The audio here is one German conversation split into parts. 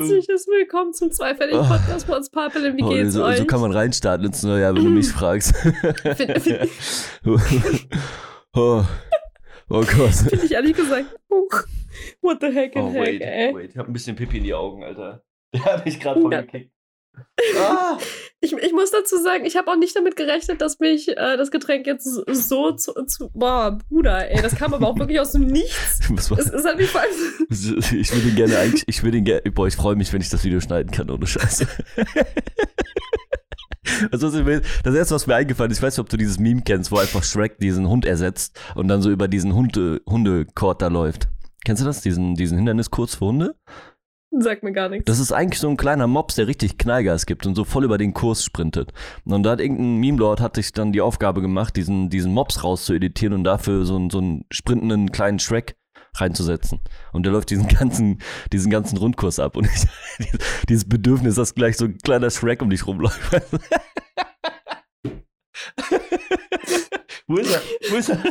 Herzliches Willkommen zum Zweifällig-Podcast bei uns Papelin. Wie Oh, geht's so, euch? so kann man reinstarten ins neue Jahr, wenn du mich fragst. Finde find, oh, oh Gott. find ich ehrlich gesagt. What the heck in Oh, heck, wait, ey. wait. Ich hab ein bisschen Pipi in die Augen, Alter. Der hat mich gerade voll gekickt. Ah. Ich, ich muss dazu sagen, ich habe auch nicht damit gerechnet, dass mich äh, das Getränk jetzt so- zu, zu. Boah, Bruder, ey, das kam aber auch wirklich aus dem Nichts. Es, es hat mich vor allem. Ich würde ihn gerne eigentlich, ich würde gerne, boah, ich freue mich, wenn ich das Video schneiden kann, ohne Scheiße. Will- das erste, was mir eingefallen ist, ich weiß nicht, ob du dieses Meme kennst, wo einfach Shrek diesen Hund ersetzt und dann so über diesen Hunde, Hundekord da läuft. Kennst du das? Diesen, diesen Hinderniskurs für Hunde? Sagt mir gar nichts. Das ist eigentlich so ein kleiner Mops, der richtig Knallgas gibt und so voll über den Kurs sprintet. Und da hat irgendein Meme-Lord hat sich dann die Aufgabe gemacht, diesen, diesen Mops rauszueditieren und dafür so, einen- so einen sprintenden kleinen Shrek reinzusetzen. Und der läuft diesen ganzen, diesen ganzen Rundkurs ab. Und ich, dieses Bedürfnis, dass gleich so ein kleiner Shrek um dich rumläuft. Wo ist er? Wo ist er?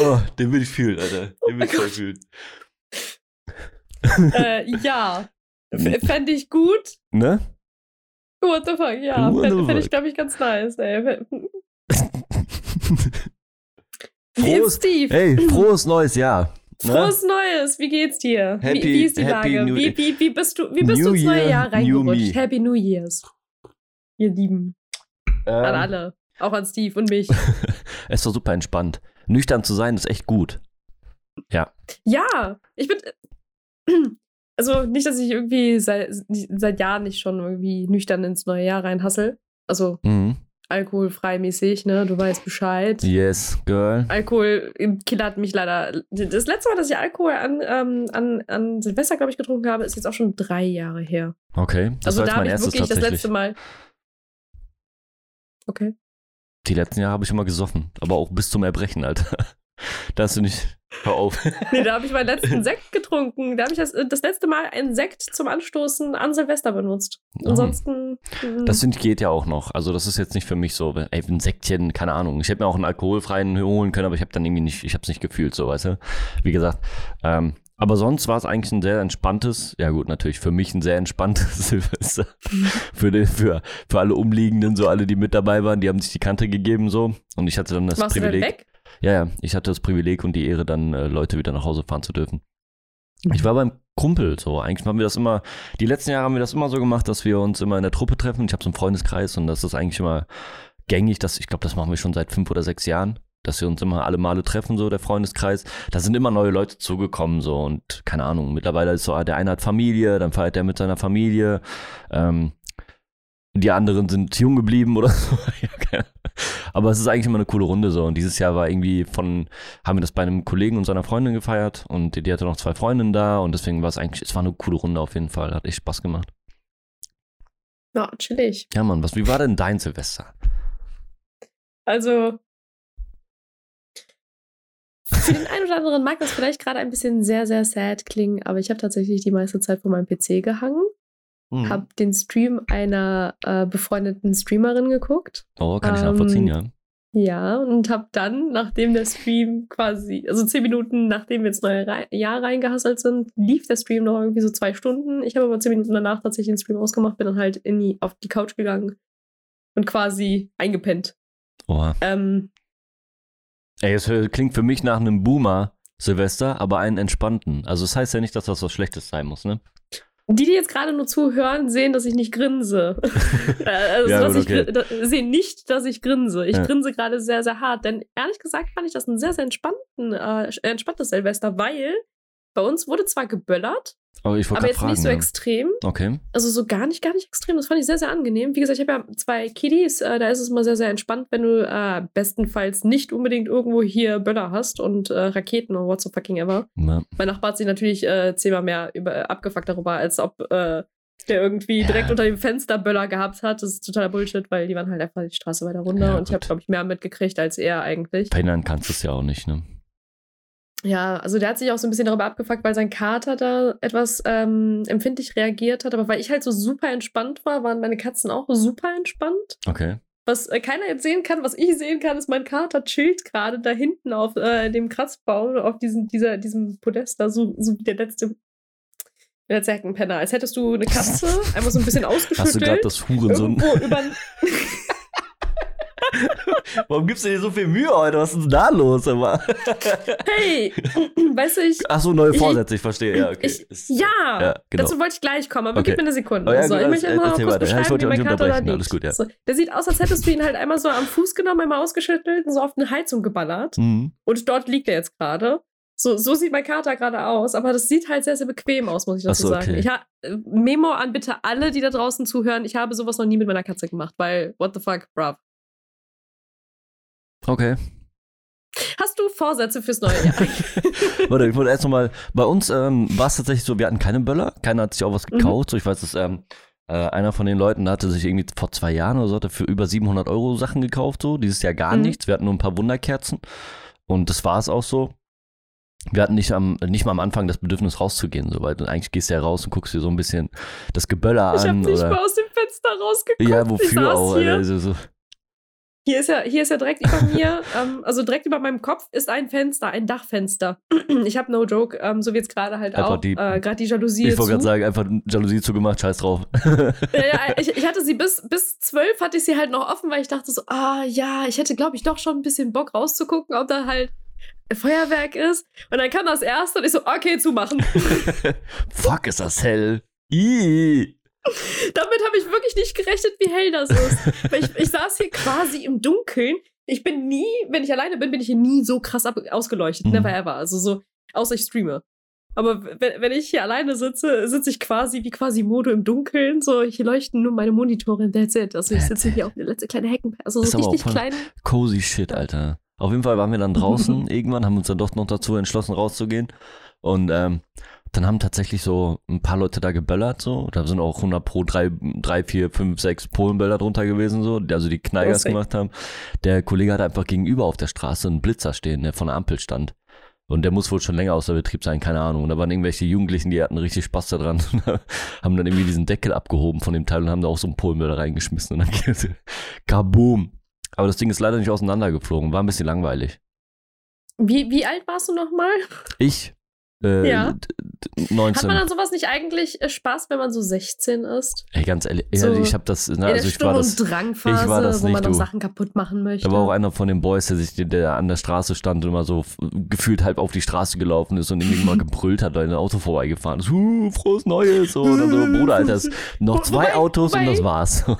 Oh, den will ich fühlen, Alter. Den will ich voll fühlen. äh, ja. Fände ich gut. Ne? What the fuck, ja. Fände fänd ich, glaube ich, ganz nice, ey. Wie Frohes, Steve? hey, frohes neues Jahr. Ne? Frohes Neues, wie geht's dir? Happy- wie, wie ist die Lage? New- wie, wie, wie bist du, wie bist New du ins neue Year, Jahr reingerutscht? Happy New Years. Ihr Lieben. An Ähm, alle. Auch an Steve und mich. Es war super entspannt. Nüchtern zu sein ist echt gut. Ja. ja, ich bin. Also nicht, dass ich irgendwie seit, seit Jahren nicht schon irgendwie nüchtern ins neue Jahr reinhassel. Also Mhm. alkoholfrei mäßig, ne? Du weißt Bescheid. Yes, girl. Alkohol killert mich leider. Das letzte Mal, dass ich Alkohol an, ähm, an, an Silvester, glaube ich, getrunken habe, ist jetzt auch schon drei Jahre her. Okay. Das also war da habe ich wirklich das letzte Mal. Okay. Die letzten Jahre habe ich immer gesoffen. Aber auch bis zum Erbrechen, Alter. Da hast du nicht. Hör auf. Nee, da habe ich meinen letzten Sekt getrunken. Da habe ich das, das letzte Mal einen Sekt zum Anstoßen an Silvester benutzt. Oh. Ansonsten. mm, Das sind, geht ja auch noch. Also, das ist jetzt nicht für mich so, ey, ein Säckchen, keine Ahnung. Ich hätte mir auch einen alkoholfreien holen können, aber ich habe dann irgendwie nicht, ich habe es nicht gefühlt, so, weißt du. Wie gesagt. Ähm, aber sonst war es eigentlich ein sehr entspanntes, ja gut, natürlich für mich ein sehr entspanntes Silvester. für, den, für, für alle Umliegenden, so alle, die mit dabei waren, die haben sich die Kante gegeben, so. Und ich hatte dann das warst du denn Privileg. weg? Ja, ja, ich hatte das Privileg und die Ehre, dann äh, Leute wieder nach Hause fahren zu dürfen. Ich war beim Kumpel so. Eigentlich haben wir das immer, die letzten Jahre haben wir das immer so gemacht, dass wir uns immer in der Truppe treffen. Ich habe so einen Freundeskreis und das ist eigentlich immer gängig. Dass, ich glaube, das machen wir schon seit fünf oder sechs Jahren, dass wir uns immer alle Male treffen, so der Freundeskreis. Da sind immer neue Leute zugekommen, so und keine Ahnung. Mittlerweile ist so, ah, der eine hat Familie, dann feiert er mit seiner Familie. Ähm, die anderen sind jung geblieben oder so. Aber es ist eigentlich immer eine coole Runde so. Und dieses Jahr war irgendwie von, haben wir das bei einem Kollegen und seiner Freundin gefeiert und die, die hatte noch zwei Freundinnen da und deswegen war es eigentlich, es war eine coole Runde auf jeden Fall. Hat echt Spaß gemacht. Ja, chillig. Ja, Mann, was, wie war denn dein Silvester? Also. Für den einen oder anderen mag das vielleicht gerade ein bisschen sehr, sehr sad klingen, aber ich habe tatsächlich die meiste Zeit vor meinem PC gehangen, Hm. habe den Stream einer äh, befreundeten Streamerin geguckt. Oh, kann ich Ähm, nachvollziehen, ja. Ja, und habe dann, nachdem der Stream quasi, also zehn Minuten nachdem wir ins neue Rei Jahr reingehasselt sind, lief der Stream noch irgendwie so zwei Stunden. Ich habe aber zehn Minuten danach tatsächlich den Stream ausgemacht, bin dann halt in die, auf die Couch gegangen und quasi eingepennt. Oha. Ähm, Ey, es klingt für mich nach einem Boomer Silvester, aber einen entspannten. Also das heißt ja nicht, dass das was Schlechtes sein muss, ne? Die, die jetzt gerade nur zuhören, sehen, dass ich nicht grinse. Äh, also, Ja, dass ich okay. gri- da, sehen nicht, dass ich grinse. Ich Ja. grinse gerade sehr, sehr hart. Denn ehrlich gesagt fand ich das ein sehr, sehr entspannten, äh, entspanntes Silvester, weil bei uns wurde zwar geböllert, Aber ich aber jetzt fragen. nicht so ja. extrem. Okay. Also so gar nicht, gar nicht extrem. Das fand ich sehr, sehr angenehm. Wie gesagt, ich habe ja zwei Kiddies. Äh, da ist es mal sehr, sehr entspannt, wenn du äh, bestenfalls nicht unbedingt irgendwo hier Böller hast und äh, Raketen und what the fucking ever. Na, Mein Nachbar hat sich natürlich äh, zehnmal mehr über, abgefuckt darüber, als ob äh, der irgendwie Ja. direkt unter dem Fenster Böller gehabt hat. Das ist totaler Bullshit, weil die waren halt einfach die Straße weiter runter Ja, und ich habe, glaube ich, mehr mitgekriegt als er eigentlich. verhindern kannst du es ja auch nicht, ne? Ja, also der hat sich auch so ein bisschen darüber abgefuckt, weil sein Kater da etwas ähm, empfindlich reagiert hat. Aber weil ich halt so super entspannt war, waren meine Katzen auch super entspannt. Okay. Was äh, keiner jetzt sehen kann, was ich sehen kann, ist, mein Kater chillt gerade da hinten auf äh, dem Kratzbaum, auf diesen, dieser, diesem Podest da, so, so wie der letzte Der Zeckenpenner. Als hättest du eine Katze, einmal so ein bisschen ausgeschüttelt. Hast du gerade das Hurensohn? irgendwo über, Warum gibst du dir so viel Mühe heute? Was ist denn da los? Aber? Hey, weißt du, ich. Ach so, neue Ich- Vorsätze, ich verstehe. Ja, okay. Ich, Ist- ja, ja, genau. dazu wollte ich gleich kommen, aber Okay. gib mir eine Sekunde. Oh ja, so, gut, ich möchte einmal erzähl kurz. Ja, ich beschreiben, wollte wie mein Kater da liegt. Gut, ja. So, der sieht aus, als hättest du ihn halt einmal so am Fuß genommen, einmal ausgeschüttelt und so auf eine Heizung geballert. Mhm. Und dort liegt er jetzt gerade. So, so sieht mein Kater gerade aus, aber das sieht halt sehr, sehr bequem aus, muss ich dazu so, sagen. okay. Ich ha äh, Memo an bitte alle, die da draußen zuhören. Ich habe sowas noch nie mit meiner Katze gemacht, weil, what the fuck, bruv. Okay. Hast du Vorsätze fürs neue Jahr? Warte, ich wollte erst nochmal, bei uns ähm, war es tatsächlich so, wir hatten keine Böller, keiner hat sich auch was Mhm. gekauft. So, ich weiß, dass ähm, äh, einer von den Leuten hatte sich irgendwie vor zwei Jahren oder so hatte für über 700 Euro Sachen gekauft, so. Dieses Jahr gar Mhm. nichts. Wir hatten nur ein paar Wunderkerzen und das war es auch so. Wir hatten nicht, am, nicht mal am Anfang das Bedürfnis rauszugehen, so, weil du eigentlich gehst du ja raus und guckst dir so ein bisschen das Geböller Ich an. nicht oder, mal aus dem Fenster rausgeguckt. ja, ich wofür auch? Hier. Also so, Hier ist ja, hier ist ja direkt über mir, ähm, also direkt über meinem Kopf ist ein Fenster, ein Dachfenster. Ich habe no joke, ähm, so wie jetzt gerade halt Einfach auch, die- äh, gerade die Jalousie. ich wollte gerade sagen, einfach Jalousie zugemacht, scheiß drauf. Ja, ja, ich, ich hatte sie bis, bis zwölf, hatte ich sie halt noch offen, weil ich dachte so, ah ja, ich hätte, glaube ich, doch schon ein bisschen Bock rauszugucken, ob da halt Feuerwerk ist. Und dann kam das erste und ich so, okay, zumachen. Fuck, ist das hell. Ih. Damit habe ich wirklich nicht gerechnet, wie hell das ist. Weil ich, ich saß hier quasi im Dunkeln. Ich bin nie, wenn ich alleine bin, bin ich hier nie so krass ab, ausgeleuchtet. Mhm. Never ever. Also so, außer ich streame. Aber wenn, wenn ich hier alleine sitze, sitze ich quasi wie quasi Modo im Dunkeln. So, hier leuchten nur meine Monitore und that's it. Also ich sitze it. hier auf eine letzte kleine Hecken. Also so richtig klein. Cozy shit, Alter. Auf jeden Fall waren wir dann draußen irgendwann, haben uns dann doch noch dazu entschlossen, rauszugehen. Und ähm, dann haben tatsächlich so ein paar Leute da geböllert, so. Da sind auch 100 pro drei, drei vier, fünf, sechs Polenböller drunter gewesen, so. Also die Kneigers gemacht haben. Der Kollege hatte einfach gegenüber auf der Straße einen Blitzer stehen, der von der Ampel stand. Und der muss wohl schon länger außer Betrieb sein, keine Ahnung. Und da waren irgendwelche Jugendlichen, die hatten richtig Spaß daran. haben dann irgendwie diesen Deckel abgehoben von dem Teil und haben da auch so einen Polenböller reingeschmissen. Und dann kaboom. Aber das Ding ist leider nicht auseinandergeflogen. War ein bisschen langweilig. Wie, wie alt warst du nochmal? Ich? Äh, Ja. d- d- 19. Hat man an sowas nicht eigentlich äh, Spaß, wenn man so 16 ist? Ey, ganz ehrlich, So ich habe das, na, In also ich war das, und Drangphase, ich war das wo man nicht, noch du. Sachen kaputt machen möchte. da war auch einer von den Boys, der sich, der an der Straße stand und immer so gefühlt halb auf die Straße gelaufen ist und irgendwie mal gebrüllt hat, weil ein Auto vorbeigefahren ist. Uh, frohes Neues. Und dann so, Bruder, Alter, noch zwei Wobei- Autos und wobei- das war's.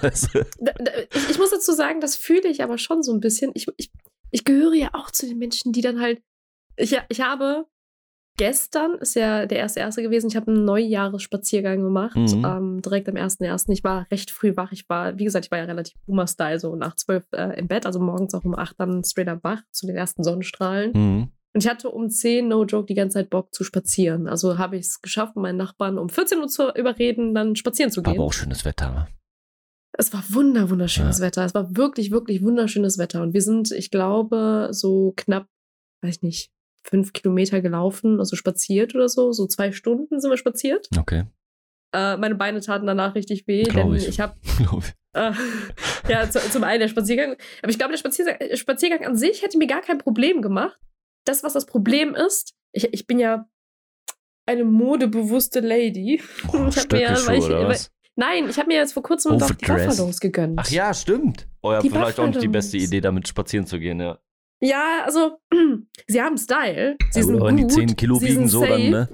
Ich, ich muss dazu sagen, das fühle ich aber schon so ein bisschen. Ich, ich, ich gehöre ja auch zu den Menschen, die dann halt. Ich, ich habe gestern, ist ja der erste erste gewesen, ich habe einen Neujahresspaziergang gemacht, Mhm. ähm, direkt am 1.1. Ich war recht früh wach. Ich war, wie gesagt, ich war ja relativ Boomer-Style, so nach zwölf äh, im Bett, also morgens auch um acht dann straight up wach zu den ersten Sonnenstrahlen. Mhm. Und ich hatte um 10, no joke, die ganze Zeit Bock zu spazieren. Also habe ich es geschafft, meinen Nachbarn um 14 Uhr zu überreden, dann spazieren zu gehen. aber auch schönes Wetter. Es war wunder, wunderschönes Ja. Wetter. Es war wirklich, wirklich wunderschönes Wetter. Und wir sind, ich glaube, so knapp, weiß ich nicht, fünf Kilometer gelaufen, also spaziert oder so. So zwei Stunden sind wir spaziert. Okay, Äh, meine Beine taten danach richtig weh, Glaub denn ich. ich, habe äh, ja zu, zum einen der Spaziergang, aber ich glaube, der Spaziergang, äh, Spaziergang an sich hätte mir gar kein Problem gemacht. Das, was das Problem ist, ich, ich bin ja eine modebewusste Lady. Oh, Ich hab mir weil ich- oder weil- was? Nein, ich habe mir jetzt vor kurzem doch die Overdressed. Buffaloes gegönnt. Ach ja, stimmt. Oh, ja, vielleicht auch nicht die beste. Idee, damit spazieren zu gehen, ja. Ja, also, sie haben Style. Sie ja, sind gut, aber gut. wenn die 10 Kilo sie wiegen so safe, dann, ne?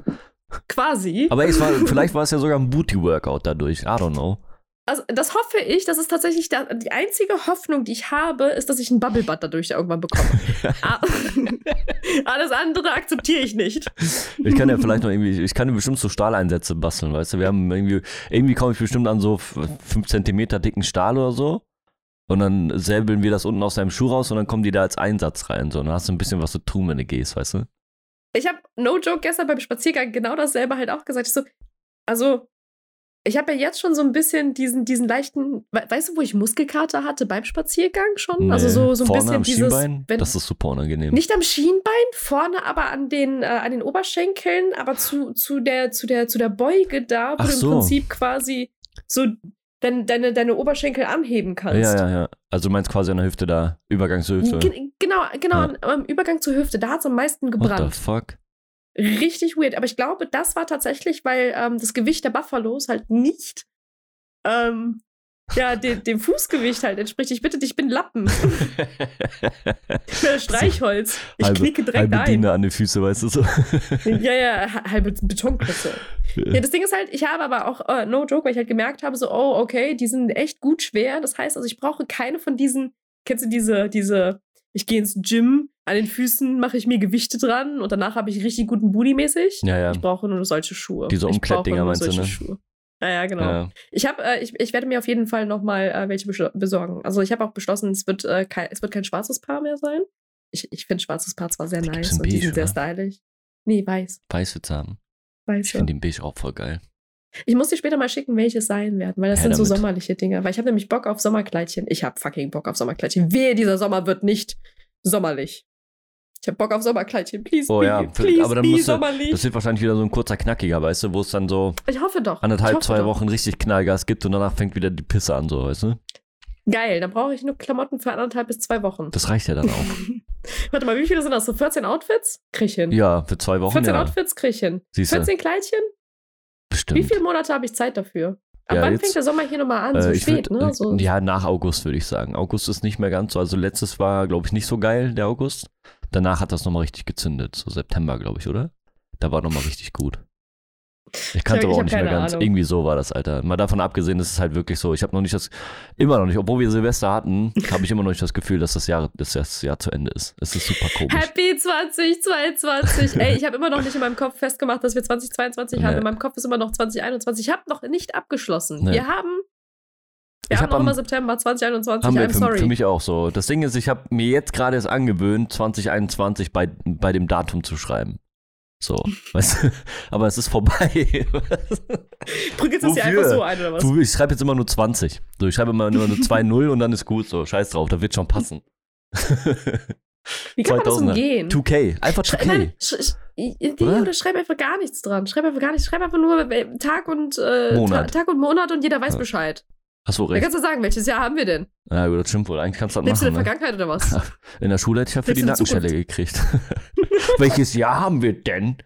Quasi. Aber war, vielleicht war es ja sogar ein Booty-Workout dadurch. I don't know. Also, das hoffe ich. Das ist tatsächlich da, die einzige Hoffnung, die ich habe, ist, dass ich einen Bubble Butt dadurch irgendwann bekomme. Ah, Alles andere akzeptiere ich nicht. Ich kann ja vielleicht noch irgendwie, ich kann bestimmt so Stahleinsätze basteln, weißt du? Wir haben irgendwie, irgendwie komme ich bestimmt an so 5 Zentimeter dicken Stahl oder so. Und dann säbeln wir das unten aus deinem Schuh raus und dann kommen die da als Einsatz rein. So, und dann hast du ein bisschen was zu tun, wenn du gehst, weißt du? Ich habe, no joke, gestern beim Spaziergang genau dasselbe halt auch gesagt. Ich so, also, ich habe ja jetzt schon so ein bisschen diesen, diesen leichten, we- weißt du, wo ich Muskelkater hatte beim Spaziergang schon? also Nee. so, so ein Vorne bisschen am dieses, Schienbein, wenn, das ist super unangenehm. Nicht am Schienbein, vorne aber an den, äh, an den Oberschenkeln, aber zu, zu, der, zu, der, zu der Beuge da, wo Ach du im so. Prinzip quasi so dein, deine, deine Oberschenkel anheben kannst. ja, ja, ja. Also du meinst quasi an der Hüfte da, Übergang zur Hüfte. Ge- Genau, genau, Ja. am- Übergang zur Hüfte, da hat es am meisten What the gebrannt. fuck? Richtig weird. Aber ich glaube, das war tatsächlich, weil ähm, das Gewicht der Buffalos halt nicht ähm, ja, dem, dem Fußgewicht halt entspricht. Ich bitte dich, ich bin Lappen. ich bin Streichholz. Ich halbe, knicke direkt halbe ein. Diener an den Füßen, weißt du so. Ja, ja, ha- halbe Betonklötze. Ja, das Ding ist halt, ich habe aber auch, äh, no joke, weil ich halt gemerkt habe, so, oh, okay, die sind echt gut schwer. Das heißt also, ich brauche keine von diesen, kennst du diese, diese, ich gehe ins Gym, an den Füßen mache ich mir Gewichte dran und danach habe ich richtig guten Booty mäßig. Ja, ja. Ich brauche nur solche Schuhe. Diese Umklettdinger meinst du, solche ne? Schuhe. Ja, ja, genau. Ja. Ich, hab, äh, ich, ich werde mir auf jeden Fall nochmal äh, welche besorgen. Also ich habe auch beschlossen, es wird, äh, kein, es wird kein schwarzes Paar mehr sein. Ich, ich finde schwarzes Paar zwar sehr Die gibt's nice und die beige, sind sehr oder? stylisch. Nee, weiß. Weiß wird's haben. weiß Ich ja. finde den Beige auch voll geil. Ich muss dir später mal schicken, welche es sein werden, weil das Her sind so damit. sommerliche Dinge. Weil ich habe nämlich Bock auf Sommerkleidchen. Ich habe fucking Bock auf Sommerkleidchen. Wehe, dieser Sommer wird nicht sommerlich. Ich habe Bock auf Sommerkleidchen. Please, Oh ja, please, aber dann du- sommerlich. Das wird wahrscheinlich wieder so ein kurzer Knackiger, weißt du, wo es dann so ich hoffe doch. anderthalb, hoffe zwei doch. Wochen richtig Knallgas gibt und danach fängt wieder die Pisse an, so, weißt du? Geil, dann brauche ich nur Klamotten für anderthalb bis zwei Wochen. Das reicht ja dann auch. Warte mal, wie viele sind das? So 14 Outfits? Krieg ich hin. ja, für zwei Wochen, 14 ja. Outfits krieg ich hin. Siehst du, 14 Kleidchen? bestimmt. Wie viele Monate habe ich Zeit dafür? Ab Ja, wann jetzt- fängt der Sommer hier nochmal an? Äh, So spät, würd, ne? So, Ja, nach August würde ich sagen. August ist nicht mehr ganz so. Also letztes war, glaube ich, nicht so geil, der August. Danach hat das nochmal richtig gezündet. So September, glaube ich, oder? Da war nochmal richtig gut. Ich kann es Ich aber auch nicht mehr ganz. Ahnung. Irgendwie so war das, Alter. Mal davon abgesehen, ist es halt wirklich so. Ich habe noch nicht das, immer noch nicht, obwohl wir Silvester hatten, habe ich immer noch nicht das Gefühl, dass das Jahr, dass das Jahr zu Ende ist. Es ist super komisch. Happy 2022. Ey, ich habe immer noch nicht in meinem Kopf festgemacht, dass wir 2022 haben. Nee. In meinem Kopf ist immer noch 2021. Ich habe noch nicht abgeschlossen. Nee. Wir haben, wir Ich haben hab noch immer September 2021. Haben wir I'm für, sorry. für mich auch so. Das Ding ist, ich habe mir jetzt gerade erst angewöhnt, 2021 bei, bei dem Datum zu schreiben. So, weißt du? Aber es ist vorbei. Du es dir Wofür? einfach so ein, oder was? Du, ich schreibe jetzt immer nur 20. So, ich schreibe immer nur eine 2-0 und dann ist gut. So, scheiß drauf, da wird schon passen. Wie kann man das 2000er. umgehen? 2K, einfach Schrei- 2K. Nein, sch sch oder? schreib einfach gar nichts dran. Schreib einfach gar nichts. Schreib einfach nur äh, Tag und äh, Monat. Ta Tag und Monat und jeder weiß Ja. Bescheid. Achso, recht. kannst du sagen, welches Jahr haben wir denn? Ja, gut, das stimmt wohl. Eigentlich kannst du das Lebst du in machen. der Ne? Vergangenheit oder was? In der Schule hätte ich ja für die Lebst Nackenstelle gekriegt. Welches Jahr haben wir denn?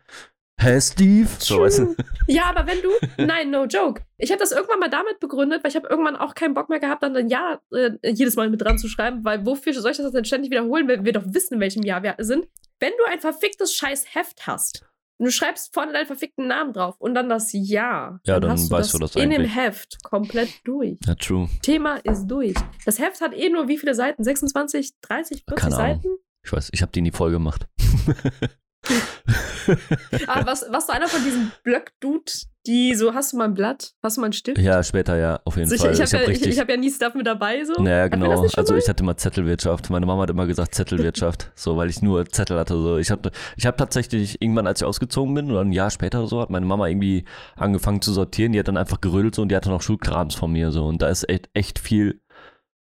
Hä, Steve? So, weißt du? Ja, aber wenn du, nein, no joke. Ich habe das irgendwann mal damit begründet, weil ich habe irgendwann auch keinen Bock mehr gehabt, dann ein Jahr äh, jedes Mal mit dran zu schreiben, weil wofür soll ich das denn ständig wiederholen, wenn wir doch wissen, in welchem Jahr wir sind. Wenn du ein verficktes scheiß Heft hast du schreibst vorne deinen verfickten Namen drauf und dann das Jahr, Ja, dann hast weißt du du das das in dem. Heft komplett durch. Ja, true. Thema ist durch. Das Heft hat eh nur wie viele Seiten? 26, 30, 40 Keine Ahnung. Seiten? Ich weiß, ich habe die nie voll gemacht. Ah, was, warst du einer von diesen Blöck-Dude, die so, hast du mal ein Blatt? Hast du mal einen Stift? ja, später ja, auf jeden So, ich Fall. ich habe hab ja, ich, ich hab ja nie Stuff mit dabei. So. Ja, Hatten wir das genau. Also mal? ich hatte immer Zettelwirtschaft. Meine Mama hat immer gesagt Zettelwirtschaft, so weil ich nur Zettel hatte. So ich habe, ich habe tatsächlich irgendwann, als ich ausgezogen bin oder ein Jahr später oder so, hat meine Mama irgendwie angefangen zu sortieren. Die hat dann einfach gerödelt so, und die hatte noch Schulkrams von mir so und da ist echt, echt viel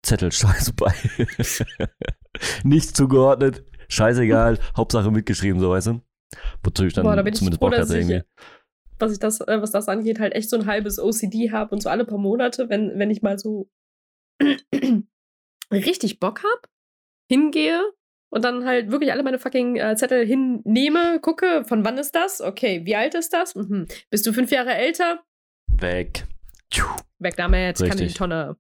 Zettelscheiß bei. Nicht zugeordnet, scheißegal, Hauptsache mitgeschrieben, so weißt du. Wozu ich dann Boah, da bin zumindest Bock hatte irgendwie. was, ich das, äh, was das angeht, halt echt so ein halbes OCD habe und so alle paar Monate, wenn, wenn ich mal so richtig Bock hab, hingehe und dann halt wirklich alle meine fucking äh, Zettel hinnehme, gucke, von wann ist das? Okay, wie alt ist das? Mhm. Bist du fünf Jahre älter? Weg. Weg damit, kann in die Richtig. Tonne.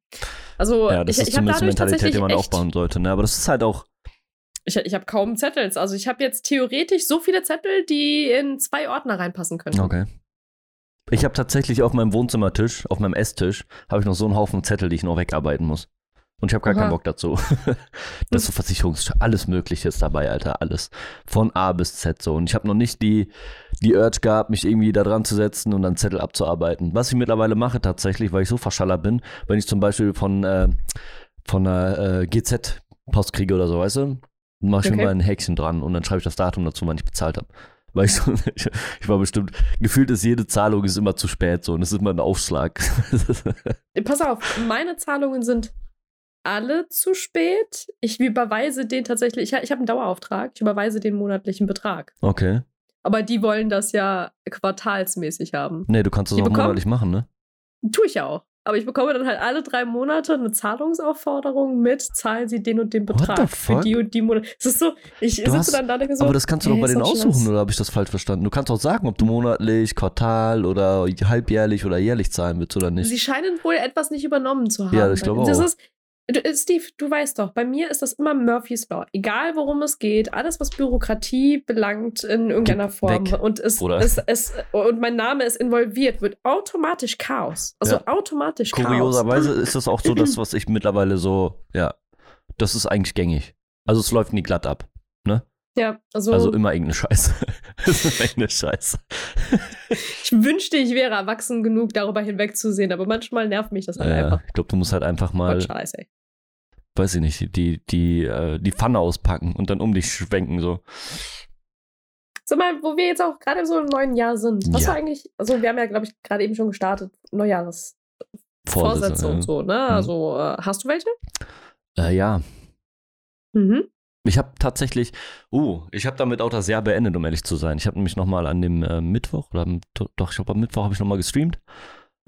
Also, Ja, das ich, ist ich habe zumindest eine Mentalität, die man echt, aufbauen sollte. Ne? Aber das ist halt auch, Ich, ich habe kaum Zettels. Also ich habe jetzt theoretisch so viele Zettel, die in zwei Ordner reinpassen können. Okay. Ich habe tatsächlich auf meinem Wohnzimmertisch, auf meinem Esstisch, habe ich noch so einen Haufen Zettel, die ich noch wegarbeiten muss. Und ich habe gar Aha. keinen Bock dazu. das ist so Versicherungs, alles Mögliche ist dabei, Alter, alles. Von A bis Z so. Und ich habe noch nicht die, die Urge gehabt, mich irgendwie da dran zu setzen und dann Zettel abzuarbeiten. Was ich mittlerweile mache tatsächlich, weil ich so verschallert bin, wenn ich zum Beispiel von, äh, von einer äh, GZ Post kriege oder so, weißt du, dann mache ich mir Okay. mal ein Häkchen dran und dann schreibe ich das Datum dazu, wann ich bezahlt habe. Weil ich, so, ich, ich war bestimmt, gefühlt ist jede Zahlung ist immer zu spät so und es ist immer ein Aufschlag. Pass auf, meine Zahlungen sind alle zu spät. Ich überweise den tatsächlich, ich, ich habe einen Dauerauftrag, ich überweise den monatlichen Betrag. okay. Aber die wollen das ja quartalsmäßig haben. Nee, du kannst das Die auch bekommen- monatlich machen, ne? Tue ich ja auch. Aber ich bekomme dann halt alle drei Monate eine Zahlungsaufforderung mit, zahlen Sie den und den Betrag für die und die Monate. Es ist so, ich Du sitze hast- dann da und denke so. aber das kannst du doch bei denen aussuchen, oder habe ich das falsch verstanden? Du kannst auch sagen, ob du monatlich, Quartal oder halbjährlich oder jährlich zahlen willst oder nicht. Sie scheinen wohl etwas nicht übernommen zu haben. Ja, ich glaube das auch. Ist, Steve, du weißt doch, bei mir ist das immer Murphy's Law. Egal worum es geht, alles, was Bürokratie belangt in irgendeiner Form weg, und es, es, es und mein Name ist involviert, wird automatisch Chaos. Also Ja. automatisch Chaos. Kurioserweise ist das auch so das, was ich mittlerweile so, ja, das ist eigentlich gängig. Also es läuft nie glatt ab. Ja, also, Also immer irgendeine Scheiße. Irgendeine Scheiße. ich wünschte, ich wäre erwachsen genug, darüber hinwegzusehen, aber manchmal nervt mich das halt Ja, einfach. ich glaube, du musst halt einfach mal, Gott, scheiße, ey. Weiß ich nicht, die, die, äh, die Pfanne auspacken und dann um dich schwenken so. Sag mal, wo wir jetzt auch gerade so im neuen Jahr sind, was Ja. war eigentlich, also wir haben ja, glaube ich, gerade eben schon gestartet, Neujahres. Vorsätze Vorsätze, und ja. so, ne? Mhm. Also, äh, hast du welche? Äh, ja, Mhm. Ich habe tatsächlich, uh, ich habe damit auch das Jahr beendet, um ehrlich zu sein. Ich habe nämlich nochmal an dem äh, Mittwoch, oder am- doch, ich glaube am Mittwoch habe ich nochmal gestreamt.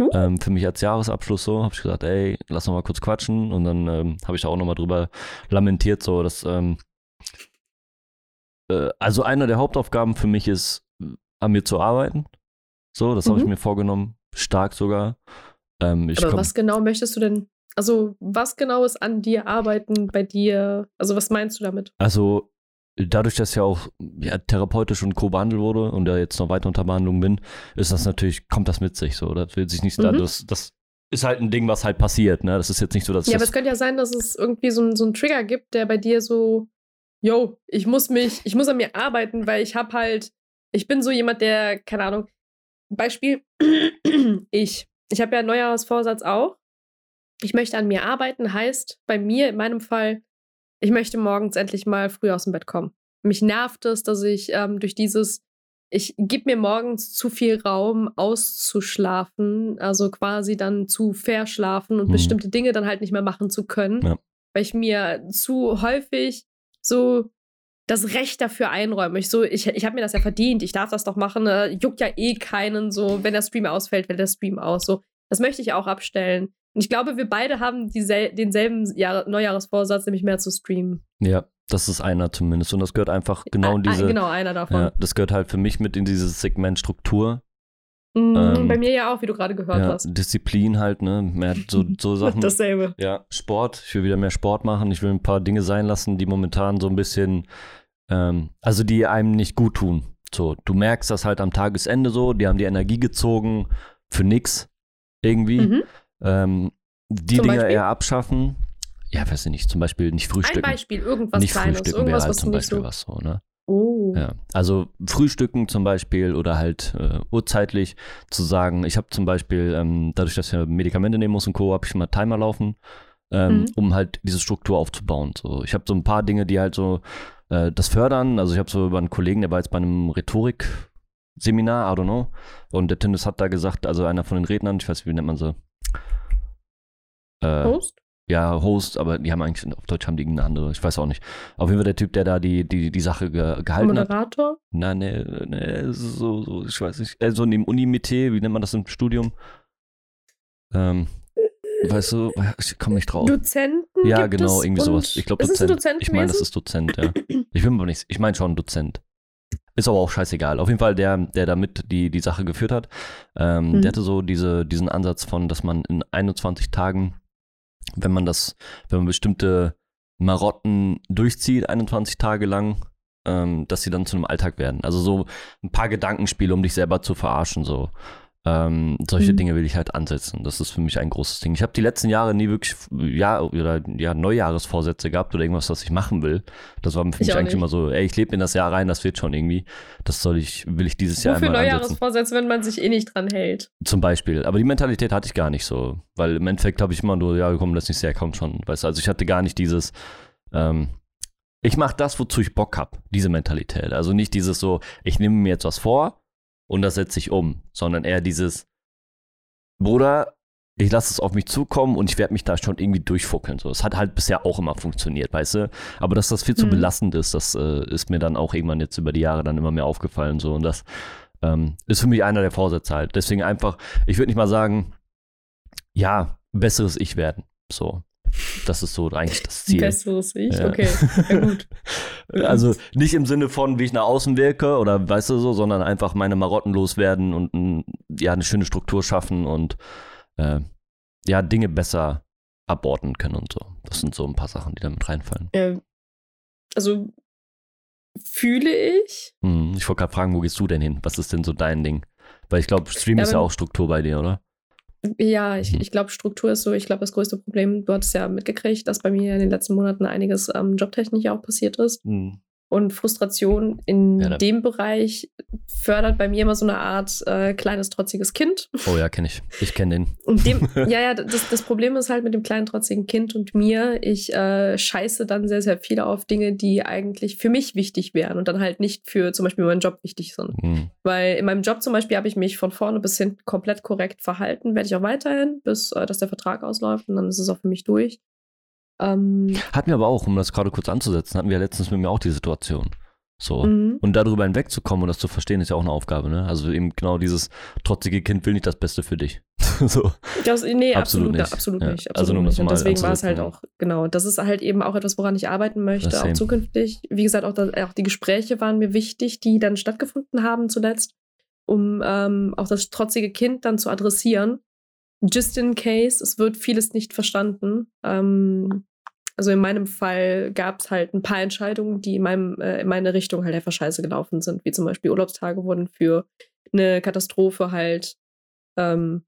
Uh. Ähm, für mich als Jahresabschluss so, habe ich gesagt, ey, lass noch mal kurz quatschen. Und dann ähm, habe ich da auch nochmal drüber lamentiert, so, dass, ähm, äh, also eine der Hauptaufgaben für mich ist, an mir zu arbeiten. So, das habe ich Mhm. mir vorgenommen, stark sogar. Ähm, ich Aber komm- was genau möchtest du denn, also was genau ist an dir arbeiten bei dir? Also was meinst du damit? Also dadurch, dass ja auch ja, therapeutisch und Co. behandelt wurde und ja jetzt noch weiter unter Behandlung bin, ist das natürlich, kommt das mit sich so. Das will sich nicht, Mhm. das, das ist halt ein Ding, was halt passiert, ne? Das ist jetzt nicht so, dass Ja, aber es könnte ja sein, dass es irgendwie so, so einen Trigger gibt, der bei dir so, yo, ich muss mich, ich muss an mir arbeiten, weil ich habe halt, ich bin so jemand, der, keine Ahnung, Beispiel, ich. Ich habe ja einen Neujahrsvorsatz auch. Ich möchte an mir arbeiten, heißt bei mir in meinem Fall, ich möchte morgens endlich mal früh aus dem Bett kommen. Mich nervt es, dass ich ähm, durch dieses, ich gebe mir morgens zu viel Raum auszuschlafen, also quasi dann zu verschlafen und Mhm. bestimmte Dinge dann halt nicht mehr machen zu können, Ja. weil ich mir zu häufig so das Recht dafür einräume. Ich so, ich, ich habe mir das ja verdient, ich darf das doch machen, äh, juckt ja eh keinen, so, wenn der Stream ausfällt, fällt der Stream aus, so. Das möchte ich auch abstellen. Und ich glaube, wir beide haben diesel denselben Jahr Neujahresvorsatz, nämlich mehr zu streamen. ja, das ist einer zumindest. Und das gehört einfach genau in ah, diese, genau, einer davon. ja, das gehört halt für mich mit in dieses Segment Struktur. Mhm, Ähm, bei mir ja auch, wie du gerade gehört Ja, hast. Disziplin halt, ne? Mehr so, so Sachen. Dasselbe. Ja, Sport. Ich will wieder mehr Sport machen. Ich will ein paar Dinge sein lassen, die momentan so ein bisschen, ähm, also die einem nicht gut tun. So, du merkst das halt am Tagesende so, die haben die Energie gezogen für nix irgendwie. Mhm. Ähm, die Zum Dinge Beispiel? eher abschaffen. Ja, weiß ich nicht, zum Beispiel nicht Ein frühstücken. Beispiel, irgendwas nicht Kleines, frühstücken wäre irgendwas, halt was du zum Beispiel so. was so, ne? Oh. Ja, also Frühstücken zum Beispiel oder halt äh, urzeitlich zu sagen, ich habe zum Beispiel, ähm, dadurch, dass ich Medikamente nehmen muss und Co., habe ich mal Timer laufen, ähm, Mhm. um halt diese Struktur aufzubauen. So, ich habe so ein paar Dinge, die halt so äh, das fördern. Also ich habe so über einen Kollegen, der war jetzt bei einem Rhetorik-Seminar, I don't know, und der Tindus hat da gesagt, also einer von den Rednern, ich weiß nicht, wie nennt man sie? Äh, Host? ja, Host, aber die haben eigentlich, auf Deutsch haben die eine andere, ich weiß auch nicht. Auf jeden Fall der Typ, der da die, die, die Sache ge gehalten hat. Moderator? Nein, ne, ne, so, so, ich weiß nicht. Äh, so in dem Unimité, wie nennt man das im Studium? Ähm, weißt du, ich komme nicht drauf. Dozenten? ja, genau, irgendwie sowas. Ich glaube Dozent. Ich meine, das ist Dozent, ja. Ich bin mir aber nicht, ich meine schon Dozent. Ist aber auch scheißegal. Auf jeden Fall der, der damit die, die Sache geführt hat, ähm, Mhm. der hatte so diese, diesen Ansatz von, dass man in 21 Tagen, wenn man das, wenn man bestimmte Marotten durchzieht, 21 Tage lang, ähm, dass sie dann zu einem Alltag werden. Also so ein paar Gedankenspiele, um dich selber zu verarschen, so. Ähm, solche Mhm. Dinge will ich halt ansetzen. Das ist für mich ein großes Ding. Ich habe die letzten Jahre nie wirklich ja, oder, ja, Neujahresvorsätze gehabt oder irgendwas, was ich machen will. Das war für Ich mich eigentlich nicht. immer so, ey, ich lebe in das Jahr rein, das wird schon irgendwie. Das soll ich, will ich dieses Jahr Wofür einmal ansetzen. Neujahresvorsätze, wenn man sich eh nicht dran hält? Zum Beispiel. Aber die Mentalität hatte ich gar nicht so. Weil im Endeffekt habe ich immer nur, ja, komm, lass nicht sehr, kommt schon. Weißt du, also ich hatte gar nicht dieses, ähm, ich mache das, wozu ich Bock habe. Diese Mentalität. Also nicht dieses so, ich nehme mir jetzt was vor und das setze ich um. Sondern eher dieses, Bruder, ich lasse es auf mich zukommen und ich werde mich da schon irgendwie durchfuckeln. So, es hat halt bisher auch immer funktioniert, weißt du? Aber dass das viel zu Mhm. belastend ist, das äh, ist mir dann auch irgendwann jetzt über die Jahre dann immer mehr aufgefallen. So, und das ähm, ist für mich einer der Vorsätze halt. Deswegen einfach, ich würde nicht mal sagen, ja, besseres Ich werden. So. Das ist so eigentlich das Ziel. Besseres Ich, Ja. okay. Ja, gut. Also nicht im Sinne von, wie ich nach außen wirke oder weißt du so, sondern einfach meine Marotten loswerden und ja, eine schöne Struktur schaffen und äh, ja, Dinge besser aborten können und so. Das sind so ein paar Sachen, die da mit reinfallen. Äh, also fühle ich. Hm, ich wollte gerade fragen, wo gehst du denn hin? Was ist denn so dein Ding? Weil ich glaube, Stream Ja, ist ja auch Struktur bei dir, oder? Ja, ich, Mhm. ich glaube, Struktur ist so, ich glaube, das größte Problem, du hattest ja mitgekriegt, dass bei mir in den letzten Monaten einiges ähm, jobtechnisch auch passiert ist. Und Frustration in Ja, dem Bereich fördert bei mir immer so eine Art äh, kleines, trotziges Kind. Oh ja, kenne ich. Ich kenne den. Und dem, ja, ja, das, das Problem ist halt mit dem kleinen, trotzigen Kind und mir, ich äh, scheiße dann sehr, sehr viel auf Dinge, die eigentlich für mich wichtig wären und dann halt nicht für zum Beispiel meinen Job wichtig sind. Hm. Weil in meinem Job zum Beispiel habe ich mich von vorne bis hinten komplett korrekt verhalten, werde ich auch weiterhin, bis äh, dass der Vertrag ausläuft und dann ist es auch für mich durch. Ähm, Hatten wir aber auch, um das gerade kurz anzusetzen, hatten wir letztens mit mir auch die Situation. So. mhm. Und darüber hinwegzukommen und das zu verstehen, ist ja auch eine Aufgabe, ne? Also eben genau dieses trotzige Kind will nicht das Beste für dich. so. Das, nee, Absolut absolut, nicht. absolut Ja. nicht. Absolut Also nur nicht. Und deswegen war es halt auch, genau, das ist halt eben auch etwas, woran ich arbeiten möchte, auch zukünftig. Wie gesagt, auch, das, auch die Gespräche waren mir wichtig, die dann stattgefunden haben zuletzt, um ähm, auch das trotzige Kind dann zu adressieren. Just in case, es wird vieles nicht verstanden. Ähm, also in meinem Fall gab es halt ein paar Entscheidungen, die in, meinem, äh, in meine Richtung halt einfach scheiße gelaufen sind, wie zum Beispiel Urlaubstage wurden für eine Katastrophe halt ähm,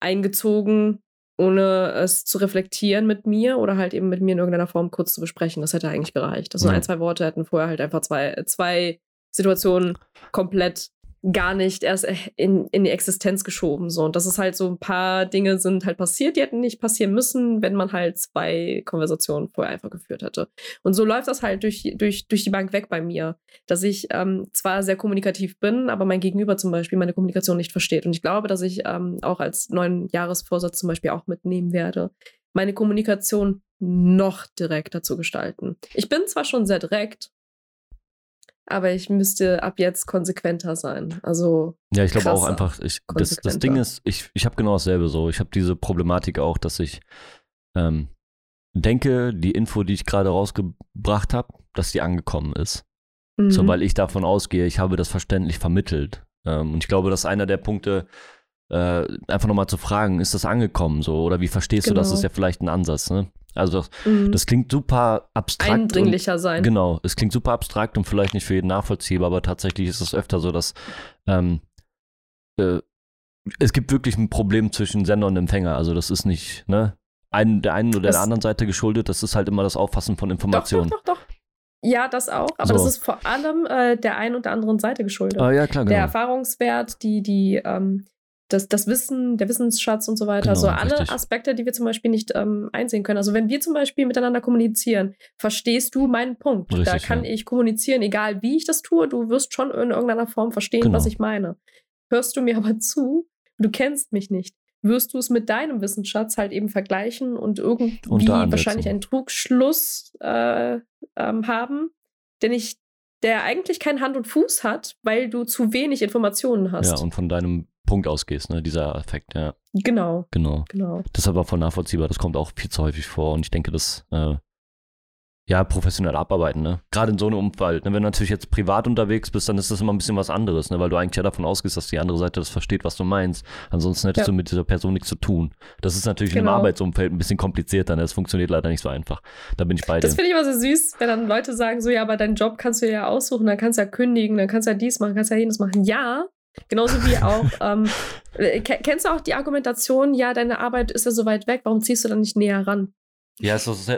eingezogen, ohne es zu reflektieren mit mir oder halt eben mit mir in irgendeiner Form kurz zu besprechen. Das hätte eigentlich gereicht. Also Ja. ein, zwei Worte hätten vorher halt einfach zwei, zwei Situationen komplett gar nicht erst in, in die Existenz geschoben. So. Und das ist halt so ein paar Dinge sind halt passiert, die hätten nicht passieren müssen, wenn man halt zwei Konversationen vorher einfach geführt hätte. Und so läuft das halt durch, durch, durch die Bank weg bei mir, dass ich ähm, zwar sehr kommunikativ bin, aber mein Gegenüber zum Beispiel meine Kommunikation nicht versteht. Und ich glaube, dass ich ähm, auch als neuen Jahresvorsatz zum Beispiel auch mitnehmen werde, meine Kommunikation noch direkter zu gestalten. Ich bin zwar schon sehr direkt, aber ich müsste ab jetzt konsequenter sein. Also, Ja, ich glaube auch einfach, ich, das, das. Ding ist, ich, ich habe genau dasselbe so. Ich habe diese Problematik auch, dass ich ähm, denke, die Info, die ich gerade rausgebracht habe, dass die angekommen ist. mhm. So, weil ich davon ausgehe, ich habe das verständlich vermittelt. Ähm, und ich glaube, das ist einer der Punkte, äh, einfach nochmal zu fragen, ist das angekommen so? Oder wie verstehst du das? Genau. Ist ja vielleicht ein Ansatz, ne? Also, Mhm. das klingt super abstrakt. und- eindringlicher sein. Genau, es klingt super abstrakt und vielleicht nicht für jeden nachvollziehbar, aber tatsächlich ist es öfter so, dass ähm, äh, es gibt wirklich ein Problem zwischen Sender und Empfänger. Also das ist nicht ne, ein, der einen oder Das- der anderen Seite geschuldet, das ist halt immer das Auffassen von Doch, Informationen. doch, doch, doch. Ja, das auch. Aber So. das ist vor allem äh, der einen und der anderen Seite geschuldet. Ah, ja, klar, Der genau. Erfahrungswert, die, die, ähm, das, das Wissen, der Wissensschatz und so weiter. Genau, so alle richtig. Aspekte, die wir zum Beispiel nicht ähm, einsehen können. Also wenn wir zum Beispiel miteinander kommunizieren, verstehst du meinen Punkt. da Richtig, kann ja. ich kommunizieren, egal wie ich das tue. Du wirst schon in irgendeiner Form verstehen, Genau. was ich meine. Hörst du mir aber zu, du kennst mich nicht, wirst du es mit deinem Wissensschatz halt eben vergleichen und irgendwie da wahrscheinlich einen Trugschluss äh, ähm, haben, den ich, der eigentlich keinen Hand und Fuß hat, weil du zu wenig Informationen hast. Ja, und von deinem Punkt ausgehst, ne, dieser Effekt, ja, genau, genau. genau. Das ist aber voll nachvollziehbar, das kommt auch viel zu häufig vor und ich denke, das äh, ja, professionell abarbeiten, ne? Gerade in so einem Umfeld. Ne? Wenn du natürlich jetzt privat unterwegs bist, dann ist das immer ein bisschen was anderes, ne? Weil du eigentlich ja davon ausgehst, dass die andere Seite das versteht, was du meinst. Ansonsten hättest Ja. du mit dieser Person nichts zu tun. Das ist natürlich im Genau. Arbeitsumfeld ein bisschen komplizierter, ne? Das funktioniert leider nicht so einfach. Da bin ich bei dir. Das finde ich immer so süß, wenn dann Leute sagen, so, ja, aber deinen Job kannst du ja aussuchen, dann kannst du ja kündigen, dann kannst du ja dies machen, kannst du ja jenes machen. Ja, genauso wie auch, ähm, äh, ke- kennst du auch die Argumentation, ja, deine Arbeit ist ja so weit weg, warum ziehst du dann nicht näher ran? ja, ist das,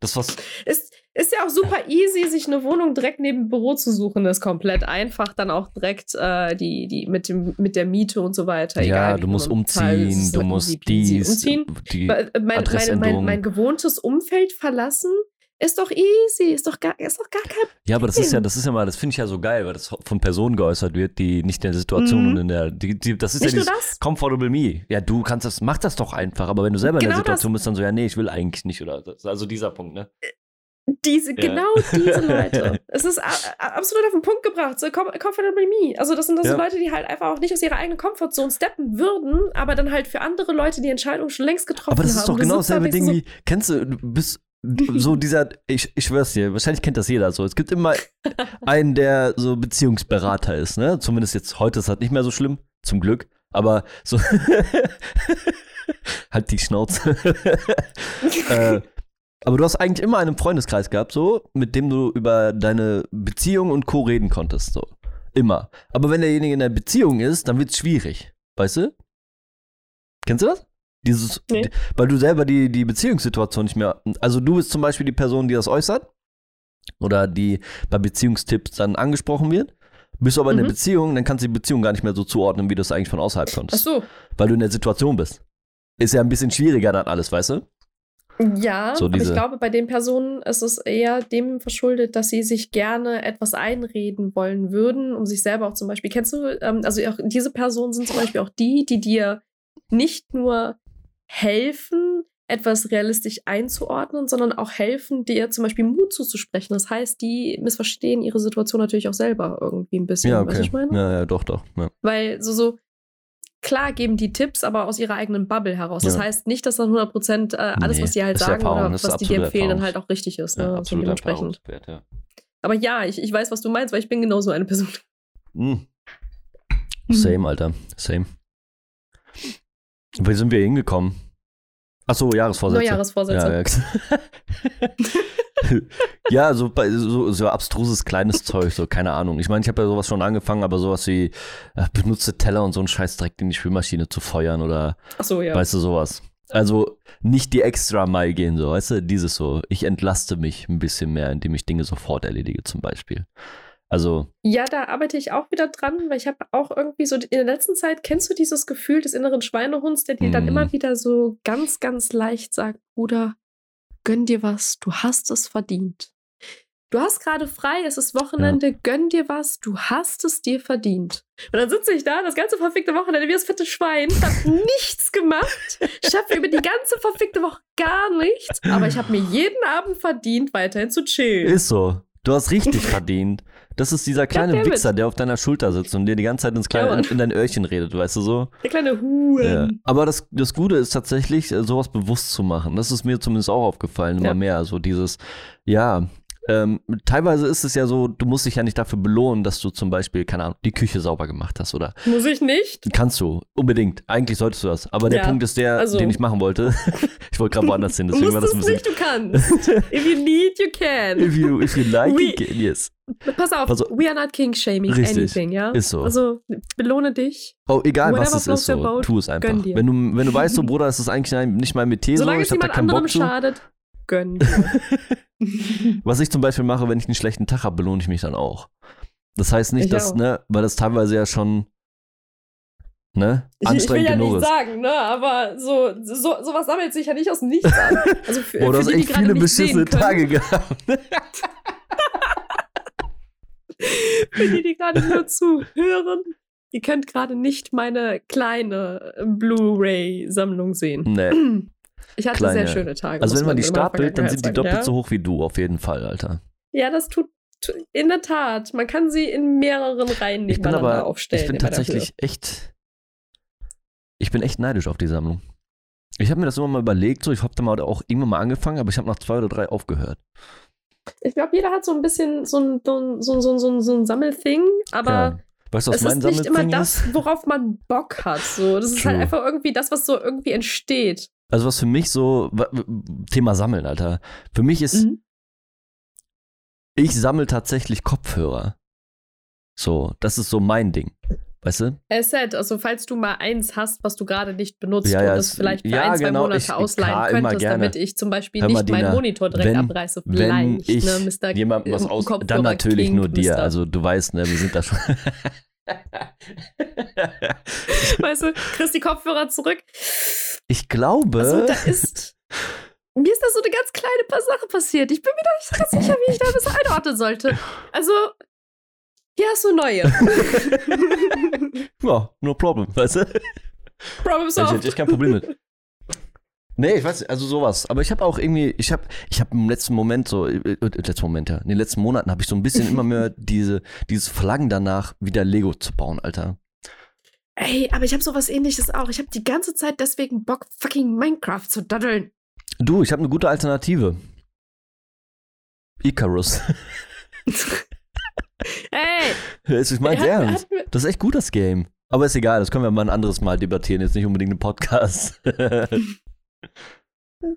das was. Ist, ist ja auch super easy, sich eine Wohnung direkt neben dem Büro zu suchen. Das ist komplett einfach, dann auch direkt äh, die, die mit, dem, mit der Miete und so weiter. Ja, egal, du musst umziehen, du so musst dies, Umziehen, die äh, mein, mein, mein, mein gewohntes Umfeld verlassen ist doch easy, ist doch gar, ist doch gar kein Ja, aber das ist ja, Problem. das ist ja mal, das finde ich ja so geil, weil das von Personen geäußert wird, die nicht in der Situation Mhm. und in der, die, die, das ist Nicht ja dieses das. Comfortable Me. Ja, du kannst das, mach das doch einfach, aber wenn du selber in Genau der Situation bist, dann so, ja, nee, ich will eigentlich nicht oder das, also dieser Punkt, ne? Diese, genau diese Leute. Es ist absolut auf den Punkt gebracht. So, by me. Also, das sind das ja. so Leute, die halt einfach auch nicht aus ihrer eigenen Komfortzone steppen würden, aber dann halt für andere Leute die Entscheidung schon längst getroffen haben. Aber das ist haben. doch genau dasselbe Ding so wie, kennst du, du bist so dieser, ich, ich schwör's dir, wahrscheinlich kennt das jeder so. Es gibt immer einen, der so Beziehungsberater ist, ne? Zumindest jetzt heute ist das nicht mehr so schlimm, zum Glück. Aber so. halt die Schnauze. äh, aber du hast eigentlich immer einen Freundeskreis gehabt, so, mit dem du über deine Beziehung und Co. reden konntest, so. Immer. Aber wenn derjenige in der Beziehung ist, dann wird's schwierig. Weißt du? Kennst du das? Dieses, nee. weil du selber die, die Beziehungssituation nicht mehr. Also du bist zum Beispiel die Person, die das äußert. Oder die bei Beziehungstipps dann angesprochen wird. Bist du aber mhm. in der mhm. Beziehung, dann kannst du die Beziehung gar nicht mehr so zuordnen, wie du es eigentlich von außerhalb konntest. Ach so. Weil du in der Situation bist. Ist ja ein bisschen schwieriger dann alles, weißt du? Ja, so aber ich glaube, bei den Personen ist es eher dem verschuldet, dass sie sich gerne etwas einreden wollen würden, um sich selber auch zum Beispiel, kennst du, ähm, also auch diese Personen sind zum Beispiel auch die, die dir nicht nur helfen, etwas realistisch einzuordnen, sondern auch helfen, dir zum Beispiel Mut zuzusprechen. Das heißt, die missverstehen ihre Situation natürlich auch selber irgendwie ein bisschen. Ja, okay. Weißt du, ich meine? Ja, ja, doch, doch. Ja. Weil so, so, klar geben die Tipps, aber aus ihrer eigenen Bubble heraus. Das ja. heißt nicht, dass dann 100 Prozent äh, alles, nee, was die halt sagen oder was die dir empfehlen, dann halt auch richtig ist. Ne? Ja, absolut dementsprechend. Ja. Aber ja, ich, ich weiß, was du meinst, weil ich bin genauso eine Person. Mhm. Same, Alter. Same. Wie sind wir hingekommen? Achso, Jahresvorsätze. Jahresvorsätze. Ja, ja. ja so, so, so, abstruses kleines Zeug, so keine Ahnung. Ich meine, ich habe ja sowas schon angefangen, aber sowas wie äh, benutzte Teller und so ein Scheißdreck in die Spülmaschine zu feuern oder so, ja. weißt du, sowas. Also nicht die extra Mile gehen, so, weißt du, dieses so, ich entlaste mich ein bisschen mehr, indem ich Dinge sofort erledige, zum Beispiel. Also. Ja, da arbeite ich auch wieder dran, weil ich habe auch irgendwie so in der letzten Zeit, kennst du dieses Gefühl des inneren Schweinehunds, der dir mm. dann mhm. immer wieder so ganz, ganz leicht sagt, Bruder, gönn dir was, du hast es verdient. Du hast gerade frei, es ist Wochenende, ja. gönn dir was, du hast es dir verdient. Und dann sitze ich da, das ganze verfickte Wochenende wie das fette Schwein, hab nichts gemacht, schaffe über die ganze verfickte Woche gar nichts, aber ich habe mir jeden Abend verdient, weiterhin zu chillen. Ist so. Du hast richtig verdient. Das ist dieser kleine Wichser, der auf deiner Schulter sitzt und dir die ganze Zeit ins kleine, in, in dein Öhrchen redet, weißt du so? Der kleine Huren. Ja. Aber das, das Gute ist tatsächlich, sowas bewusst zu machen. Das ist mir zumindest auch aufgefallen, immer ja. mehr. So dieses, ja, ähm, teilweise ist es ja so, du musst dich ja nicht dafür belohnen, dass du zum Beispiel, keine Ahnung, die Küche sauber gemacht hast, oder? Muss ich nicht? Kannst du, unbedingt. Eigentlich solltest du das. Aber der ja, Punkt ist der, also. den ich machen wollte. ich wollte gerade woanders hin, deswegen war das ein bisschen. nicht, du kannst. If you need, you can. If you, if you like, we, you can, yes. Pass auf, Pass auf, we are not king shaming Richtig, anything, ja? Ist so. Also belohne dich. Oh, egal Whatever was es ist, so, boat, tu es einfach. Wenn du, wenn du weißt, so Bruder, es ist eigentlich nicht mein Metier, Solange so, ich hab da keinen Bock zu. schadet, gönn dir. Was ich zum Beispiel mache, wenn ich einen schlechten Tag habe, belohne ich mich dann auch. Das heißt nicht, ich dass, auch. ne, weil das teilweise ja schon ne, anstrengend ich, will ja nicht sagen, ne, aber so, so sowas sammelt sich ja nicht aus dem Nichts an. Also für, Boah, du hast echt viele beschissene Tage gehabt. für die, die gerade nur zuhören, ihr könnt gerade nicht meine kleine Blu-ray-Sammlung sehen. Nee. Ich hatte Kleine. sehr schöne Tage. Also wenn man die stapelt, dann sind die doppelt ja? so hoch wie du, auf jeden Fall, Alter. Ja, das tut in der Tat. Man kann sie in mehreren Reihen nebeneinander aber, aufstellen. Ich bin tatsächlich echt. Ich bin echt neidisch auf die Sammlung. Ich habe mir das immer mal überlegt, so ich habe da mal auch irgendwann mal angefangen, aber ich habe nach zwei oder drei aufgehört. Ich glaube, jeder hat so ein bisschen so ein, so, so, so, so, so ein Sammelthing, aber ja. Weißt du, es ist nicht immer das, worauf man Bock hat. So. Das ist halt einfach irgendwie das, was so irgendwie entsteht. Also was für mich so, Thema Sammeln, Alter. Für mich ist, mhm. ich sammle tatsächlich Kopfhörer. So, das ist so mein Ding. Weißt du? Asset, also falls du mal eins hast, was du gerade nicht benutzt ja, ja, und das vielleicht für ja, ein, zwei genau, Monate ich, ausleihen könntest, damit ich zum Beispiel Hör nicht meinen Monitor direkt wenn, abreiße. Vielleicht, wenn ich ne, Mr. jemandem was aus... Dann natürlich King, nur dir, Mr. also du weißt, ne, wir sind da schon... weißt du, kriegst die Kopfhörer zurück. Ich glaube. Also, da ist. Mir ist da so eine ganz kleine paar Sache passiert. Ich bin mir da nicht ganz sicher, wie ich da das einordnen sollte. Also, hier hast du neue. ja, no problem, weißt du? Problem solved. Ich hätte kein Problem mit. Nee, ich weiß also sowas. Aber ich habe auch irgendwie, ich habe ich hab im letzten Moment so, äh, äh, letzten Moment, ja, in den letzten Monaten habe ich so ein bisschen immer mehr diese, dieses Flaggen danach, wieder Lego zu bauen, Alter. Ey, aber ich habe sowas ähnliches auch. Ich habe die ganze Zeit deswegen Bock, fucking Minecraft zu daddeln. Du, ich habe eine gute Alternative. Icarus. Ey! Ich mein's hat- ernst. hat Das ist echt gut, das Game. Aber ist egal, das können wir mal ein anderes Mal debattieren, jetzt nicht unbedingt im Podcast.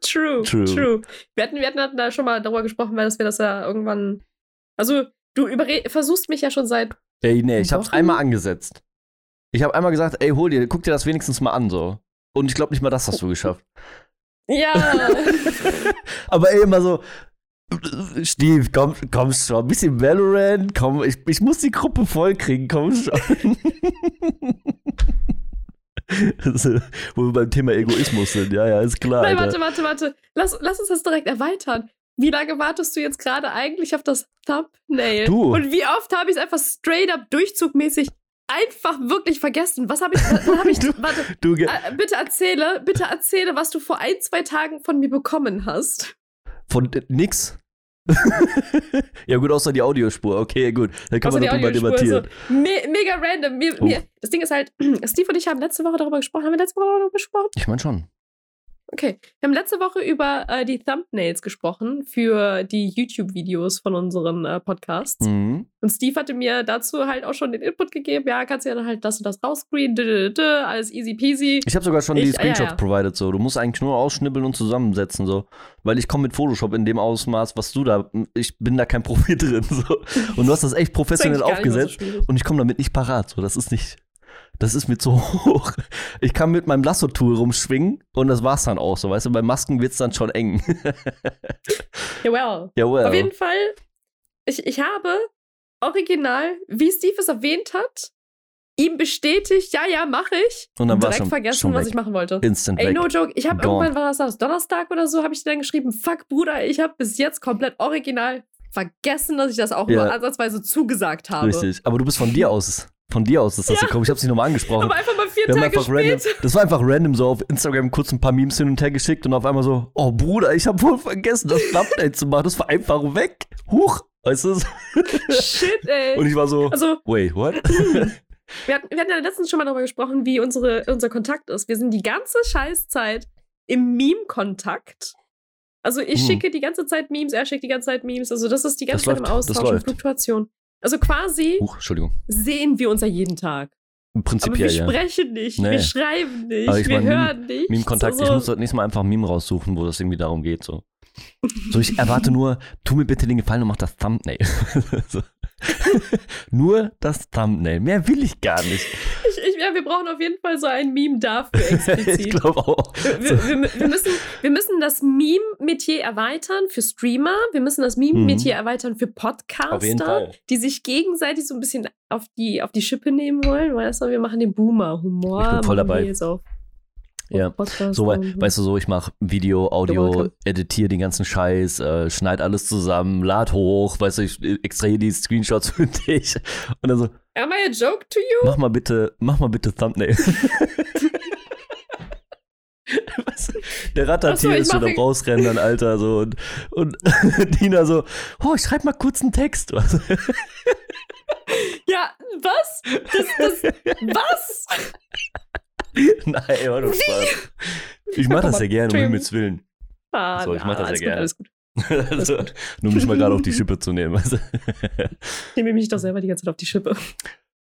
True, True. true. Wir, hatten, wir hatten da schon mal darüber gesprochen, weil dass wir das ja irgendwann. Also, du versuchst mich ja schon seit. ey, nee, ich hab's einmal angesetzt. Ich habe einmal gesagt, ey, hol dir, guck dir das wenigstens mal an, so. Und ich glaube nicht mal das hast du geschafft. Ja! Aber ey, immer so, Steve, komm, komm schon, ein bisschen Valorant, komm, ich, ich muss die Gruppe voll kriegen, komm schon. Wo wir beim Thema Egoismus sind, ja, ja, ist klar. Nein, warte, warte, warte. Lass, lass uns das direkt erweitern. Wie lange wartest du jetzt gerade eigentlich auf das Thumbnail? Du. Und wie oft habe ich es einfach straight up durchzugmäßig einfach wirklich vergessen? Was habe ich. Was hab ich Du- warte, Du, äh, bitte erzähle, bitte erzähle, was du vor ein, zwei Tagen von mir bekommen hast. von äh, nix. ja, gut, außer die Audiospur. Okay, gut. Da kann Außer man darüber debattieren. so me mega random. Mir, Oh. mir, das Ding ist halt, Steve und ich haben letzte Woche darüber gesprochen. Haben wir letzte Woche darüber gesprochen? Ich meine schon. Okay. Wir haben letzte Woche über äh, die Thumbnails gesprochen für die YouTube-Videos von unseren äh, Podcasts. Mhm. Und Steve hatte mir dazu halt auch schon den Input gegeben. Ja, kannst du ja dann halt das und das rausscreenen. Alles easy peasy. Ich habe sogar schon die Ich- ah, ja, Screenshots ja. provided, so. Du musst eigentlich nur ausschnibbeln und zusammensetzen, so. Weil ich komme mit Photoshop in dem Ausmaß, was du da, ich bin da kein Profi drin, so. Und du hast das echt Das professionell so aufgesetzt. schwierig. und ich komme damit nicht parat, so. Das ist nicht, das ist mir zu hoch. Ich kann mit meinem Lasso-Tool rumschwingen und das war's dann auch, so. Weißt du, bei Masken wird's dann schon eng. Ja, well. Jawohl. Auf jeden Fall, ich, ich habe original, wie Steve es erwähnt hat, ihm bestätigt, ja, ja, mache ich. Und dann war direkt schon, vergessen, schon was ich machen wollte. Instant Ey, weg. no joke. Ich habe irgendwann, war das, das Donnerstag oder so, habe ich dir dann geschrieben, fuck, Bruder, ich habe bis jetzt komplett original vergessen, dass ich das auch Ja. nur ansatzweise zugesagt habe. Richtig. Aber du bist von dir aus. Von dir aus ist das Ja. gekommen. Ich hab's nicht nochmal angesprochen. Aber einfach mal vier Wir Tage einfach random, das war einfach random so auf Instagram kurz ein paar Memes hin und her geschickt und auf einmal so, oh Bruder, ich habe wohl vergessen, das Thumbnail zu machen. Das war einfach weg. Huch. Weißt du? Shit, ey. Und ich war so, also, wait, what? wir hatten, wir hatten ja letztens schon mal darüber gesprochen, wie unsere, unser Kontakt ist. Wir sind die ganze Scheißzeit im Meme-Kontakt. Also ich Hm. schicke die ganze Zeit Memes, er schickt die ganze Zeit Memes. Also das ist die ganze Das Zeit im läuft, das Austausch und. Fluktuation. Also quasi Huch, sehen wir uns ja jeden Tag. Aber wir Prinzipiell, ja. sprechen nicht, Nee. wir schreiben nicht, wir mein, hören nicht. Meme-Kontakt, ich Also, muss das nächste Mal einfach ein Meme raussuchen, wo das irgendwie darum geht. So, so ich erwarte nur, tu mir bitte den Gefallen und mach das Thumbnail. so. nur das Thumbnail. Mehr will ich gar nicht. ich, ich, ja, wir brauchen auf jeden Fall so ein Meme dafür ich explizit. glaube auch. Wir, wir, wir, müssen, wir müssen das Meme-Metier erweitern für Streamer. Wir müssen das Meme-Metier erweitern für Mhm. Auf jeden Podcaster, die sich gegenseitig so ein bisschen auf die, auf die Schippe nehmen wollen. Weißt du, wir machen den Boomer-Humor. Ich bin voll dabei. Ja. Podcast So, und- weißt du so, ich mache Video, Audio, editiere den ganzen Scheiß, äh, schneid alles zusammen, lad hoch, weißt du, ich extrahiere die Screenshots für dich. Und dann so, Am I a joke to you? mach mal bitte, mach mal bitte Thumbnail. Was? Der Ach so, ist schon am Rausrennen, Alter, so. Und, und Dina so, oh, ich schreib mal kurz einen Text. Ja, was? Das, das, was? Nein, war doch Spaß. Ich mach das ja gerne, um. Himmels Willen. Ah, So, ich mach das ja gut, gerne. Alles gut. also, nur mich mal gerade auf die Schippe zu nehmen. Du? Ich nehme mich doch selber die ganze Zeit auf die Schippe.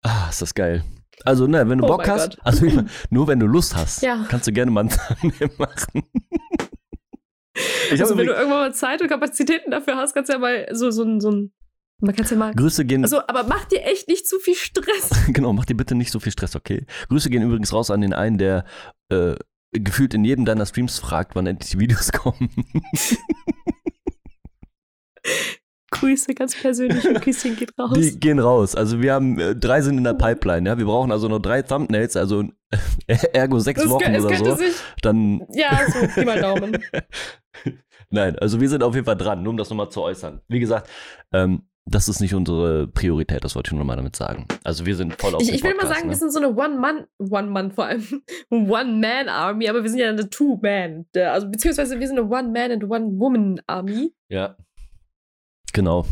Ah, ist das geil. Also, ne, wenn du Oh Bock hast, Gott. also nur wenn du Lust hast, Ja. kannst du gerne mal ein Thumbnail machen. Ich also, wenn du irgendwann mal Zeit und Kapazitäten dafür hast, kannst du ja mal so, so, ein- so ein. Man kann ja mal. Grüße gehen, Also, aber mach dir echt nicht zu viel Stress. genau, mach dir bitte nicht so viel Stress, okay? Grüße gehen übrigens raus an den einen, der äh, gefühlt in jedem deiner Streams fragt, wann endlich die Videos kommen. Grüße ganz persönlich und Küsschen geht raus. Die gehen raus. Also wir haben äh, drei sind in der Pipeline, ja. Wir brauchen also noch drei Thumbnails, also äh, ergo sechs das, Wochen es oder so. sich. Dann Ja, so, Pi mal Daumen. Nein, also wir sind auf jeden Fall dran, nur um das nochmal zu äußern. Wie gesagt, ähm, das ist nicht unsere Priorität, das wollte ich nur mal damit sagen. Also wir sind voll auf Ich, ich will mal sagen, ne? wir sind so eine One-Man, One-Man vor allem, One-Man-Army, aber wir sind ja eine Two-Man. Also beziehungsweise wir sind eine One-Man- and One-Woman-Army. Ja. Genau.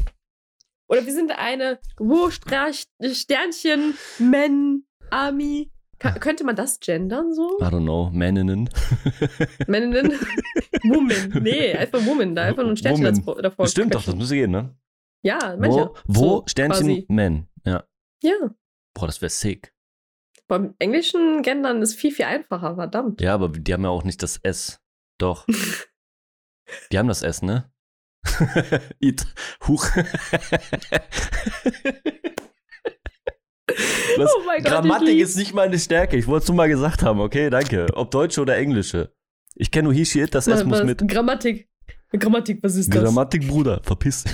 Oder wir sind eine Wo-Sternchen-Men-Army. Könnte man das gendern so? I don't know. Männinnen. Männinnen? Woman. Nee, einfach Woman. Da einfach nur ein Sternchen davor. Stimmt doch, das müsste gehen, ne? Ja, manche. Wo, wo So, Sternchen quasi. Men. Ja. Ja. Boah, das wäre sick. Beim englischen Gendern ist viel, viel einfacher, verdammt. Ja, aber die haben ja auch nicht das S. Doch. die haben das S, ne? It. Huch. Das oh mein Gott, Grammatik ist nicht meine Stärke. Ich wollte es nur mal gesagt haben, okay? Danke. Ob deutsche oder englische. Ich kenne nur he, she, it, das S muss mit. Grammatik. Grammatik, was ist das? Grammatik, Bruder, verpiss.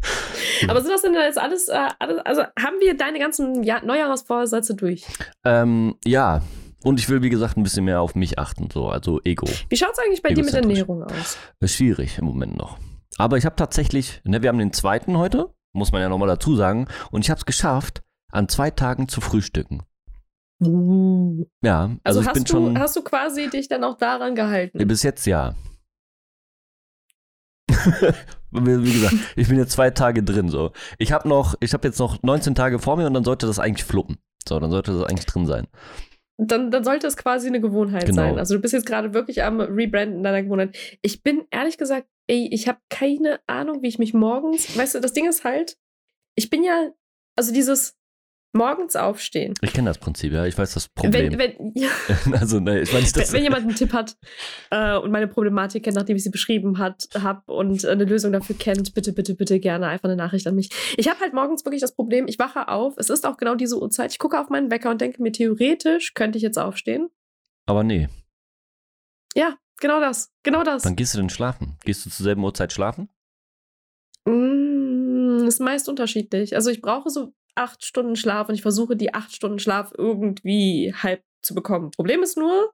Aber sind das denn jetzt alles, äh, alles also haben wir deine ganzen ja Neujahrsvorsätze durch? ähm, ja. Und ich will, wie gesagt, ein bisschen mehr auf mich achten, so, also Ego. Wie schaut es eigentlich bei dir mit. Ernährung aus? Ist schwierig im Moment noch. Aber ich habe tatsächlich, ne, wir haben den zweiten heute, muss man ja nochmal dazu sagen, und ich habe es geschafft, an zwei Tagen zu frühstücken. Ja, also, Also, ich hast, bin du, schon, hast du quasi dich dann auch daran gehalten? bis jetzt ja. wie gesagt, ich bin jetzt zwei Tage drin, so. Ich habe noch, ich habe jetzt noch 19 Tage vor mir und dann sollte das eigentlich fluppen. So, dann sollte das eigentlich drin sein. Dann, dann sollte es quasi eine Gewohnheit Genau. sein. Also du bist jetzt gerade wirklich am Rebranden deiner Gewohnheit. Ich bin ehrlich gesagt, ey, ich habe keine Ahnung, wie ich mich morgens, weißt du, das Ding ist halt, ich bin ja, also dieses morgens aufstehen. Ich kenne das Prinzip, ja. Ich weiß das Problem. Wenn, wenn, ja, also, ne, ich nicht, wenn, das. wenn jemand einen Tipp hat äh, und meine Problematik kennt, nachdem ich sie beschrieben habe und eine Lösung dafür kennt, bitte, bitte, bitte gerne einfach eine Nachricht an mich. Ich habe halt morgens wirklich das Problem, ich wache auf, es ist auch genau diese Uhrzeit, ich gucke auf meinen Wecker und denke mir, theoretisch könnte ich jetzt aufstehen. Aber nee. Ja, genau das, genau das. Wann gehst du denn schlafen? Gehst du zur selben Uhrzeit schlafen? Mm, ist meist unterschiedlich. Also ich brauche so acht Stunden Schlaf und ich versuche die acht Stunden Schlaf irgendwie halb zu bekommen. Problem ist nur,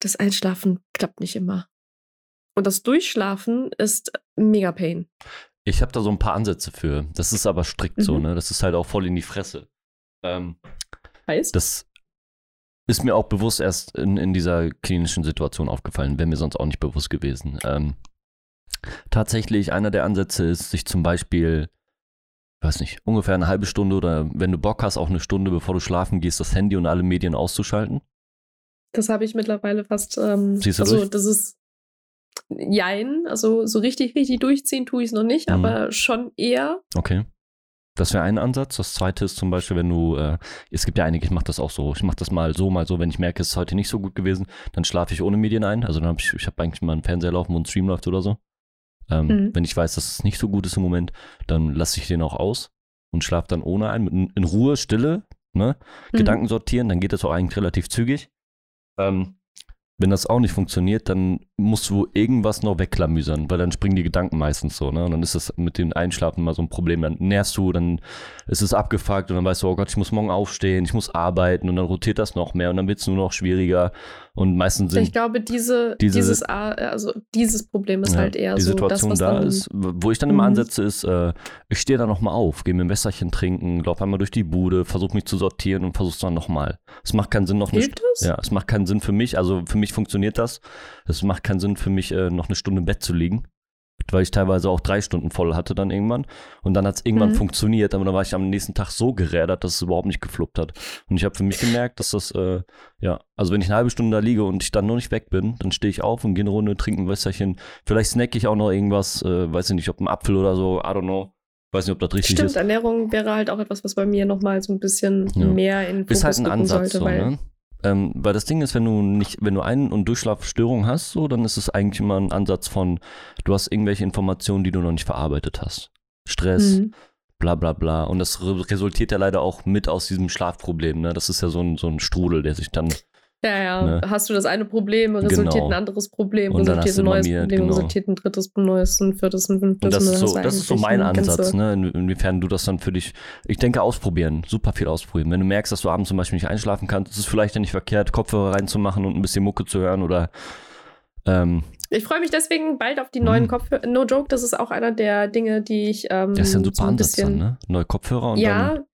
das Einschlafen klappt nicht immer. Und das Durchschlafen ist mega pain. Ich habe da so ein paar Ansätze für. Das ist aber strikt so, Mhm. ne? Das ist halt auch voll in die Fresse. Ähm, Heißt? das ist mir auch bewusst erst in, in dieser klinischen Situation aufgefallen, wäre mir sonst auch nicht bewusst gewesen. Ähm, tatsächlich, einer der Ansätze ist, sich zum Beispiel, weiß nicht, ungefähr eine halbe Stunde oder wenn du Bock hast, auch eine Stunde, bevor du schlafen gehst, das Handy und alle Medien auszuschalten. Das habe ich mittlerweile fast. Ähm, Ziehst du also durch? das ist Jein. Also so richtig, richtig durchziehen tue ich es noch nicht, Mhm. aber schon eher. Okay. Das wäre ein Ansatz. Das zweite ist zum Beispiel, wenn du, äh, es gibt ja einige, ich mache das auch so. Ich mache das mal so, mal so. Wenn ich merke, es ist heute nicht so gut gewesen, dann schlafe ich ohne Medien ein. Also dann habe ich, ich habe eigentlich mal einen Fernseher laufen, wo ein Stream läuft oder so. Ähm, Mhm. Wenn ich weiß, dass es nicht so gut ist im Moment, dann lasse ich den auch aus und schlafe dann ohne ein, in Ruhe, Stille, ne? Mhm. Gedanken sortieren, dann geht das auch eigentlich relativ zügig. Ähm, wenn das auch nicht funktioniert, dann musst du irgendwas noch wegklamüsern, weil dann springen die Gedanken meistens so, ne? Und dann ist das mit dem Einschlafen mal so ein Problem. Dann nervst du, dann ist es abgefuckt und dann weißt du, oh Gott, ich muss morgen aufstehen, ich muss arbeiten und dann rotiert das noch mehr und dann wird es nur noch schwieriger. Und meistens sind Ich glaube, diese, diese- dieses, also dieses Problem ist ja, halt eher die so Situation das, was da dann, ist, wo ich dann immer Mhm. ansetze, ist, äh, ich stehe da nochmal auf, gehe mir ein Wässerchen trinken, laufe einmal durch die Bude, versuche mich zu sortieren und versuche es dann nochmal. Es macht keinen Sinn, noch eine Hilft das? ja, es macht keinen Sinn für mich, also für mich funktioniert das. Es macht keinen Sinn für mich, äh, noch eine Stunde im Bett zu liegen, weil ich teilweise auch drei Stunden voll hatte dann irgendwann. Und dann hat es irgendwann Mhm. funktioniert, aber dann war ich am nächsten Tag so gerädert, dass es überhaupt nicht gefluppt hat. Und ich habe für mich gemerkt, dass das, äh, ja, also wenn ich eine halbe Stunde da liege und ich dann noch nicht weg bin, dann stehe ich auf und gehe eine Runde, trinke ein Wässerchen. Vielleicht snacke ich auch noch irgendwas, äh, weiß ich nicht, ob ein Apfel oder so, I don't know. Weiß nicht, ob das richtig Stimmt, ist. Ernährung wäre halt auch etwas, was bei mir nochmal so ein bisschen Ja. mehr in Fokus Ist halt ein Ansatz sollte, so, weil ne? Ähm, weil das Ding ist, wenn du nicht, wenn du Ein- und Durchschlafstörungen hast, so, dann ist es eigentlich immer ein Ansatz von, du hast irgendwelche Informationen, die du noch nicht verarbeitet hast. Stress, Mhm. bla bla bla. Und das re resultiert ja leider auch mit aus diesem Schlafproblem, ne? Das ist ja so ein, so ein Strudel, der sich dann. Ja, ja. Ne? Hast du das eine Problem, resultiert Genau. ein anderes Problem, Und resultiert ein neues Problem, genau. resultiert ein drittes, ein neues, ein viertes, ein fünftes. Und das dann ist hast so, das ist so mein Ansatz, ne? In, inwiefern du das dann für dich, ich denke, ausprobieren, super viel ausprobieren. Wenn du merkst, dass du abends zum Beispiel nicht einschlafen kannst, ist es vielleicht ja nicht verkehrt, Kopfhörer reinzumachen und ein bisschen Mucke zu hören oder ähm, Ich freue mich deswegen bald auf die neuen Hm. Kopfhörer. No joke, das ist auch einer der Dinge, die ich. Ähm, Das ist ja ein super so ein Ansatz bisschen, dann, ne? Neue Kopfhörer und dann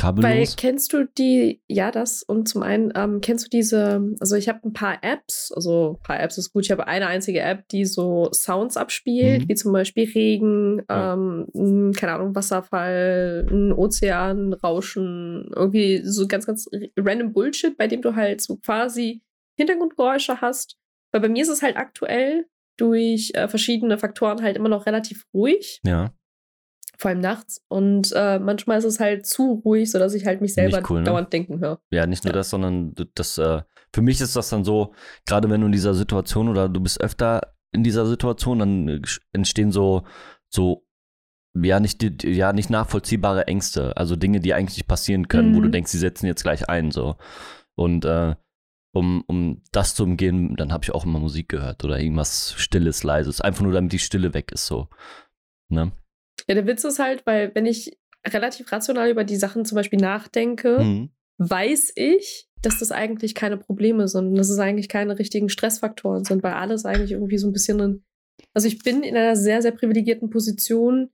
Ja, weil kabellos. kennst du die, ja, das und zum einen ähm, kennst du diese, also ich habe ein paar Apps, also ein paar Apps ist gut, ich habe eine einzige App, die so Sounds abspielt, Mhm. wie zum Beispiel Regen, Ja. ähm, keine Ahnung, Wasserfall, ein Ozean, Rauschen, irgendwie so ganz, ganz random Bullshit, bei dem du halt so quasi Hintergrundgeräusche hast. Weil bei mir ist es halt aktuell durch äh, verschiedene Faktoren halt immer noch relativ ruhig Ja. Vor allem nachts. Und äh, manchmal ist es halt zu ruhig, sodass ich halt mich selber cool, ne? dauernd denken höre. Ja, nicht nur Ja. das, sondern das, äh, für mich ist das dann so, gerade wenn du in dieser Situation oder du bist öfter in dieser Situation, dann äh, entstehen so, so, ja, nicht, ja, nicht nachvollziehbare Ängste. Also Dinge, die eigentlich nicht passieren können, wo Mhm. du denkst, sie setzen jetzt gleich ein, so. Und, äh, um, um das zu umgehen, dann habe ich auch immer Musik gehört oder irgendwas Stilles, Leises. Einfach nur, damit die Stille weg ist, so. Ne? Ja, der Witz ist halt, weil wenn ich relativ rational über die Sachen zum Beispiel nachdenke, Mhm. weiß ich, dass das eigentlich keine Probleme sind, dass es eigentlich keine richtigen Stressfaktoren sind, weil alles eigentlich irgendwie so ein bisschen ein. Also ich bin in einer sehr, sehr privilegierten Position,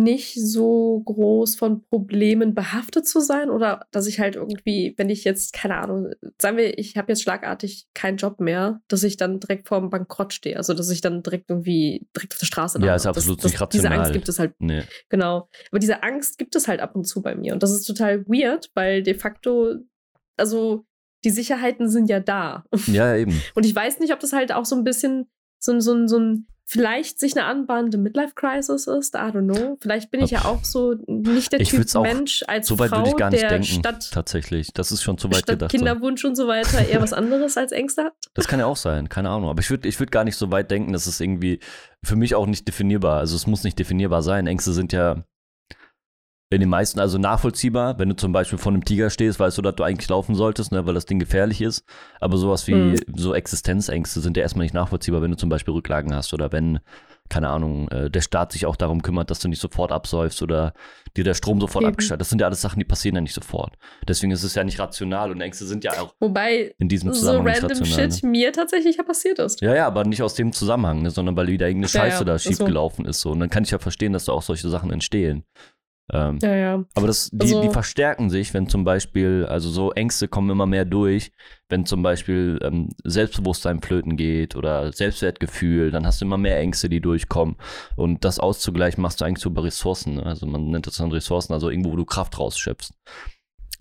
nicht so groß von Problemen behaftet zu sein oder dass ich halt irgendwie, wenn ich jetzt, keine Ahnung, sagen wir, ich habe jetzt schlagartig keinen Job mehr, dass ich dann direkt vor dem Bankrott stehe. Also dass ich dann direkt irgendwie direkt auf der Straße Ja, lande. ist absolut das, nicht das, Diese Angst rational. gibt es halt Nee. Genau. Aber diese Angst gibt es halt ab und zu bei mir. Und das ist total weird, weil de facto, also die Sicherheiten sind ja da. Ja, eben. Und ich weiß nicht, ob das halt auch so ein bisschen so, ein- so, ein- so ein, vielleicht sich eine anbahnende Midlife-Crisis ist. I don't know. Vielleicht bin ich ja auch so nicht der Ich Typ Mensch als So weit Frau, würde ich gar nicht der denken, statt, tatsächlich. Das ist schon zu weit statt gedacht. so. Kinderwunsch und so weiter eher was anderes als Ängste hat. Das kann ja auch sein, keine Ahnung. Aber ich würde ich würd gar nicht so weit denken, das ist irgendwie für mich auch nicht definierbar. Also es muss nicht definierbar sein. Ängste sind ja in den meisten, also nachvollziehbar. Wenn du zum Beispiel vor einem Tiger stehst, weißt du, dass du eigentlich laufen solltest, ne, weil das Ding gefährlich ist. Aber sowas wie Mhm. so Existenzängste sind ja erstmal nicht nachvollziehbar, wenn du zum Beispiel Rücklagen hast oder wenn, keine Ahnung, äh, der Staat sich auch darum kümmert, dass du nicht sofort absäufst oder dir der Strom sofort Eben. abgestellt. Das sind ja alles Sachen, die passieren ja nicht sofort. Deswegen ist es ja nicht rational und Ängste sind ja auch Wobei in diesem so Zusammenhang nicht random rational. Shit ne? mir tatsächlich ja passiert ist. Ja, ja, aber nicht aus dem Zusammenhang, ne, sondern weil wieder irgendeine Ja, Scheiße ja, da ach schief so. gelaufen ist. So. Und dann kann ich ja verstehen, dass da auch solche Sachen entstehen. Ähm, Ja, ja. Aber das, die, Also- die verstärken sich, wenn zum Beispiel, also so Ängste kommen immer mehr durch, wenn zum Beispiel ähm, Selbstbewusstsein flöten geht oder Selbstwertgefühl, dann hast du immer mehr Ängste, die durchkommen. Und das auszugleichen machst du eigentlich so über Ressourcen. Ne? Also man nennt das dann Ressourcen, also irgendwo, wo du Kraft rausschöpfst.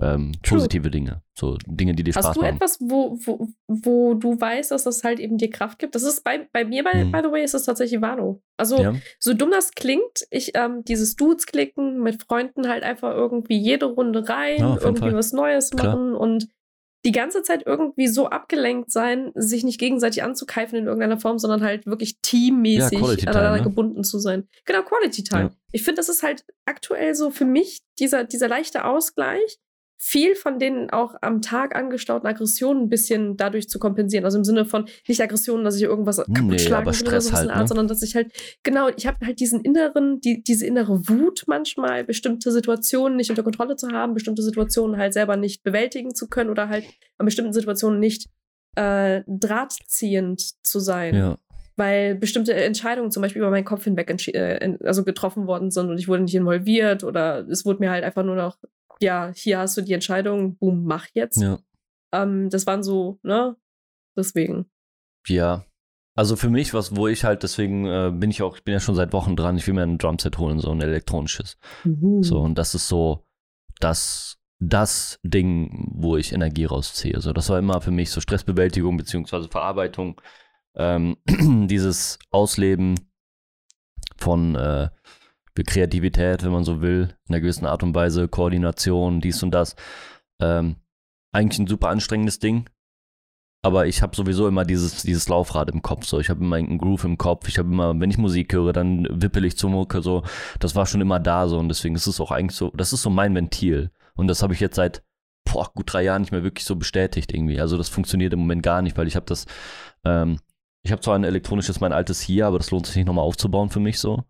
Ähm, positive Dinge, so Dinge, die dir Spaß Hast du machen. etwas, wo, wo, wo du weißt, dass das halt eben dir Kraft gibt? Das ist bei, bei mir, by, Hm. by the way, ist es tatsächlich Vano. Also, Ja? so dumm das klingt, ich, ähm, dieses Dudes klicken, mit Freunden halt einfach irgendwie jede Runde rein, jeden irgendwie Fall. was Neues Klar. machen und die ganze Zeit irgendwie so abgelenkt sein, sich nicht gegenseitig anzukeifen in irgendeiner Form, sondern halt wirklich teammäßig Ja, aneinander ne? gebunden zu sein. Genau, Quality Time. Ja. Ich finde, das ist halt aktuell so für mich dieser, dieser leichte Ausgleich, viel von den auch am Tag angestauten Aggressionen ein bisschen dadurch zu kompensieren. Also im Sinne von nicht Aggressionen, dass ich irgendwas kaputt Nee, schlagen will oder Stress sowas in halt, Art, ne? sondern dass ich halt, genau, ich habe halt diesen inneren, die, diese innere Wut manchmal, bestimmte Situationen nicht unter Kontrolle zu haben, bestimmte Situationen halt selber nicht bewältigen zu können oder halt an bestimmten Situationen nicht äh, drahtziehend zu sein ja. weil bestimmte Entscheidungen zum Beispiel über meinen Kopf hinweg äh, also getroffen worden sind und ich wurde nicht involviert oder es wurde mir halt einfach nur noch, ja, hier hast du die Entscheidung, boom, mach jetzt. ja. Ähm, das waren so, ne? Deswegen. Ja. Also für mich, was, wo ich halt, deswegen äh, bin ich auch, ich bin ja schon seit Wochen dran, ich will mir ein Drumset holen, so ein elektronisches. So, und das ist so das, das Ding, wo ich Energie rausziehe. So, das war immer für mich so Stressbewältigung beziehungsweise Verarbeitung, ähm, dieses Ausleben von äh, Kreativität, wenn man so will, in einer gewissen Art und Weise, Koordination, dies und das. Ähm, eigentlich ein super anstrengendes Ding. Aber ich habe sowieso immer dieses, dieses Laufrad im Kopf. So, ich habe immer einen Groove im Kopf. Ich habe immer, wenn ich Musik höre, dann wippel ich zur Mucke. So, das war schon immer da so und deswegen ist es auch eigentlich so, das ist so mein Ventil. Und das habe ich jetzt seit boah, gut drei Jahren nicht mehr wirklich so bestätigt irgendwie. Also das funktioniert im Moment gar nicht, weil ich habe das, ähm, ich habe zwar ein elektronisches, mein altes hier, aber das lohnt sich nicht nochmal aufzubauen für mich so.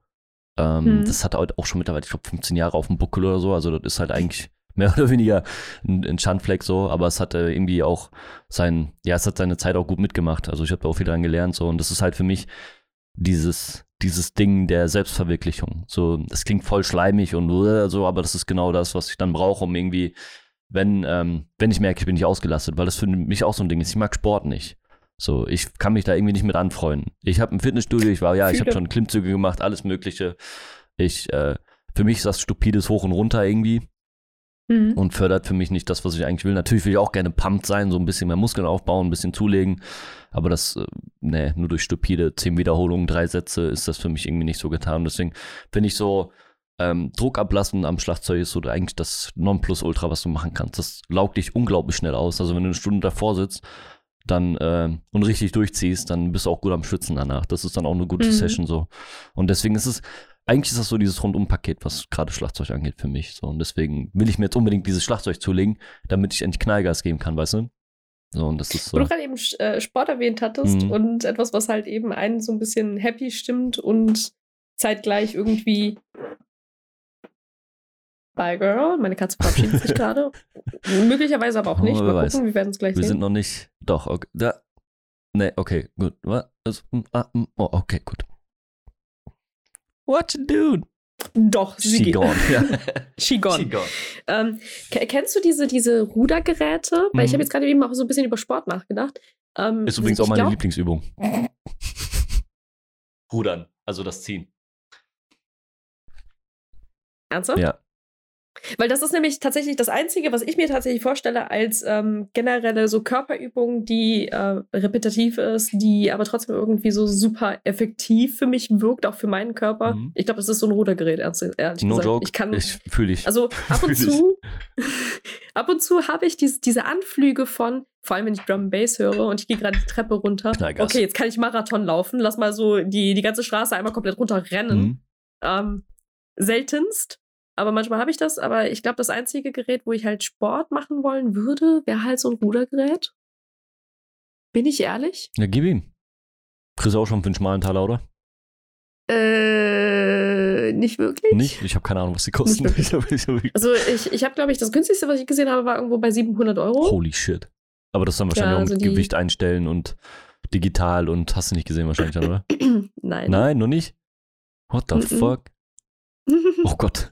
Ähm, Hm. Das hat halt auch schon mittlerweile, ich glaube, 15 Jahre auf dem Buckel oder so. Also das ist halt eigentlich mehr oder weniger ein, ein Schandfleck so, aber es hat äh, irgendwie auch sein, ja, es hat seine Zeit auch gut mitgemacht. Also ich habe da auch viel dran gelernt so und das ist halt für mich dieses dieses Ding der Selbstverwirklichung. So, das klingt voll schleimig und so, aber das ist genau das, was ich dann brauche, um irgendwie, wenn, ähm, wenn ich merke, ich bin nicht ausgelastet, weil das für mich auch so ein Ding ist. Ich mag Sport nicht. So, ich kann mich da irgendwie nicht mit anfreunden. Ich habe ein Fitnessstudio, ich war, ja, ich habe schon Klimmzüge gemacht, alles Mögliche. Ich, äh, für mich ist das stupides Hoch und runter irgendwie mhm. und fördert für mich nicht das, was ich eigentlich will. Natürlich will ich auch gerne pumped sein, so ein bisschen mehr Muskeln aufbauen, ein bisschen zulegen. Aber das, äh, ne, nur durch stupide zehn Wiederholungen, drei Sätze ist das für mich irgendwie nicht so getan. Deswegen finde ich so, ähm, Druck ablassen am Schlagzeug ist so eigentlich das Nonplusultra, was du machen kannst. Das laugt dich unglaublich schnell aus. Also wenn du eine Stunde davor sitzt, dann äh, und richtig durchziehst, dann bist du auch gut am Schwitzen danach. Das ist dann auch eine gute mhm. Session so. Und deswegen ist es, eigentlich ist das so dieses Rundum-Paket, was gerade Schlagzeug angeht für mich. So. Und deswegen will ich mir jetzt unbedingt dieses Schlagzeug zulegen, damit ich endlich Knallgas geben kann, weißt du? So, und das ist so. Wo du gerade eben äh, Sport erwähnt hattest mhm. und etwas, was halt eben einen so ein bisschen happy stimmt und zeitgleich irgendwie Bye Girl. Meine Katze verabschiedet sich gerade. Möglicherweise aber auch nicht. Oh, Mal gucken, weiß. wir werden es gleich wir sehen. Wir sind noch nicht. Doch, okay. Da. Nee, okay, gut. Was? Mm, ah, mm, oh, okay, gut. What you doing? Doch, sie She gone. Ja. She gone. She gone. Ähm, kennst du diese, diese Rudergeräte? Weil mhm. ich habe jetzt gerade eben auch so ein bisschen über Sport nachgedacht. Ähm, Ist übrigens auch meine glaub, Lieblingsübung. Rudern, also das Ziehen. Ernsthaft? Ja. Weil das ist nämlich tatsächlich das Einzige, was ich mir tatsächlich vorstelle als ähm, generelle so Körperübung, die äh, repetitiv ist, die aber trotzdem irgendwie so super effektiv für mich wirkt, auch für meinen Körper. Mhm. Ich glaube, das ist so ein Rudergerät, ehrlich no gesagt. Joke. Ich kann, ich fühle ich. Also ab und zu, ab und zu habe ich diese, diese Anflüge von, vor allem wenn ich Drum Bass höre und ich gehe gerade die Treppe runter. Knallgas. Okay, jetzt kann ich Marathon laufen. Lass mal so die, die ganze Straße einmal komplett runter rennen. Mhm. Ähm, seltenst aber manchmal habe ich das. Aber ich glaube, das einzige Gerät, wo ich halt Sport machen wollen würde, wäre halt so ein Rudergerät. Bin ich ehrlich? Ja, gib ihm. Kriegst du auch schon für einen schmalen Taler, oder? Äh, nicht wirklich. Nicht? Ich habe keine Ahnung, was die kosten. Also ich, ich habe, glaube ich, das günstigste, was ich gesehen habe, war irgendwo bei 700 Euro. Holy shit. Aber das dann wahrscheinlich ja, also auch mit Gewicht einstellen und digital und hast du nicht gesehen wahrscheinlich dann, oder? Nein. Nein, noch nicht? What the mm -mm. fuck? Oh Gott.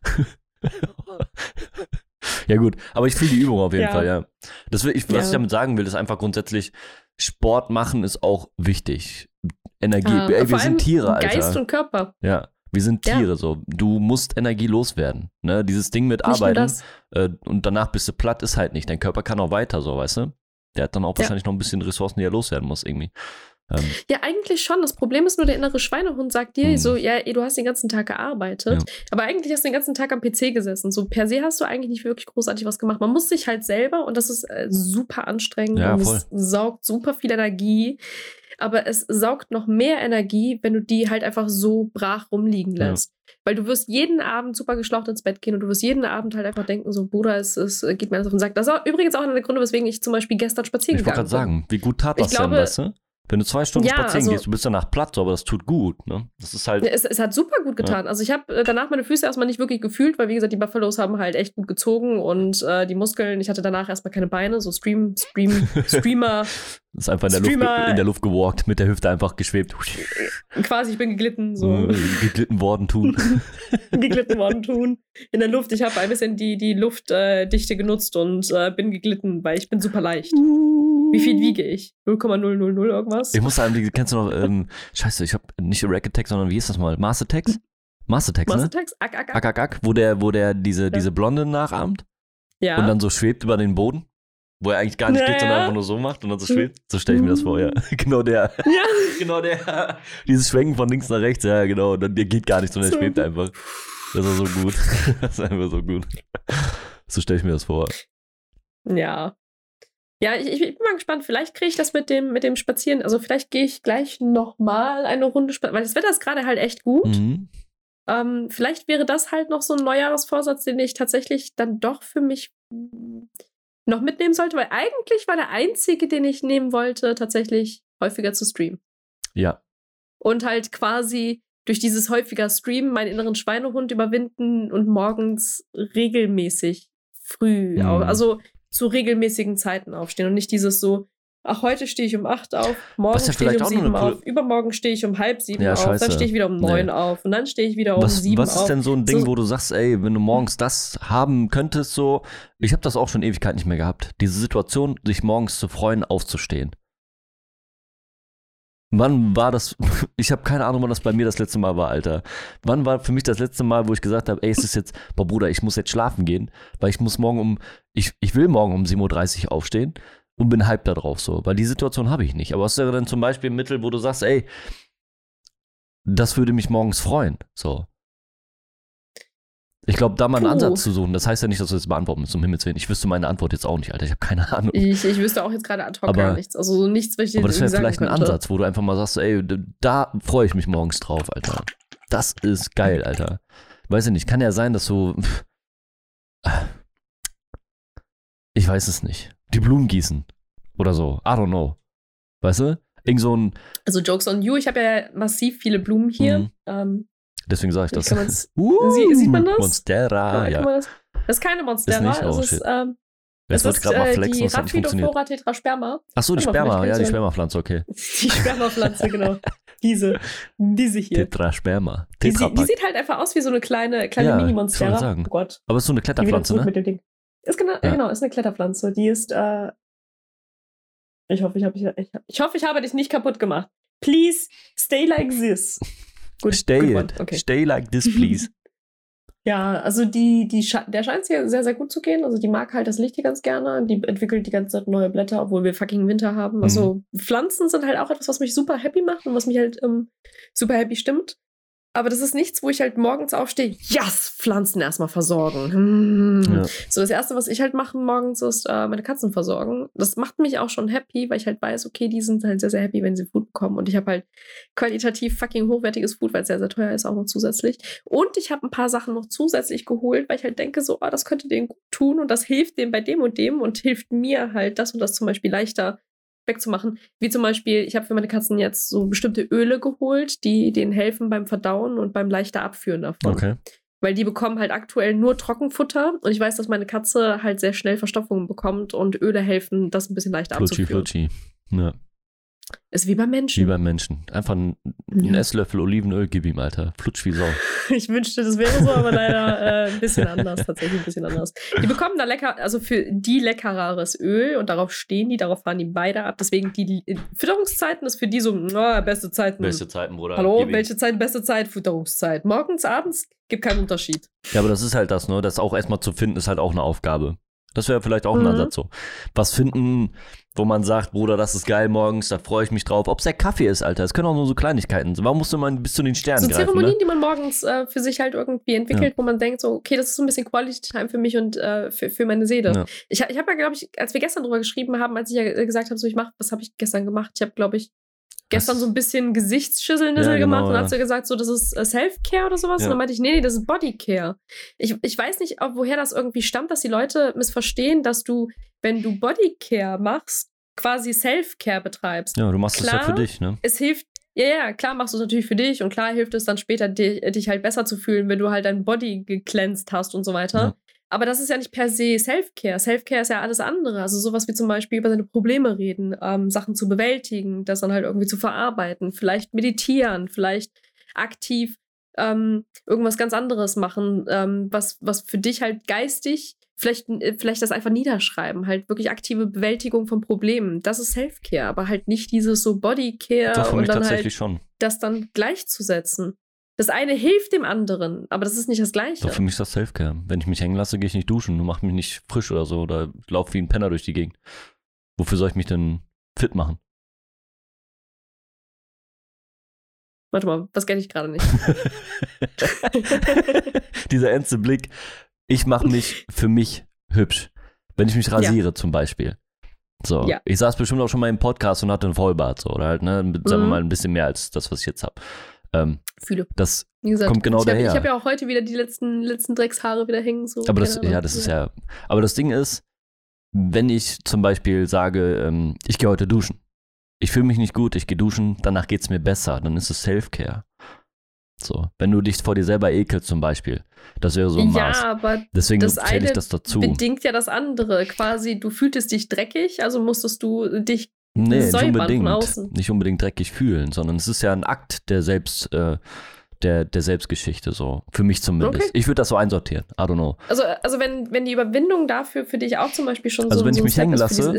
ja, gut, aber ich fühle die Übung auf jeden ja. Fall, ja. Das will ich, was ja. ich damit sagen will, ist einfach grundsätzlich, Sport machen ist auch wichtig. Energie. Ah, Ey, wir sind Tiere, Alter. Geist und Körper. Ja. Wir sind Tiere, ja. so. Du musst Energie loswerden. Ne? Dieses Ding mit nicht Arbeiten äh, und danach bist du platt, ist halt nicht. Dein Körper kann auch weiter, so, weißt du? Der hat dann auch wahrscheinlich noch ein bisschen Ressourcen, die er loswerden muss, irgendwie. Ähm, ja, eigentlich schon. Das Problem ist nur, der innere Schweinehund sagt dir hm. so, ja, du hast den ganzen Tag gearbeitet, ja. aber eigentlich hast du den ganzen Tag am PC gesessen. So per se hast du eigentlich nicht wirklich großartig was gemacht. Man muss sich halt selber, und das ist äh, super anstrengend ja, und es saugt super viel Energie, aber es saugt noch mehr Energie, wenn du die halt einfach so brach rumliegen lässt. Ja. Weil du wirst jeden Abend super geschlaucht ins Bett gehen und du wirst jeden Abend halt einfach denken, so, Bruder, es, es geht mir alles auf den Sack. Das ist übrigens auch einer der Gründe, weswegen ich zum Beispiel gestern spazieren ich gegangen bin. Ich wollte gerade sagen, wie gut tat das ich denn, weißt du? Wenn du zwei Stunden ja, spazieren also, gehst, du bist danach platt, aber das tut gut. Ne? Das ist halt. Es, es hat super gut getan. Ja. Also ich habe äh, danach meine Füße erstmal nicht wirklich gefühlt, weil wie gesagt, die Buffalos haben halt echt gut gezogen und äh, die Muskeln, ich hatte danach erstmal keine Beine, so Stream, Stream, Streamer. Das ist einfach in der, Luft, in der Luft gewalkt, mit der Hüfte einfach geschwebt. Quasi, ich bin geglitten. So. geglitten worden tun. geglitten worden tun. In der Luft. Ich habe ein bisschen die, die Luftdichte äh, genutzt und äh, bin geglitten, weil ich bin super leicht. Wie viel wiege ich? 0,000 irgendwas? Ich muss sagen, kennst du noch, ähm, scheiße, ich habe nicht Rack Attack, sondern wie ist das mal? Mars Attacks? Mars Attacks, Mars Attacks? Ack, ack, ack. Ack, ack, ack, wo der, wo der diese, ja. diese Blonde nachahmt. Ja. Und dann so schwebt über den Boden. Wo er eigentlich gar nicht naja. geht, sondern einfach nur so macht und dann so schwebt. So stelle ich mir das vor, ja. genau der. Ja. genau der. Dieses Schwenken von links nach rechts, ja, genau. Und dann, der geht gar nicht, sondern er schwebt einfach. Das ist so gut. das ist einfach so gut. So stelle ich mir das vor. Ja. Ja, ich, ich, bin mal gespannt. Vielleicht kriege ich das mit dem, mit dem Spazieren. Also vielleicht gehe ich gleich nochmal eine Runde spazieren, weil das Wetter ist gerade halt echt gut. Mhm. Ähm, vielleicht wäre das halt noch so ein Neujahresvorsatz, den ich tatsächlich dann doch für mich noch mitnehmen sollte, weil eigentlich war der einzige, den ich nehmen wollte, tatsächlich häufiger zu streamen. Ja. Und halt quasi durch dieses häufiger Streamen meinen inneren Schweinehund überwinden und morgens regelmäßig früh, Mhm. also zu regelmäßigen Zeiten aufstehen und nicht dieses so, ach, heute stehe ich um acht auf, morgen Was ja stehe ich um sieben auf, übermorgen stehe ich um halb sieben Ja, auf, scheiße. dann stehe ich wieder um Nee. neun auf und dann stehe ich wieder um Was, sieben was auf. ist denn so ein Ding, So- wo du sagst, ey, wenn du morgens das haben könntest, so, ich habe das auch schon Ewigkeit nicht mehr gehabt. Diese Situation, sich morgens zu freuen, aufzustehen. Wann war das? Ich habe keine Ahnung, wann das bei mir das letzte Mal war, Alter. Wann war für mich das letzte Mal, wo ich gesagt habe, ey, es ist jetzt, boah Bruder, ich muss jetzt schlafen gehen, weil ich muss morgen um, ich, ich will morgen um 7.30 Uhr aufstehen und bin hyped da drauf so, weil die Situation habe ich nicht. Aber was wäre denn zum Beispiel ein Mittel, wo du sagst, ey, das würde mich morgens freuen, so. Ich glaube, da mal einen Puh. Ansatz zu suchen, das heißt ja nicht, dass du jetzt beantworten musst, um Himmels Willen. Ich wüsste meine Antwort jetzt auch nicht, Alter. Ich habe keine Ahnung. Ich, ich wüsste auch jetzt gerade ad hoc Aber- gar nichts. Also nichts, was ich dir Aber das wäre vielleicht ein könnte. Ansatz, wo du einfach mal sagst, ey, da freue ich mich morgens drauf, Alter. Das ist geil, Alter. Weiß ich nicht, kann ja sein, dass du. Ich weiß es nicht. Die Blumen gießen. Oder so. I don't know. Weißt du? Irgend so ein. Also Jokes on you, ich habe ja massiv viele Blumen hier. Mhm. Ähm, Deswegen sage ich das. Uh, Sie- sieht man das? Monstera, ja. man das? das ist keine Monstera, Ist nicht? Oh, es ist, ähm, Jetzt es wollte ich gerade mal äh, flexen, die das hat nicht funktioniert. Rhaphidophora tetrasperma. Achso, die Warte mal, Sperma, ja, die Spermapflanze, okay. Die Spermapflanze, genau. Diese, diese hier. Tetrasperma. Die, sie- die Tetrapack. sieht halt einfach aus wie so eine kleine, kleine Ja, Mini-Monstera. Oh Gott. Aber es ist so eine Kletterpflanze, ne? Ist genau, Ja. genau, ist eine Kletterpflanze. Die ist, äh, ich hoffe, ich habe ich, ich, ich hoffe, ich habe dich nicht kaputt gemacht. Please stay like this. Gut, Stay good it. Okay. Stay like this, please. Ja, also die, die der scheint es hier sehr, sehr gut zu gehen. Also die mag halt das Licht hier ganz gerne. Die entwickelt die ganze Zeit neue Blätter, obwohl wir fucking Winter haben. Also Pflanzen sind halt auch etwas, was mich super happy macht und was mich halt ähm, super happy stimmt. Aber das ist nichts, wo ich halt morgens aufstehe, yes, Pflanzen erstmal versorgen. Hm. Ja. So, das Erste, was ich halt mache morgens, ist äh, meine Katzen versorgen. Das macht mich auch schon happy, weil ich halt weiß, okay, die sind halt sehr, sehr happy, wenn sie Food bekommen. Und ich habe halt qualitativ fucking hochwertiges Food, weil es sehr, sehr teuer ist, auch noch zusätzlich. Und ich habe ein paar Sachen noch zusätzlich geholt, weil ich halt denke, so, ah, das könnte denen gut tun und das hilft dem bei dem und dem und hilft mir halt, das und das zum Beispiel leichter wegzumachen. Wie zum Beispiel, ich habe für meine Katzen jetzt so bestimmte Öle geholt, die denen helfen beim Verdauen und beim leichter Abführen davon. Okay. Weil die bekommen halt aktuell nur Trockenfutter und ich weiß, dass meine Katze halt sehr schnell Verstopfungen bekommt und Öle helfen, das ein bisschen leichter Flutschi, abzuführen. flutschi. Ja, Ist wie beim Menschen. wie beim Menschen. Einfach ein, ein Ja. Esslöffel Olivenöl, gib ihm, Alter. Flutsch wie Sau. Ich wünschte, das wäre so, aber leider äh, ein bisschen anders, tatsächlich ein bisschen anders. Die bekommen da lecker, also für die leckereres Öl und darauf stehen die, darauf fahren die beide ab. Deswegen die Fütterungszeiten ist für die so, na, beste Zeiten. Beste Zeiten, Bruder. Hallo, Gib welche Zeit, beste Zeit, Fütterungszeit. Morgens, abends, gibt keinen Unterschied. Ja, aber das ist halt das, ne? Das auch erstmal zu finden, ist halt auch eine Aufgabe. Das wäre vielleicht auch ein Mhm. Ansatz so. Was finden, wo man sagt, Bruder, das ist geil morgens, da freue ich mich drauf. Ob es der Kaffee ist, Alter. Es können auch nur so Kleinigkeiten sein. Warum musst du mal bis zu den Sternen So greifen, Zeremonien, ne? die man morgens äh, für sich halt irgendwie entwickelt, wo man denkt, so, okay, das ist so ein bisschen Quality Time für mich und äh, für, für meine Seele. Ja. Ich, ich habe ja, glaube ich, als wir gestern drüber geschrieben haben, als ich ja gesagt habe, so, ich mache, was habe ich gestern gemacht? Ich habe, glaube ich, gestern so ein bisschen Gesichtsschüsselnissel Ja, genau, gemacht und ja. hast du gesagt, so, das ist äh, Self-Care oder sowas. Ja. Und dann meinte ich, nee, nee, das ist Bodycare. Ich, ich weiß nicht, woher das irgendwie stammt, dass die Leute missverstehen, dass du, wenn du Bodycare machst, quasi Self-Care betreibst Ja, du machst es ja Klar. für dich, ne? es hilft, ja, ja, klar machst du es natürlich für dich und klar hilft es dann später, dich, dich halt besser zu fühlen, wenn du halt dein Body geglänzt hast und so weiter. Ja. Aber das ist ja nicht per se Self-Care. Self-Care ist ja alles andere. Also sowas wie zum Beispiel über seine Probleme reden, ähm, Sachen zu bewältigen, das dann halt irgendwie zu verarbeiten, vielleicht meditieren, vielleicht aktiv ähm, irgendwas ganz anderes machen, ähm, was, was für dich halt geistig, vielleicht, äh, vielleicht das einfach niederschreiben, halt wirklich aktive Bewältigung von Problemen. Das ist Self-Care, aber halt nicht dieses so Bodycare für und mich dann tatsächlich halt schon. das dann gleichzusetzen. Das eine hilft dem anderen, aber das ist nicht das Gleiche. Doch, für mich ist das Selfcare. Wenn ich mich hängen lasse, gehe ich nicht duschen und mach mich nicht frisch oder so oder laufe wie ein Penner durch die Gegend. Wofür soll ich mich denn fit machen? Warte mal, das kenne ich gerade nicht. Dieser ernste Blick. Ich mache mich für mich hübsch. Wenn ich mich rasiere zum Beispiel. So, Ja. ich saß bestimmt auch schon mal im Podcast und hatte einen Vollbart, so, oder halt, ne, mit, sagen wir Mhm. mal ein bisschen mehr als das, was ich jetzt habe. Ähm, Fühle. das, gesagt, Kommt genau ich habe daher. hab ja auch heute wieder die letzten, letzten Dreckshaare wieder hängen. So, aber das, ja, das ist ja, aber das Ding ist, wenn ich zum Beispiel sage, ähm, ich gehe heute duschen. Ich fühle mich nicht gut, ich gehe duschen, danach geht es mir besser, dann ist es Self-Care. So, wenn du dich vor dir selber ekelst zum Beispiel. Das wäre so ein ja, Maß. aber Deswegen das zähle ich das dazu. bedingt ja das andere. Quasi, du fühltest dich dreckig, also musstest du dich Nee, nicht säubern von unbedingt. außen. Nicht unbedingt dreckig fühlen, sondern es ist ja ein Akt der Selbst, äh, der, der Selbstgeschichte, so. Für mich zumindest. Okay. Ich würde das so einsortieren. I don't know. Also, also wenn, wenn die Überwindung dafür für dich auch zum Beispiel schon Also so, wenn so ich mich Step hängen lasse.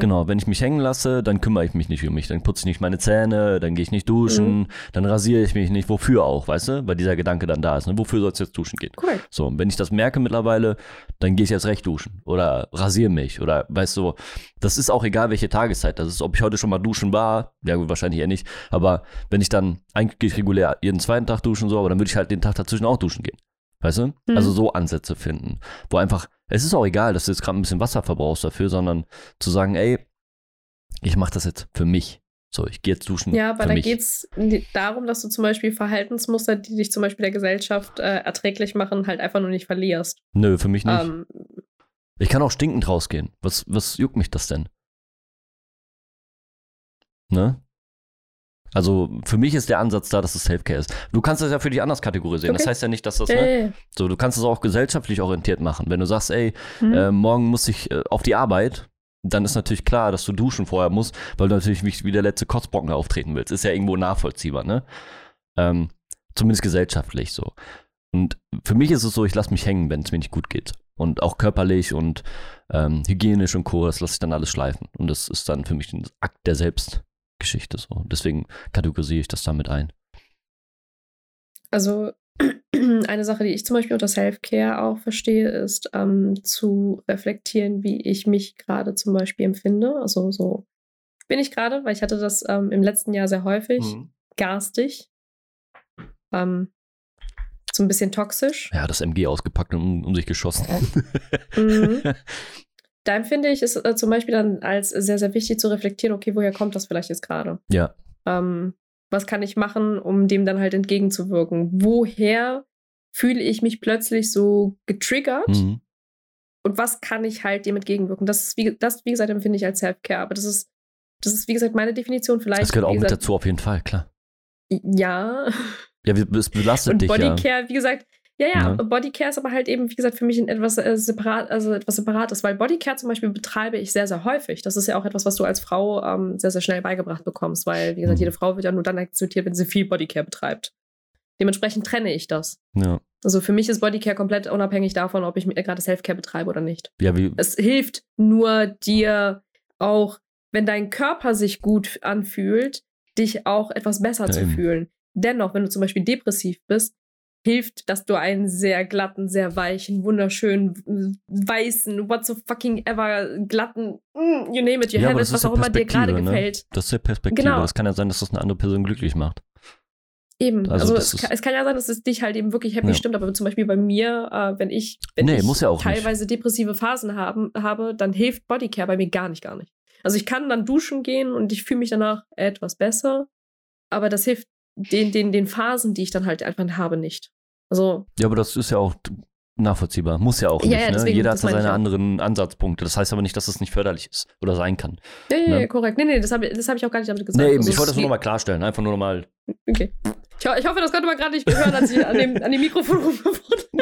Genau, wenn ich mich hängen lasse, dann kümmere ich mich nicht um mich. Dann putze ich nicht meine Zähne, dann gehe ich nicht duschen, Mhm. dann rasiere ich mich nicht. Wofür auch, weißt du? Weil dieser Gedanke dann da ist. Ne? Wofür soll es jetzt duschen gehen? Korrekt. So, und wenn ich das merke mittlerweile, dann gehe ich jetzt recht duschen oder rasiere mich oder weißt du, das ist auch egal, welche Tageszeit das ist. Ob ich heute schon mal duschen war, ja gut, wahrscheinlich eher nicht, aber wenn ich dann, eigentlich regulär jeden zweiten Tag duschen so, aber dann würde ich halt den Tag dazwischen auch duschen gehen. Weißt du? Mhm. Also so Ansätze finden, wo einfach, es ist auch egal, dass du jetzt gerade ein bisschen Wasser verbrauchst dafür, sondern zu sagen, ey, ich mache das jetzt für mich. So, ich gehe jetzt duschen Ja, aber da geht es darum, dass du zum Beispiel Verhaltensmuster, die dich zum Beispiel der Gesellschaft äh, erträglich machen, halt einfach nur nicht verlierst. Nö, für mich nicht. Ähm, Ich kann auch stinkend rausgehen. Was, was juckt mich das denn? Ne? Also für mich ist der Ansatz da, dass es Selfcare ist. Du kannst das ja für dich anders kategorisieren. Das Okay. heißt ja nicht, dass das, ja, ne? So, du kannst es auch gesellschaftlich orientiert machen. Wenn du sagst, ey, Hm. äh, morgen muss ich äh, auf die Arbeit, dann ist natürlich klar, dass du duschen vorher musst, weil du natürlich nicht wie der letzte Kotzbrocken auftreten willst. Ist ja irgendwo nachvollziehbar, ne? Ähm, zumindest gesellschaftlich so. Und für mich ist es so, ich lasse mich hängen, wenn es mir nicht gut geht. Und auch körperlich und ähm, hygienisch und Co., das lasse ich dann alles schleifen. Und das ist dann für mich ein Akt der Selbstgeschichte so. Deswegen kategorisiere ich das damit ein. Also eine Sache, die ich zum Beispiel unter Self-Care auch verstehe, ist ähm, zu reflektieren, wie ich mich gerade zum Beispiel empfinde. Also so bin ich gerade, weil ich hatte das ähm, im letzten Jahr sehr häufig, Mhm. garstig, ähm, so ein bisschen toxisch. Ja, das MG ausgepackt und um, um sich geschossen. Mhm. Da empfinde ich es äh, zum Beispiel dann als sehr, sehr wichtig zu reflektieren, okay, woher kommt das vielleicht jetzt gerade? ja, Ähm, was kann ich machen, um dem dann halt entgegenzuwirken? Woher fühle ich mich plötzlich so getriggert? mhm. Und was kann ich halt dem entgegenwirken? Das ist, wie, das, wie gesagt, empfinde ich als Self-Care. Aber das ist, das ist, wie gesagt, meine Definition vielleicht. das gehört auch wie mit gesagt, dazu auf jeden Fall, klar. Ja. Ja, es belastet Und dich ja. Bodycare, wie gesagt, ja, ja, Ja. Bodycare ist aber halt eben, wie gesagt, für mich etwas äh, separat, also etwas separates, weil Bodycare zum Beispiel betreibe ich sehr, sehr häufig. Das ist ja auch etwas, was du als Frau ähm, sehr, sehr schnell beigebracht bekommst, weil, wie gesagt, Mhm. jede Frau wird ja nur dann akzeptiert, wenn sie viel Bodycare betreibt. Dementsprechend trenne ich das. Ja. Also für mich ist Bodycare komplett unabhängig davon, ob ich gerade Selfcare betreibe oder nicht. Ja, wie, Es hilft nur dir auch, wenn dein Körper sich gut anfühlt, dich auch etwas besser Ja, zu eben. fühlen. Dennoch, wenn du zum Beispiel depressiv bist, hilft, dass du einen sehr glatten, sehr weichen, wunderschönen, weißen, what so fucking ever glatten, mm, you name it, you Ja, have it, was auch immer dir gerade ne? gefällt. das ist ja Perspektive. Genau. Das kann ja sein, dass das eine andere Person glücklich macht. Eben. Also Also, es, kann, es kann ja sein, dass es dich halt eben wirklich happy Ja. stimmt, aber zum Beispiel bei mir, äh, wenn ich, wenn Nee, ich muss ja auch nicht. teilweise depressive Phasen haben, habe, dann hilft Bodycare bei mir gar nicht, gar nicht. Also ich kann dann duschen gehen und ich fühle mich danach etwas besser, aber das hilft den, den, den Phasen, die ich dann halt einfach habe, nicht. Also, Ja, aber das ist ja auch nachvollziehbar. Muss ja auch Ja, nicht. ja, ne? deswegen, Jeder hat das seine ja. anderen Ansatzpunkte. Das heißt aber nicht, dass es nicht förderlich ist oder sein kann. ja, ja, Ne? ja, korrekt. Nee, nee, das habe das hab ich auch gar nicht damit gesagt. Nee, eben, Also, ich wollte das nur nochmal klarstellen. Einfach nur nochmal. Okay. Ich, ho ich hoffe, das konnte man gerade nicht hören, als ich an dem, an dem Mikrofon rumgefunden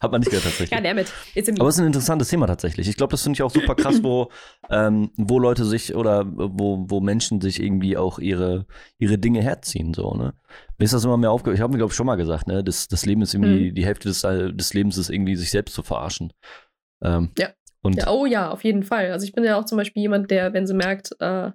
Hat man nicht gehört tatsächlich. Ja, damit. Aber es ist ein interessantes Thema tatsächlich. Ich glaube, das finde ich auch super krass, wo, ähm, wo Leute sich oder wo, wo Menschen sich irgendwie auch ihre, ihre Dinge herziehen. So, ne? Mir ist das immer mehr aufgehört. Ich habe mir, glaube ich, schon mal gesagt, ne? das, das Leben ist irgendwie, Mhm. die Hälfte des, des Lebens ist irgendwie, sich selbst zu verarschen. Ähm, Ja. Und Ja, oh ja, auf jeden Fall. Also ich bin ja auch zum Beispiel jemand, der, wenn sie merkt, äh,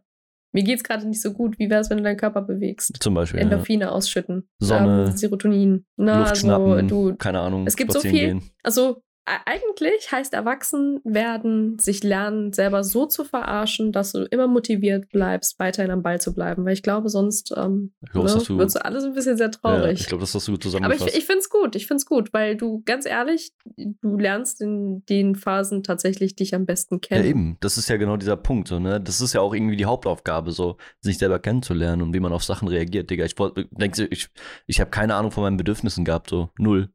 mir geht's gerade nicht so gut, wie wäre es, wenn du deinen Körper bewegst? zum Beispiel. Ja. Endorphine ausschütten. Sonne, ähm, Serotonin. Na, Luft also schnappen, du. keine Ahnung, es gibt so viel- gehen. Also eigentlich heißt erwachsen werden, sich lernen, selber so zu verarschen, dass du immer motiviert bleibst, weiterhin am Ball zu bleiben. Weil ich glaube, sonst ähm, ne, wird so alles ein bisschen sehr ja, traurig. ich glaube, das hast du gut Aber ich, zusammengefasst. ich finde es gut, ich finde es gut, weil du, ganz ehrlich, du lernst in den Phasen tatsächlich dich am besten ja, kennen. eben. Das ist ja genau dieser Punkt. So, ne? Das ist ja auch irgendwie die Hauptaufgabe, so sich selber kennenzulernen und wie man auf Sachen reagiert. Digga, ich du, ich, ich habe keine Ahnung von meinen Bedürfnissen gehabt, so null.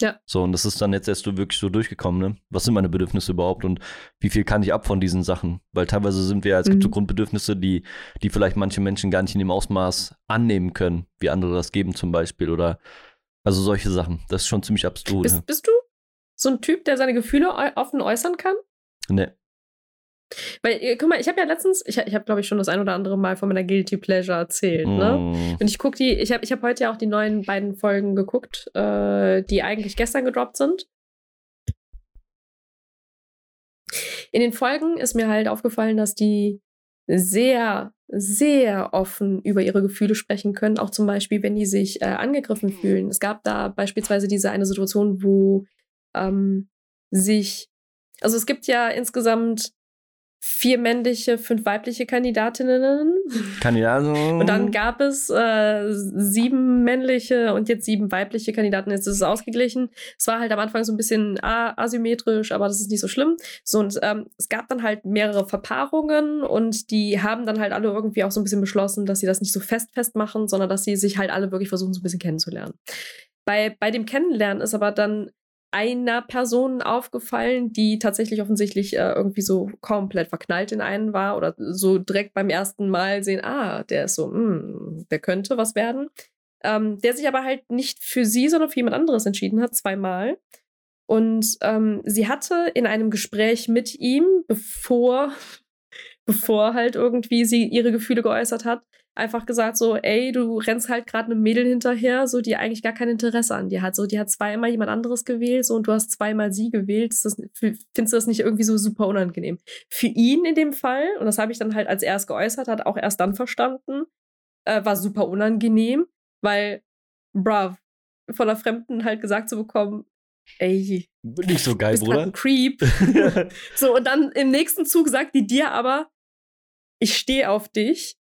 Ja. So, und das ist dann jetzt erst so wirklich so durchgekommen, ne? Was sind meine Bedürfnisse überhaupt und wie viel kann ich ab von diesen Sachen? Weil teilweise sind wir, es gibt so Mhm. Grundbedürfnisse, die, die vielleicht manche Menschen gar nicht in dem Ausmaß annehmen können, wie andere das geben zum Beispiel oder also solche Sachen. Das ist schon ziemlich abstrus. Bist, bist du so ein Typ, der seine Gefühle offen äußern kann? Ne. Weil, äh, guck mal, ich habe ja letztens, ich, ich habe, glaube ich, schon das ein oder andere Mal von meiner Guilty Pleasure erzählt, ne? Mm. Und ich gucke die, ich habe ich hab heute ja auch die neuen beiden Folgen geguckt, äh, die eigentlich gestern gedroppt sind. In den Folgen ist mir halt aufgefallen, dass die sehr, sehr offen über ihre Gefühle sprechen können. Auch zum Beispiel, wenn die sich äh, angegriffen fühlen. Es gab da beispielsweise diese eine Situation, wo ähm, sich, also es gibt ja insgesamt vier männliche, fünf weibliche Kandidatinnen. Kandidaten. Und dann gab es äh, sieben männliche und jetzt sieben weibliche Kandidaten. Jetzt ist es ausgeglichen. Es war halt am Anfang so ein bisschen asymmetrisch, aber das ist nicht so schlimm. So, und ähm, es gab dann halt mehrere Verpaarungen und die haben dann halt alle irgendwie auch so ein bisschen beschlossen, dass sie das nicht so fest festmachen, sondern dass sie sich halt alle wirklich versuchen, so ein bisschen kennenzulernen. Bei, bei dem Kennenlernen ist aber dann einer Person aufgefallen, die tatsächlich offensichtlich äh, irgendwie so komplett verknallt in einen war oder so direkt beim ersten Mal sehen, ah, der ist so, hm, der könnte was werden. Ähm, der sich aber halt nicht für sie, sondern für jemand anderes entschieden hat, zweimal. Und ähm, sie hatte in einem Gespräch mit ihm, bevor, bevor halt irgendwie sie ihre Gefühle geäußert hat, einfach gesagt so, ey, du rennst halt gerade einem Mädel hinterher, so die eigentlich gar kein Interesse an dir hat. So, die hat zweimal jemand anderes gewählt, so und du hast zweimal sie gewählt. Das, findest du das nicht irgendwie so super unangenehm? Für ihn in dem Fall, und das habe ich dann halt als er es geäußert hat, auch erst dann verstanden, äh, war super unangenehm, weil, bruv, von einer Fremden halt gesagt zu bekommen, ey, Nicht so geil, Bruder. ein Creep. so, und dann im nächsten Zug sagt die dir aber, ich stehe auf dich.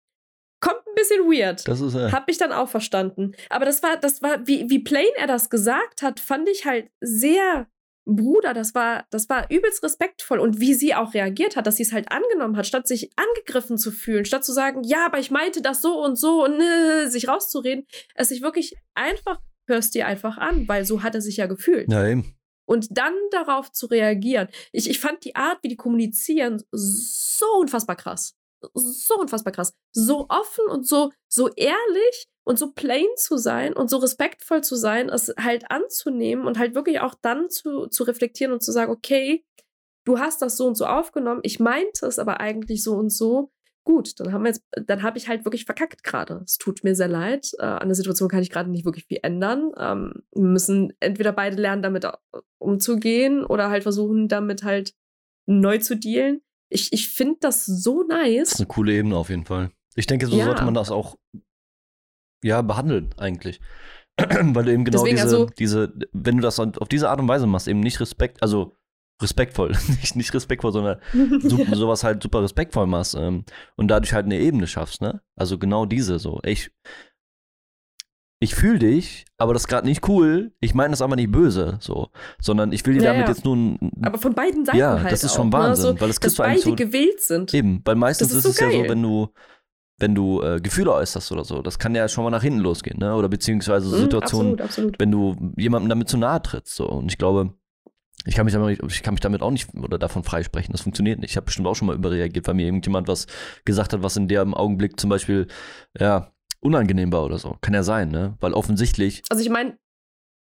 Kommt ein bisschen weird. das ist äh, Hab ich dann auch verstanden. Aber das war, das war, wie, wie plain er das gesagt hat, fand ich halt sehr, Bruder, das war, das war übelst respektvoll. Und wie sie auch reagiert hat, dass sie es halt angenommen hat, statt sich angegriffen zu fühlen, statt zu sagen, ja, aber ich meinte das so und so und äh, sich rauszureden, es sich wirklich einfach, hörst dir einfach an, weil so hat er sich ja gefühlt. ja, eben. Und dann darauf zu reagieren. Ich, ich fand die Art, wie die kommunizieren, so unfassbar krass. So unfassbar krass. So offen und so, so ehrlich und so plain zu sein und so respektvoll zu sein, es halt anzunehmen und halt wirklich auch dann zu, zu reflektieren und zu sagen, okay, du hast das so und so aufgenommen, ich meinte es aber eigentlich so und so. Gut, dann haben wir jetzt, dann habe ich halt wirklich verkackt gerade. Es tut mir sehr leid. Äh, an der Situation kann ich gerade nicht wirklich viel ändern. Ähm, wir müssen entweder beide lernen, damit äh, umzugehen oder halt versuchen, damit halt neu zu dealen. Ich, ich finde das so Das nice. ist eine coole Ebene auf jeden Fall. Ich denke, so Ja. sollte man das auch ja behandeln eigentlich. Weil du eben genau Deswegen diese, also- diese, wenn du das auf diese Art und Weise machst, eben nicht Respekt, also respektvoll, nicht, nicht respektvoll, sondern so, sowas halt super respektvoll machst ähm, und dadurch halt eine Ebene schaffst, ne? Also genau diese so. Ich, ich fühle dich, aber das ist gerade nicht cool. Ich meine das aber nicht böse, so, sondern ich will dir Ja, damit ja. jetzt nur ein, Aber von beiden Seiten ja, halt das ist auch, schon ne? Wahnsinn, So, weil das dass kriegst du eigentlich beide so gewählt sind. Eben, weil meistens Das ist, ist so es ja so, geil. wenn du, wenn du äh, Gefühle äußerst oder so, das kann ja schon mal nach hinten losgehen, ne? Oder beziehungsweise so Mhm, Situationen, absolut, absolut. wenn du jemandem damit zu nahe trittst. So. Und ich glaube, ich kann mich damit, ich kann mich damit auch nicht oder davon freisprechen. Das funktioniert nicht. Ich habe bestimmt auch schon mal überreagiert, weil mir irgendjemand was gesagt hat, was in dem Augenblick zum Beispiel ja unangenehm war oder so. Kann ja sein, ne? Weil offensichtlich. Also ich meine,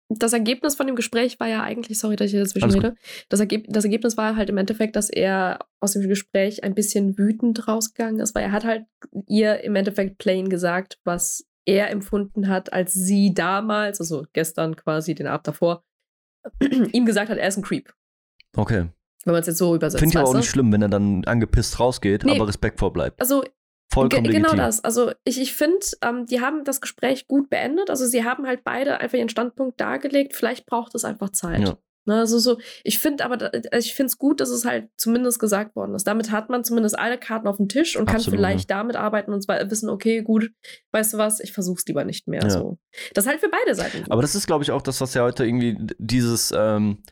das Ergebnis von dem Gespräch war ja eigentlich, sorry, dass ich hier dazwischen rede, das, Ergeb das Ergebnis war halt im Endeffekt, dass er aus dem Gespräch ein bisschen wütend rausgegangen ist, weil er hat halt ihr im Endeffekt plain gesagt, was er empfunden hat, als sie damals, also gestern quasi, den Abend davor, ihm gesagt hat, er ist ein Creep. Okay. Wenn man es jetzt so übersetzt. Finde ich aber auch nicht schlimm, wenn er dann angepisst rausgeht, Nee. aber respektvoll bleibt. Also Vollkommen legitim. Genau das. Also ich, ich finde, ähm, die haben das Gespräch gut beendet. Also sie haben halt beide einfach ihren Standpunkt dargelegt. Vielleicht braucht es einfach Zeit. Ja. Ne, also so, ich finde aber, da- ich finde es gut, dass es halt zumindest gesagt worden ist. Damit hat man zumindest alle Karten auf dem Tisch und kann Absolut, vielleicht damit arbeiten und zwar wissen, okay, gut, weißt du was, ich versuch's lieber nicht mehr. Ja. So. Das ist halt für beide Seiten. Aber das ist, glaube ich, auch das, was ja heute irgendwie dieses, ähm,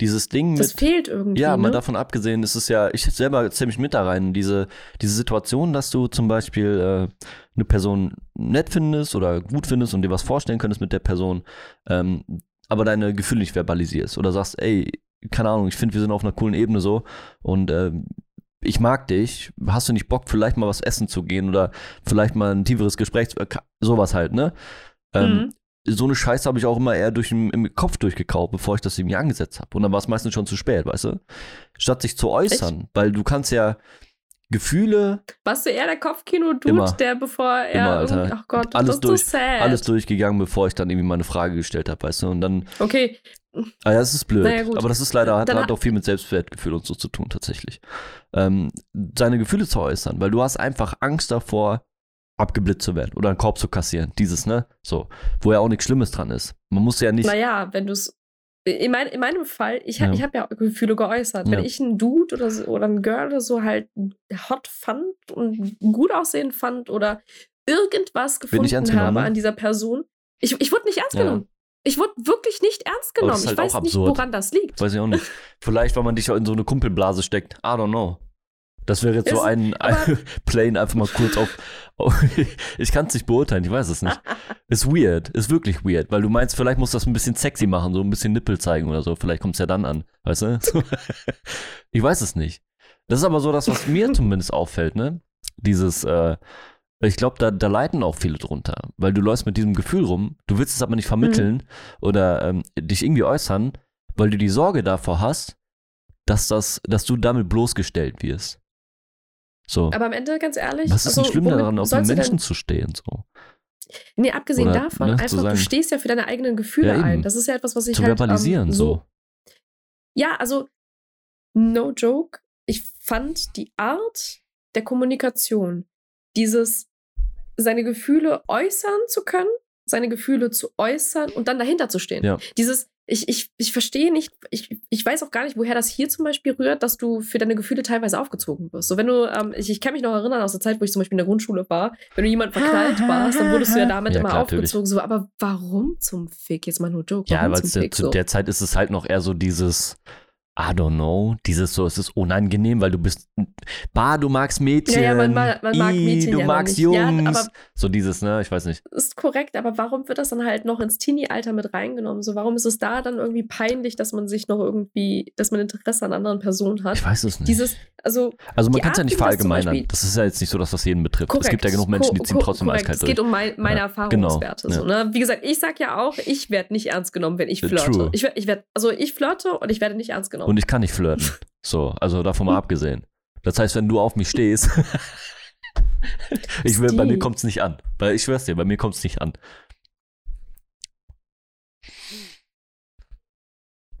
dieses Ding mit. das fehlt irgendwie. Ja, mal ne? davon abgesehen, ist es ja, ich selber zähle mich mit da rein, diese, diese Situation, dass du zum Beispiel äh, eine Person nett findest oder gut findest und dir was vorstellen könntest mit der Person. Ähm, aber deine Gefühle nicht verbalisierst oder sagst, ey, keine Ahnung, ich finde, wir sind auf einer coolen Ebene so und ähm, ich mag dich, hast du nicht Bock, vielleicht mal was essen zu gehen oder vielleicht mal ein tieferes Gespräch, äh, sowas halt, ne? Ähm, Mhm. So eine Scheiße habe ich auch immer eher durch im, im Kopf durchgekaut, bevor ich das irgendwie angesetzt habe. Und dann war es meistens schon zu spät, weißt du? Statt sich zu äußern, weil du kannst ja Gefühle, Warst du eher der Kopfkino-Dude, der bevor er. Immer, Ach Gott, Alles das ist durch- so sad. alles durchgegangen, bevor ich dann irgendwie meine Frage gestellt habe, weißt du? Und dann, Okay, ah, ja, das ist blöd. Naja. Aber das ist leider, hat, hat ha- auch viel mit Selbstwertgefühl und so zu tun, tatsächlich. Ähm, seine Gefühle zu äußern, weil du hast einfach Angst davor, abgeblitzt zu werden oder einen Korb zu kassieren. Dieses, ne? So, wo ja auch nichts Schlimmes dran ist. Man muss ja nicht. naja, wenn du es. In, mein, in meinem Fall, ich, Ja. ich habe ja Gefühle geäußert. Wenn Ja. ich einen Dude oder, so, oder ein Girl oder so halt hot fand und gut aussehen fand oder irgendwas gefunden ernst genommen, habe ne? an dieser Person, ich, ich wurde nicht ernst Ja. genommen. Ich wurde wirklich nicht ernst Aber genommen. ist ich halt weiß nicht, woran das liegt. Weiß ich auch nicht. Vielleicht, weil man dich in so eine Kumpelblase steckt. I don't know. Das wäre jetzt so Ist- ein, ein aber- Plane einfach mal kurz auf. auf ich kann es nicht beurteilen, ich weiß es nicht. Ist weird, ist wirklich weird, weil du meinst, vielleicht musst du das ein bisschen sexy machen, so ein bisschen Nippel zeigen oder so. Vielleicht kommt es ja dann an, weißt du? So. ich weiß es nicht. Das ist aber so das, was mir zumindest auffällt, ne? Dieses, äh, ich glaube, da, da leiden auch viele drunter, weil du läufst mit diesem Gefühl rum, du willst es aber nicht vermitteln oder ähm, dich irgendwie äußern, weil du die Sorge davor hast, dass, das, dass du damit bloßgestellt wirst. So. Aber am Ende, ganz ehrlich, Was ist also, denn schlimm daran, auf denn- Menschen zu stehen? So? Nee, abgesehen Oder, davon, ne, einfach, sagen- du stehst ja für deine eigenen Gefühle Ja, ein. Das ist ja etwas, was ich Zu halt verbalisieren, ähm, so. Ja, also, no joke. Ich fand die Art der Kommunikation, dieses, seine Gefühle äußern zu können, seine Gefühle zu äußern und dann dahinter zu stehen. Ja. Dieses, ich, ich, ich verstehe nicht, ich, ich weiß auch gar nicht, woher das hier zum Beispiel rührt, dass du für deine Gefühle teilweise aufgezogen wirst. So, wenn du, ähm, ich, ich kann mich noch erinnern aus der Zeit, wo ich zum Beispiel in der Grundschule war, wenn du jemand verknallt warst, dann wurdest du ja damit Ja, immer klar, natürlich. aufgezogen. So, aber warum zum Fick? Jetzt mal nur Joke. Ja, weil zu So? der Zeit ist es halt noch eher so dieses, I don't know, dieses so, es ist unangenehm, weil du bist, bah, du magst Mädchen, Ja, ja, man mag- man mag Mädchen du ja magst nicht. Ja, Jungs, aber- so dieses, ne, ich weiß nicht. ist korrekt, aber warum wird das dann halt noch ins Teenie-Alter mit reingenommen? So, warum ist es da dann irgendwie peinlich, dass man sich noch irgendwie, dass man Interesse an anderen Personen hat? Ich weiß es nicht. Dieses, also also man kann es ja nicht das verallgemeinern. Beispiel- Das ist ja jetzt nicht so, dass das jeden betrifft. korrekt. es gibt ja genug Menschen, die ziehen trotzdem korrekt. eiskalt Es durch. geht um mein, meine Ja, Erfahrungswerte. genau, So, ne? Wie gesagt, ich sag ja auch, ich werde nicht ernst genommen, wenn ich Äh, flirte. true. Ich, ich werd, also ich flirte und ich werde nicht ernst genommen. Und ich kann nicht flirten. So, also davon mal abgesehen. Das heißt, wenn du auf mich stehst, ich will, bei mir kommt es nicht an. Weil ich schwör's dir, bei mir kommt es nicht an.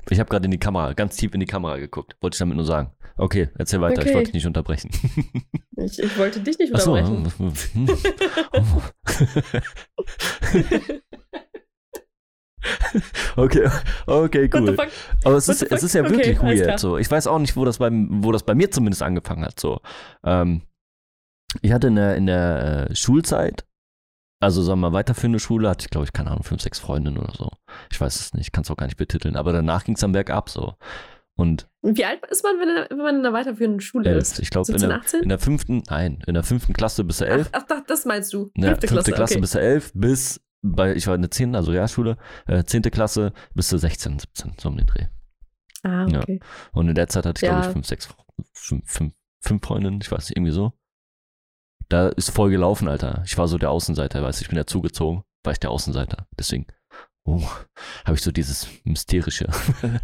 Ich habe gerade in die Kamera, ganz tief in die Kamera geguckt. Wollte ich damit nur sagen. Okay, erzähl weiter. Ich Okay. wollte dich nicht unterbrechen. ich, ich wollte dich nicht Ach so, unterbrechen. okay, okay, cool. Aber es What ist, es ist ja? Okay, wirklich weird. So. Ich weiß auch nicht, wo das, beim, wo das bei mir zumindest angefangen hat. So. Ähm, ich hatte in der, in der äh, Schulzeit, also sagen wir mal weiterführende Schule, hatte ich glaube ich, keine Ahnung, fünf, sechs Freundinnen oder so. Ich weiß es nicht, kann es auch gar nicht betiteln. Aber danach ging es dann bergab so. Und Wie alt ist man, wenn, man in einer weiterführenden Schule elf, ist? ich glaube, in 17, der, 18? in der fünften, nein, in der fünften Klasse bis zur elf. Ach, ach, das meinst du. Ja, Fünfte fünfte Klasse. Klasse okay. bis zur 11, bis bei, ich war in der 10., also Realschule, äh, 10. Klasse bis zur 16, 17, so um den Dreh. Ah, Ja. okay. Und in der Zeit hatte ich, glaube Ja. ich, fünf, sechs, fünf, fünf, fünf Freundinnen, ich weiß nicht, irgendwie so. Da ist voll gelaufen, Alter. Ich war so der Außenseiter, weißt du, ich bin dazugezogen, war ich der Außenseiter. Deswegen, oh, habe ich so dieses Mysterische.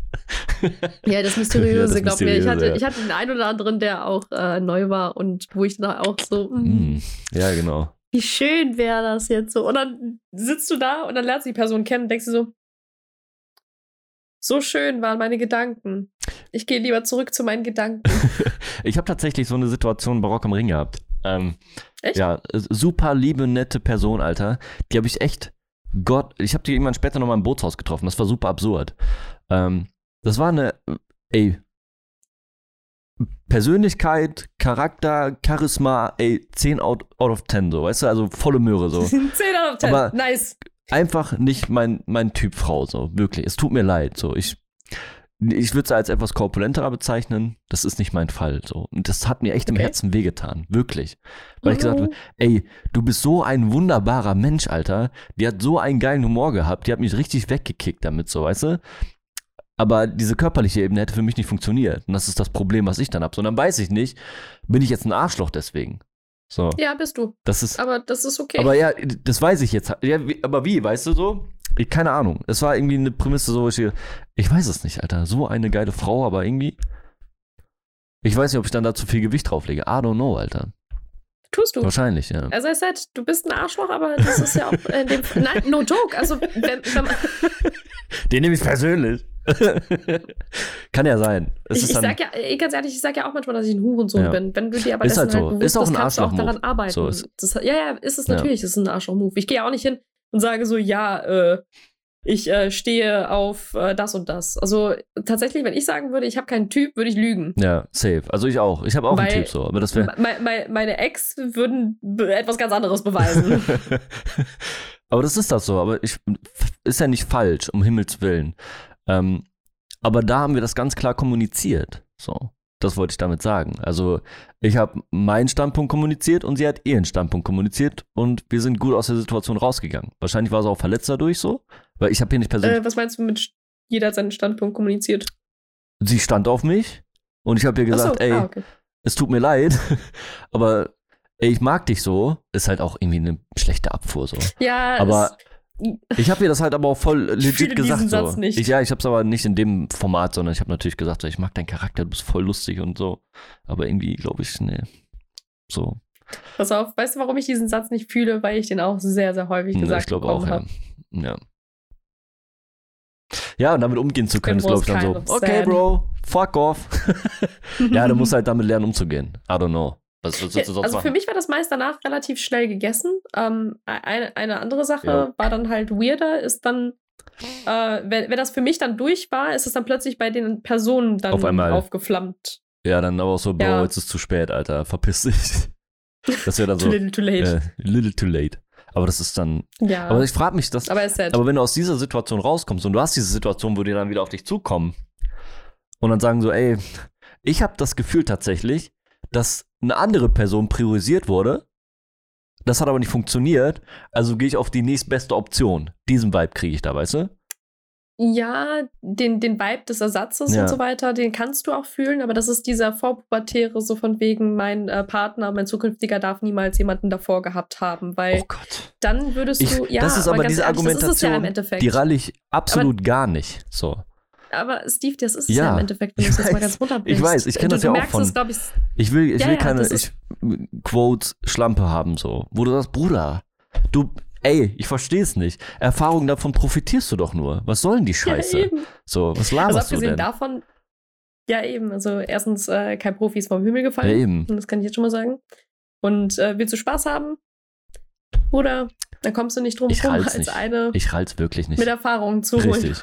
Ja, das Ja, Mysteriöse, das glaub mir. Ich hatte, ja. ich hatte den einen oder anderen, der auch äh, neu war und wo ich dann auch so, mm, Mm, ja, genau. Wie schön wäre das jetzt so. Und dann sitzt du da und dann lernst du die Person kennen und denkst dir so, so schön waren meine Gedanken. Ich gehe lieber zurück zu meinen Gedanken. Ich habe tatsächlich so eine Situation bei Rock am Ring gehabt. Ähm, Echt? Ja, äh, super liebe, nette Person, Alter. Die habe ich echt, Gott, ich habe die irgendwann später noch mal im Bootshaus getroffen. Das war super absurd. Ähm, das war eine, ey, Persönlichkeit, Charakter, Charisma, ey, 10 out, out of 10, so, weißt du, also volle Möhre, so. 10 out of 10. Aber- nice. Einfach nicht mein, mein Typ Frau, so, wirklich. Es tut mir leid, so. Ich ich würde es als etwas korpulenterer bezeichnen. Das ist nicht mein Fall. So. Und das hat mir echt im Okay. Herzen wehgetan. Wirklich. Weil ich gesagt Mhm. habe, ey, du bist so ein wunderbarer Mensch, Alter. Die hat so einen geilen Humor gehabt. Die hat mich richtig weggekickt damit, so, weißt du? Aber diese körperliche Ebene hätte für mich nicht funktioniert. Und das ist das Problem, was ich dann habe. So, dann weiß ich nicht, bin ich jetzt ein Arschloch deswegen. So, Ja, bist du. das ist. Aber das ist okay. Aber ja, das weiß ich jetzt. Ja, wie, aber wie, weißt du so? Ich, keine Ahnung. Es war irgendwie eine Prämisse so, ich, ich weiß es nicht, Alter. So eine geile Frau, aber irgendwie. Ich weiß nicht, ob ich dann da zu viel Gewicht drauflege. I don't know, Alter. Tust du. Wahrscheinlich, ja. Also ich said, du bist ein Arschloch, aber das ist ja auch in dem Nein, no joke. Also wenn, wenn man, Den nehme ich persönlich. Kann ja sein. Ich, ich sag ja, ganz ehrlich, ich sag ja auch manchmal, dass ich ein Hurensohn Ja. bin. Wenn du dir aber Ist halt so. bewusst Ist auch ein kannst du auch daran arbeiten. So ist- das, ja, ja, ist es Ja. natürlich, das ist ein Arschloch-Move. Ich gehe auch nicht hin und sage so, ja, äh, ich äh, stehe auf äh, das und das. Also tatsächlich, wenn ich sagen würde, ich habe keinen Typ, würde ich lügen. ja, safe. Also ich auch. Ich habe auch einen Weil- Typ so. Aber das. Me me meine Ex würden etwas ganz anderes beweisen. aber das ist das so. Aber ich ist ja nicht falsch, um Himmels Willen. Ähm, aber da haben wir das ganz klar kommuniziert. So. Das wollte ich damit sagen. Also, ich habe meinen Standpunkt kommuniziert und sie hat ihren Standpunkt kommuniziert und wir sind gut aus der Situation rausgegangen. Wahrscheinlich war sie auch verletzt dadurch so, weil ich habe hier nicht persönlich. äh, was meinst du mit jeder hat seinen Standpunkt kommuniziert? sie stand auf mich und ich habe ihr gesagt, so, ey, ah, okay. es tut mir leid, aber ey, ich mag dich so. Ist halt auch irgendwie eine schlechte Abfuhr so. Ja, aber Ich habe ihr das halt aber auch voll legit gesagt. so. Ich, ja, ich habe es aber nicht in dem Format, sondern ich habe natürlich gesagt, so, ich mag deinen Charakter, du bist voll lustig und so. Aber irgendwie glaube ich, nee. So. pass auf, weißt du, warum ich diesen Satz nicht fühle? Weil ich den auch sehr, sehr häufig Ja, gesagt ich glaube auch, ja. habe. ja. Ja, und damit umgehen zu können, ist, glaube ich, dann so, okay, sad. Bro, fuck off. ja, du musst halt damit lernen, umzugehen. I don't know. Also für mich war das meist danach relativ schnell gegessen. Ähm, eine, eine andere Sache Ja. war dann halt weirder, ist dann, äh, wenn, wenn das für mich dann durch war, ist es dann plötzlich bei den Personen dann Auf einmal. aufgeflammt. Ja, dann aber auch so, Bro, Ja. jetzt ist zu spät, Alter, verpiss dich. Das wäre dann so, little, too late. äh, little too late. Aber das ist dann, ja. aber ich frage mich, das, Aber es. Aber wenn du aus dieser Situation rauskommst und du hast diese Situation, wo die dann wieder auf dich zukommen und dann sagen so, ey, ich habe das Gefühl tatsächlich, dass eine andere Person priorisiert wurde. Das hat aber nicht funktioniert, also gehe ich auf die nächstbeste Option. Diesen Vibe kriege ich da, weißt du? Ja, den, den Vibe des Ersatzes Ja. und so weiter, den kannst du auch fühlen, aber das ist dieser vorpubertäre, so von wegen, mein äh, Partner, mein zukünftiger darf niemals jemanden davor gehabt haben, weil Oh Gott. dann würdest Ich, du, ja, das ist aber, ganz diese ehrlich, ja Argumentation, Endeffekt. die ralle ich absolut gar nicht. So. Aber Steve, das ist es Ja, ja im Endeffekt, wenn du ich es jetzt mal ganz runterbrichst. Ich weiß, ich kenn Du- das ja du auch von- Es, ich, Ich will, ich Ja, will ja, keine ich, Quote Schlampe haben, so. Wo du sagst, Bruder, du, ey, ich verstehe es nicht. Erfahrung davon profitierst du doch nur. Was soll denn die Scheiße? Ja, eben. so, was Also laberst du abgesehen denn? davon, ja eben, also erstens äh, kein Profi ist vom Himmel ja, gefallen. eben. Und das kann ich jetzt schon mal sagen. Und äh, willst du Spaß haben? Oder dann kommst du nicht drum Ich rum, als nicht. eine Ich rall's wirklich nicht. mit Erfahrung zu holen. Richtig.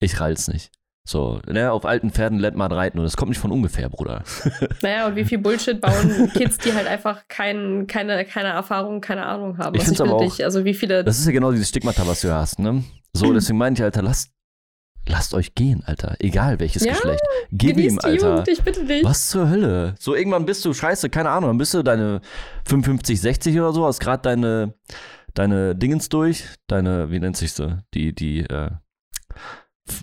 Ich rall's nicht. So, ne, auf alten Pferden lernt man reiten und das kommt nicht von ungefähr, Bruder. Naja, und wie viel Bullshit bauen Kids, die halt einfach kein, keine, keine Erfahrung, keine Ahnung haben. Ich find's aber auch- dich, also wie viele. Das ist ja genau dieses Stigmata, was du hast, ne? So, deswegen meine ich, Alter, lasst, lasst euch gehen, Alter. Egal welches Ja, Geschlecht. Gib ihm, die Alter. Jugend, ich bitte dich. Was zur Hölle? So, irgendwann bist du, scheiße, keine Ahnung, dann bist du deine 55, 60 oder so, hast gerade deine, deine Dingens durch, deine, wie nennt sich sie? Die, die, äh,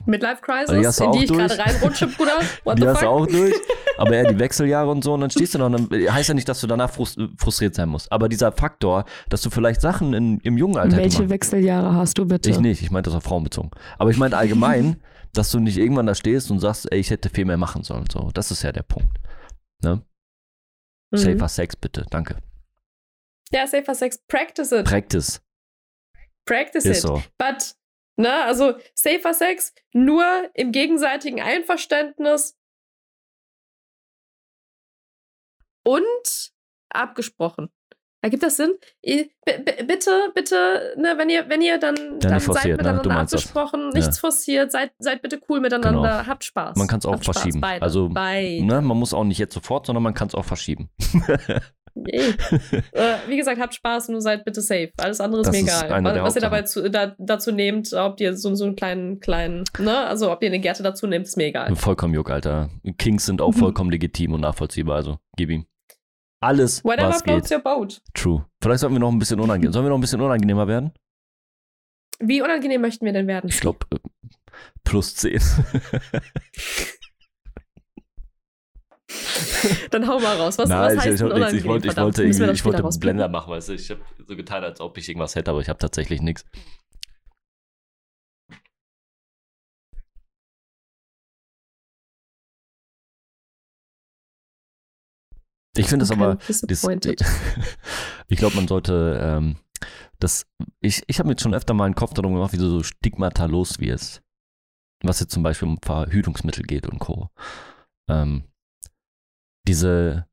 Midlife die Crisis, in die ich gerade reinrutsche, Bruder. What die the hast du fuck? auch durch. Aber eher die Wechseljahre und so, und dann stehst du und dann heißt ja nicht, dass du danach frust frustriert sein musst. Aber dieser Faktor, dass du vielleicht Sachen in, im jungen Alter Welche machen- Wechseljahre hast du bitte? Ich nicht, ich meinte das auf Frauen bezogen. Aber ich meinte allgemein, dass du nicht irgendwann da stehst und sagst, ey, ich hätte viel mehr machen sollen. So, das ist ja der Punkt. Ne? Mhm. Safer Sex, bitte. Danke. Ja, Safer Sex, practice it. Practice. practice Ist it. so. But, ne, also Safer Sex nur im gegenseitigen Einverständnis und abgesprochen. Ergibt das Sinn? B- Bitte, bitte, ne, wenn ihr, wenn ihr dann, dann nicht seid forciert, ne? miteinander das. abgesprochen, Ja. nichts forciert, seid, seid bitte cool miteinander, Genau. habt Spaß. Man kann's auch Habt Spaß, verschieben. Beide, Also. Ne? Man muss auch nicht jetzt sofort, sondern man kann es auch verschieben. Yay. äh, wie gesagt, habt Spaß, nur seid bitte safe. Alles andere ist Das mir ist egal. Was, was ihr dabei zu, da, dazu nehmt, ob ihr so, so einen kleinen, kleinen, ne, also ob ihr eine Gerte dazu nehmt, ist mir egal. Vollkommen Juck, Alter. Kings sind auch Mhm. vollkommen legitim und nachvollziehbar, also gib ihm. Alles, Whatever was geht. your boat. True. Vielleicht sollten wir noch ein bisschen unangenehm. Sollen wir noch ein bisschen unangenehmer werden? Wie unangenehm möchten wir denn werden? Ich glaube, plus 10. Dann hau mal raus. Was, Nein, was heißt ich, ich, ich wollte, ich wollte, das ich wollte? Blender machen, weißt du. Ich habe so getan, als ob ich irgendwas hätte, aber ich habe tatsächlich nichts. Ich finde Okay, aber, das, ich glaube, man sollte, ähm, das, ich, ich habe mir schon öfter mal einen Kopf darum gemacht, wie du so stigmatalos wirst. Was jetzt zum Beispiel um Verhütungsmittel geht und Co. Ähm, diese,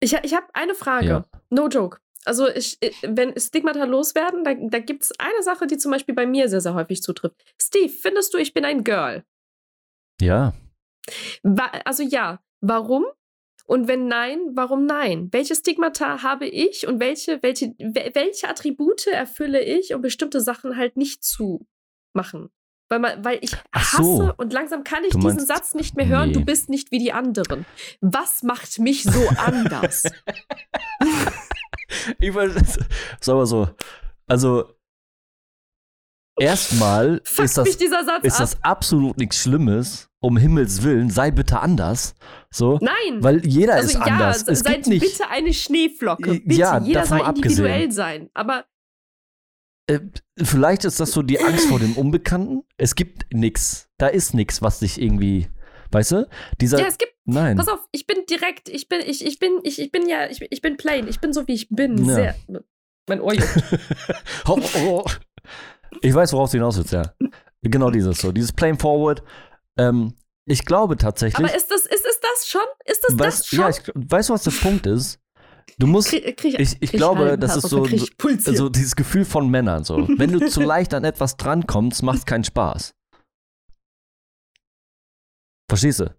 Ich, ich habe eine Frage. Ja. No joke. Also, ich, ich- wenn Stigmata loswerden, da, da gibt es eine Sache, die zum Beispiel bei mir sehr, sehr häufig zutrifft. Steve, findest du, ich bin ein Girl? ja, also ja. Warum? Und wenn nein, warum nein? Welche Stigmata habe ich und welche, welche, wel- welche Attribute erfülle ich, um bestimmte Sachen halt nicht zu machen? Weil, man, weil ich hasse so. und langsam kann ich Du diesen meinst- Satz nicht mehr hören, Nee. du bist nicht wie die anderen. Was macht mich so anders? Ich weiß, sag mal so, also erstmal ist das, dieser Satz ist das absolut nichts Schlimmes. Um Himmels Willen, sei bitte anders. So, Nein. weil jeder also ist ja, anders. Es seid gibt nicht, bitte eine Schneeflocke. Bitte, ja, jeder soll abgesehen. individuell sein. Aber äh, vielleicht ist das so die Angst vor dem Unbekannten. Es gibt nichts. Da ist nichts, was dich irgendwie, weißt du? Dieser, ja, es gibt, nein. pass auf, ich bin direkt, ich bin, ich, ich bin, ich, ich bin ja, ich, ich bin plain, ich bin so wie ich bin. Ja. Sehr, mein Ohr juckt. Oh, oh. Ich weiß, worauf du hinaus willst, ja. Genau dieses so, dieses Plain Forward. Ähm, ich glaube tatsächlich. Aber ist das, ist, ist das schon? Ist das das weißt, schon? ja, ich, weißt du, was der Punkt ist? Du musst, Krieg, krieg, ich, ich glaube, das ist so, so dieses Gefühl von Männern. So. Wenn du zu leicht an etwas drankommst, macht es keinen Spaß. Verstehst du?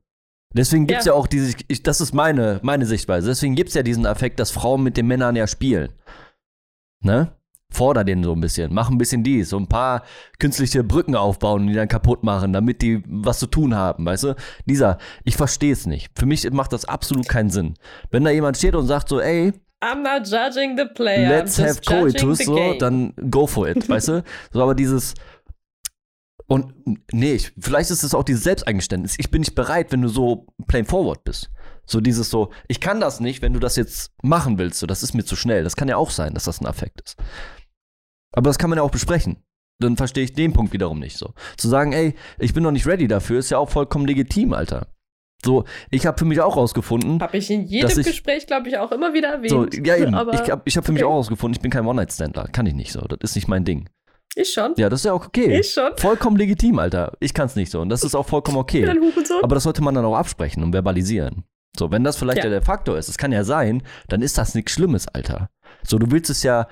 Deswegen gibt es ja. Ja. auch diese, ich, das ist meine, meine Sichtweise, deswegen gibt es ja diesen Effekt, dass Frauen mit den Männern ja spielen. Ne? Forder den so ein bisschen, mach ein bisschen dies, so ein paar künstliche Brücken aufbauen die dann kaputt machen, damit die was zu tun haben, weißt du? Dieser, ich verstehe es nicht. Für mich macht das absolut keinen Sinn. Wenn da jemand steht und sagt so, ey, I'm not judging the player. let's have coitus, so, dann go for it, weißt du? So, aber dieses und nee, ich, vielleicht ist es auch dieses Selbsteingeständnis. Ich bin nicht bereit, wenn du so plain forward bist. So dieses so, ich kann das nicht, wenn du das jetzt machen willst, so, das ist mir zu schnell. Das kann ja auch sein, dass das ein Affekt ist. Aber das kann man ja auch besprechen. Dann verstehe ich den Punkt wiederum nicht so. Zu sagen, ey, ich bin noch nicht ready dafür, ist ja auch vollkommen legitim, Alter. So, ich habe für mich auch rausgefunden, Habe ich in jedem ich- Gespräch, glaube ich, auch immer wieder erwähnt. so, ja eben, Aber ich habe ich hab für mich okay. auch rausgefunden, ich bin kein One-Night-Standler. Kann ich nicht so, das ist nicht mein Ding. ich schon. Ja, das ist ja auch okay. Ich schon. Vollkommen legitim, Alter. Ich kann es nicht so und das ist auch vollkommen Ich bin okay. ein Hurensohn. Aber das sollte man dann auch absprechen und verbalisieren. So, wenn das vielleicht Ja. ja. der Faktor ist, das kann ja sein, dann ist das nichts Schlimmes, Alter. So, du willst es ja,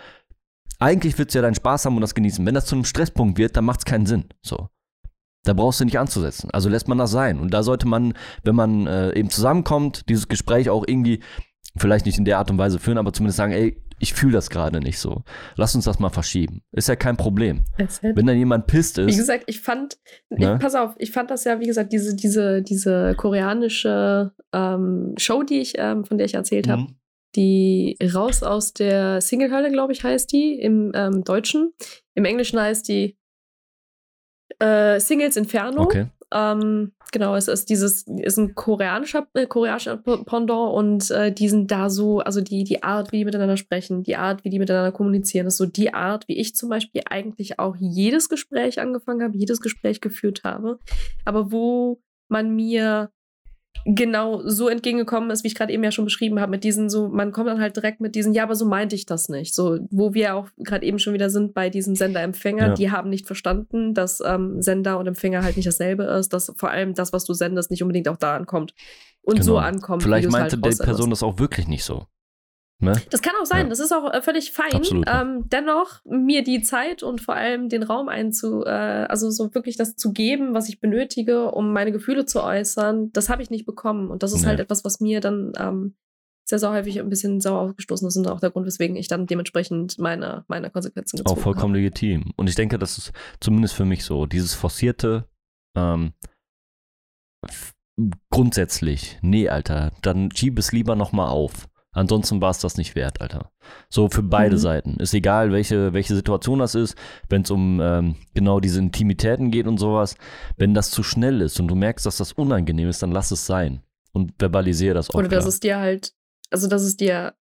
eigentlich willst du ja deinen Spaß haben und das genießen. Wenn das zu einem Stresspunkt wird, dann macht es keinen Sinn. So. Da brauchst du nicht anzusetzen. Also lässt man das sein. Und da sollte man, wenn man äh, eben zusammenkommt, dieses Gespräch auch irgendwie, vielleicht nicht in der Art und Weise führen, aber zumindest sagen, ey, ich fühle das gerade nicht so. Lass uns das mal verschieben. Ist ja kein Problem. Wenn dann jemand pisst Wie ist, gesagt, ich fand, Ne? ich, pass auf, ich fand das ja, wie gesagt, diese, diese, diese koreanische ähm, Show, die ich, ähm, von der ich erzählt habe, Mhm. Die raus aus der Single-Hölle, glaube ich, heißt die im ähm, Deutschen. Im Englischen heißt die äh, Singles Inferno. okay. Ähm, genau, es ist dieses, ist ein koreanischer, äh, koreanischer Pendant und äh, die sind da so, also die, die Art, wie die miteinander sprechen, die Art, wie die miteinander kommunizieren, ist so die Art, wie ich zum Beispiel eigentlich auch jedes Gespräch angefangen habe, jedes Gespräch geführt habe, aber wo man mir genau so entgegengekommen ist, wie ich gerade eben ja schon beschrieben habe, mit diesen so, man kommt dann halt direkt mit diesen, ja, aber so meinte ich das nicht. So, wo wir auch gerade eben schon wieder sind bei diesem Sender-Empfänger, Ja. die haben nicht verstanden, dass ähm, Sender und Empfänger halt nicht dasselbe ist, dass vor allem das, was du sendest, nicht unbedingt auch da ankommt. Und so Genau. ankommt. Vielleicht du's meinte halt die. Person das auch wirklich nicht so. Ne? Das kann auch sein, Ja. das ist auch äh, völlig fein. Absolut. Ähm, dennoch, mir die Zeit und vor allem den Raum einzu, äh, also so wirklich das zu geben, was ich benötige, um meine Gefühle zu äußern, das habe ich nicht bekommen. Und das ist Nee. halt etwas, was mir dann ähm, sehr, sehr häufig ein bisschen sauer aufgestoßen. Ist auch der Grund, weswegen ich dann dementsprechend meine, meine Konsequenzen gezogen Auch vollkommen legitim. Und ich denke, das ist zumindest für mich so. Dieses forcierte, ähm, grundsätzlich, nee, Alter, dann schieb es lieber nochmal auf. Ansonsten war es das nicht wert, Alter. So für beide mhm. Seiten. Ist egal, welche, welche Situation das ist, wenn es um ähm, genau diese Intimitäten geht und sowas. Wenn das zu schnell ist und du merkst, dass das unangenehm ist, dann lass es sein. Und verbalisiere das auch. Oder dass es dir halt, also dass es dir,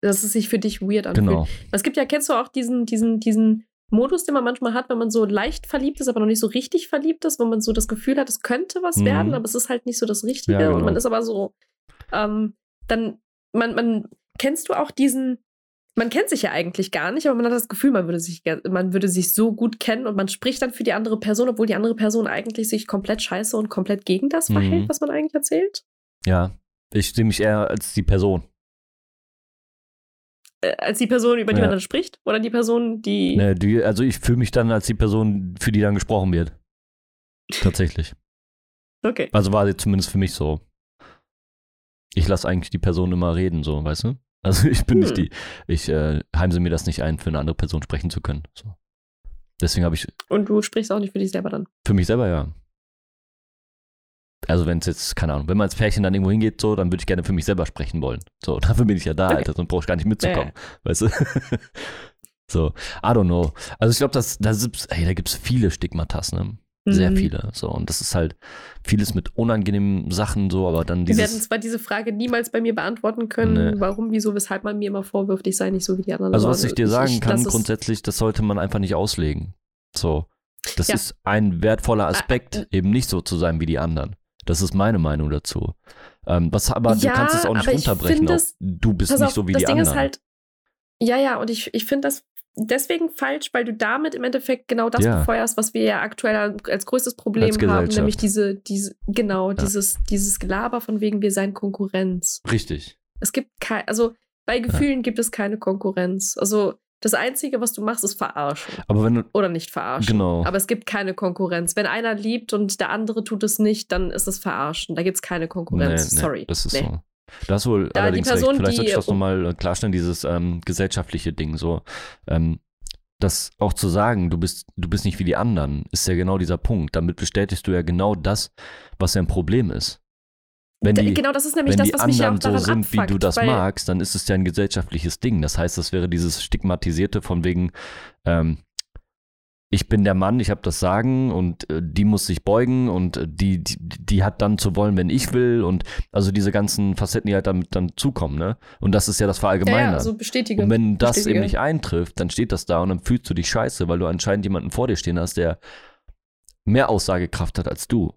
dass es sich für dich weird anfühlt. Genau. Es gibt ja, kennst du auch diesen, diesen, diesen Modus, den man manchmal hat, wenn man so leicht verliebt ist, aber noch nicht so richtig verliebt ist, wo man so das Gefühl hat, es könnte was mhm. werden, aber es ist halt nicht so das Richtige. Ja, genau. Und man ist aber so, ähm, dann man, man, kennst du auch diesen, man kennt sich ja eigentlich gar nicht, aber man hat das Gefühl, man würde sich, man würde sich so gut kennen und man spricht dann für die andere Person, obwohl die andere Person eigentlich sich komplett scheiße und komplett gegen das verhält, mhm. was man eigentlich erzählt. Ja, ich sehe mich eher als die Person. Äh, als die Person, über die ja. man dann spricht? Oder die Person, die. Ne, die also ich fühle mich dann als die Person, für die dann gesprochen wird. Tatsächlich. okay. Also war sie zumindest für mich so ich lasse eigentlich die Person immer reden, so, weißt du? Also ich bin hm. nicht die, ich äh, heimse mir das nicht ein, für eine andere Person sprechen zu können. So. Deswegen habe ich. Und du sprichst auch nicht für dich selber dann? Für mich selber, ja. Also wenn es jetzt, keine Ahnung, wenn man als Pärchen dann irgendwo hingeht, so, dann würde ich gerne für mich selber sprechen wollen. So, dafür bin ich ja da, okay. Alter, sonst brauche ich gar nicht mitzukommen. Ja. Weißt du? so, I don't know. Also ich glaube, ey, da gibt es viele Stigmatas, ne? Sehr mhm. viele. So. Und das ist halt vieles mit unangenehmen Sachen so, aber dann dieses. Wir werden zwar diese Frage niemals bei mir beantworten können, nee. warum, wieso, weshalb man mir immer vorwirft, ich sei nicht so wie die anderen. Also, was ich dir sagen ich, kann, grundsätzlich, das sollte man einfach nicht auslegen. So. Das ja. ist ein wertvoller ah, Aspekt, ah, eben nicht so zu sein wie die anderen. Das ist meine Meinung dazu. Ähm, was, aber ja, du kannst es auch nicht runterbrechen. Das, du bist nicht auf, so wie die Ding anderen. Halt, ja, ja, und ich, ich finde das deswegen falsch, weil du damit im Endeffekt genau das ja. befeuerst, was wir ja aktuell als größtes Problem als haben, nämlich diese, diese genau, ja. dieses, dieses Gelaber von wegen, wir seien Konkurrenz. Richtig. Es gibt kein, also bei Gefühlen ja. gibt es keine Konkurrenz. Also das Einzige, was du machst, ist verarschen. Aber wenn du, Oder nicht verarschen. Genau. Aber es gibt keine Konkurrenz. Wenn einer liebt und der andere tut es nicht, dann ist es verarschen. Da gibt es keine Konkurrenz. Nee, nee, Sorry. Das ist nee. so. Das wohl da allerdings Person, recht. Vielleicht sollte ich das nochmal äh, klarstellen, dieses ähm, gesellschaftliche Ding so. Ähm, das auch zu sagen, du bist, du bist nicht wie die anderen, ist ja genau dieser Punkt. Damit bestätigst du ja genau das, was ja ein Problem ist. Wenn die, genau, das ist nämlich das, was mich ja auch daran so sind, abfuckt, wie du das magst, dann ist es ja ein gesellschaftliches Ding. Das heißt, das wäre dieses stigmatisierte von wegen, ähm, ich bin der Mann, ich habe das Sagen und äh, die muss sich beugen und äh, die, die, die, hat dann zu wollen, wenn ich will und also diese ganzen Facetten, die halt damit dann zukommen, ne? Und das ist ja das Verallgemeinern. Ja, ja, so bestätige. Und wenn das bestätige. eben nicht eintrifft, dann steht das da und dann fühlst du dich scheiße, weil du anscheinend jemanden vor dir stehen hast, der mehr Aussagekraft hat als du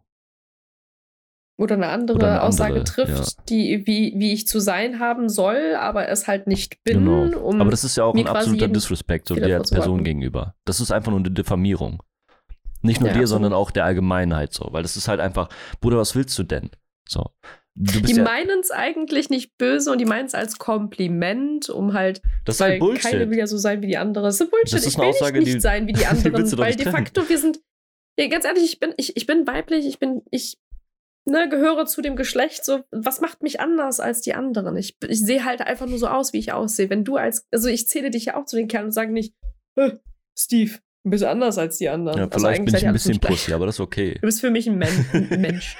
oder eine andere oder eine Aussage andere, trifft, ja. die, wie, wie ich zu sein haben soll, aber es halt nicht bin. Genau. Um aber das ist ja auch ein absoluter Disrespect so der Person gegenüber. Das ist einfach nur eine Diffamierung. Nicht nur ja, dir, sondern auch der Allgemeinheit so. Weil das ist halt einfach, Bruder, was willst du denn? So. Du die ja, meinen es eigentlich nicht böse und die meinen es als Kompliment, um halt. Das ist halt Bullshit. Keine will ja so sein wie die andere. Das ist Bullshit. Das ist ich will Aussage, nicht, nicht sein wie die anderen, die weil de facto wir sind. Ja, ganz ehrlich, ich bin, ich, ich bin weiblich, ich bin, ich ne, gehöre zu dem Geschlecht, so, was macht mich anders als die anderen? Ich, ich sehe halt einfach nur so aus, wie ich aussehe. Wenn du als, also ich zähle dich ja auch zu den Kerlen und sage nicht, Steve, ein bisschen anders als die anderen. Ja, also vielleicht bin ich ein bisschen Pussy, aber das ist okay. Du bist für mich ein, Men ein Mensch.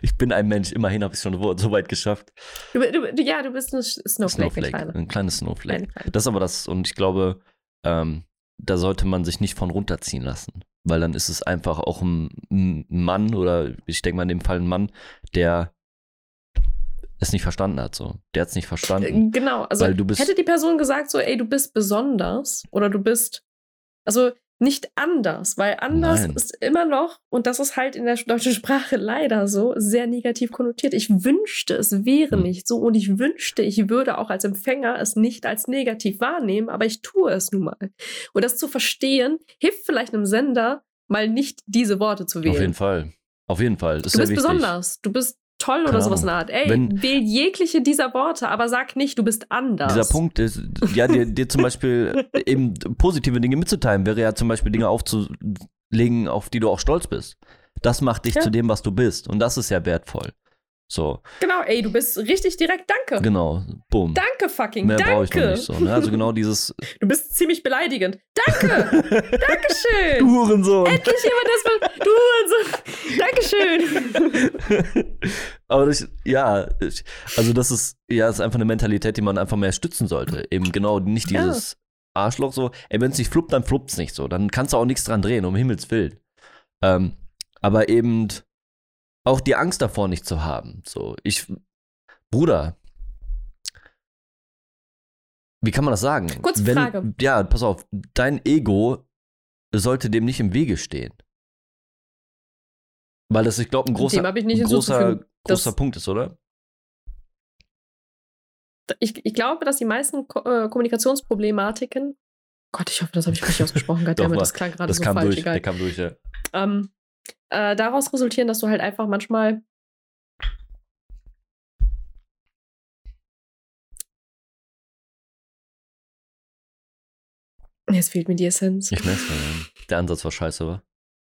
ich bin ein Mensch, immerhin habe ich es schon so weit geschafft. Du, du, ja, du bist ein Snowflake. Snowflake ein, ein kleines Snowflake. Das ist aber das, und ich glaube, ähm, da sollte man sich nicht von runterziehen lassen weil dann ist es einfach auch ein, Mann oder ich denke mal in dem Fall ein Mann, der es nicht verstanden hat, so. Der hat es nicht verstanden. Genau, also hätte die Person gesagt, so, ey, du bist besonders oder du bist, also nicht anders, weil anders Nein. ist immer noch, und das ist halt in der deutschen Sprache leider so, sehr negativ konnotiert. Ich wünschte, es wäre hm. nicht so und ich wünschte, ich würde auch als Empfänger es nicht als negativ wahrnehmen, aber ich tue es nun mal. Und das zu verstehen, hilft vielleicht einem Sender, mal nicht diese Worte zu wählen. Auf jeden Fall. Auf jeden Fall. du bist besonders. Du bist toll oder sowas in der Art. Ey, Wenn, wähl jegliche dieser Worte, aber sag nicht, du bist anders. Dieser Punkt ist, ja, dir, dir zum Beispiel eben positive Dinge mitzuteilen, wäre ja zum Beispiel Dinge aufzulegen, auf die du auch stolz bist. Das macht dich ja. zu dem, was du bist. Und das ist ja wertvoll. So, Genau, ey, du bist richtig direkt, danke. genau, bumm. Danke fucking, Mehr brauche ich noch danke. nicht so. Ne? Also genau dieses Du bist ziemlich beleidigend. Danke, Dankeschön. Du Hurensohn. Endlich jemand, das. Du so. Dankeschön. Aber das, ja, ich, also das ist, ja, das ist einfach eine Mentalität, die man einfach mehr stützen sollte. Eben genau, nicht Ja. dieses Arschloch so, ey, wenn es nicht fluppt, dann fluppt's nicht so. Dann kannst du auch nichts dran drehen, um Himmels Willen. Ähm, aber eben auch die Angst davor nicht zu haben. So, ich, Bruder, wie kann man das sagen? Kurze wenn, Frage. Ja, pass auf, dein Ego sollte dem nicht im Wege stehen. Weil das, ich glaube, ein großer, ein großer, großer Punkt ist, oder? Ich, ich glaube, dass die meisten Ko äh, Kommunikationsproblematiken. Gott, ich hoffe, das habe ich richtig ausgesprochen. Doch, Goddammit, war- das klang gerade Das so kam falsch, durch, egal. der kam durch, ja. ähm, äh, daraus resultieren, dass du halt einfach manchmal. Jetzt fehlt mir die Essenz. Ich merk's mal, ja. Der Ansatz war scheiße, wa?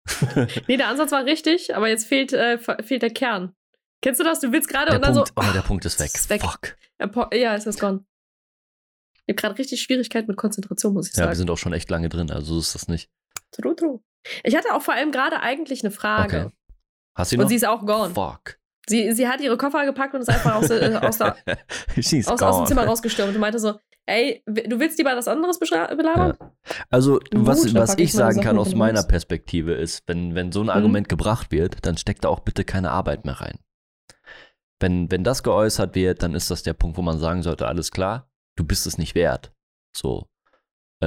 Nee, der Ansatz war richtig, aber jetzt fehlt, äh, fe- fehlt der Kern. Kennst du das? Du willst gerade und dann Punkt, so. oh, der Punkt ist weg. Ist weg. Fuck. Ja, es ist gone. Ich habe gerade richtig Schwierigkeiten mit Konzentration, muss ich Ja, wir sagen. sind auch schon echt lange drin, also so ist das nicht. True, true. Ich hatte auch vor allem gerade eigentlich eine Frage. Okay. Hast du noch? Und sie ist auch gone. Fuck. Sie, sie hat ihre Koffer gepackt und ist einfach aus, äh, aus, der, aus, aus dem. Zimmer rausgestürmt und meinte so, ey, du willst lieber was anderes belabern? Also, was, Gut, was pack ich ich sagen Sachen kann aus in meiner. Perspektive ist, wenn, wenn so ein Mhm. Argument gebracht wird, dann steckt da auch bitte keine Arbeit mehr rein. Wenn, wenn das geäußert wird, dann ist das der Punkt, wo man sagen sollte, alles klar, du bist es nicht wert. So,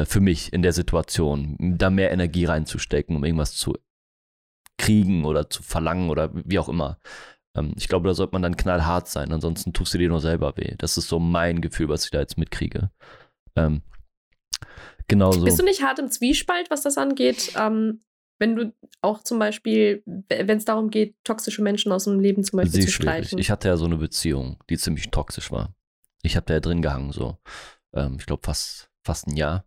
für mich in der Situation, da mehr Energie reinzustecken, um irgendwas zu kriegen oder zu verlangen oder wie auch immer. Ähm, ich glaube, da sollte man dann knallhart sein, ansonsten tust du dir nur selber weh. Das ist so mein Gefühl, was ich da jetzt mitkriege. Ähm, genauso. Bist du nicht hart im Zwiespalt, was das angeht? Ähm, wenn du auch zum Beispiel, wenn es darum geht, toxische Menschen aus dem Leben zum Beispiel Sie zu schwierig. streichen. Ich hatte ja so eine Beziehung, die ziemlich toxisch war. Ich habe da ja drin gehangen, so. Ähm, ich glaube, fast, fast ein Jahr.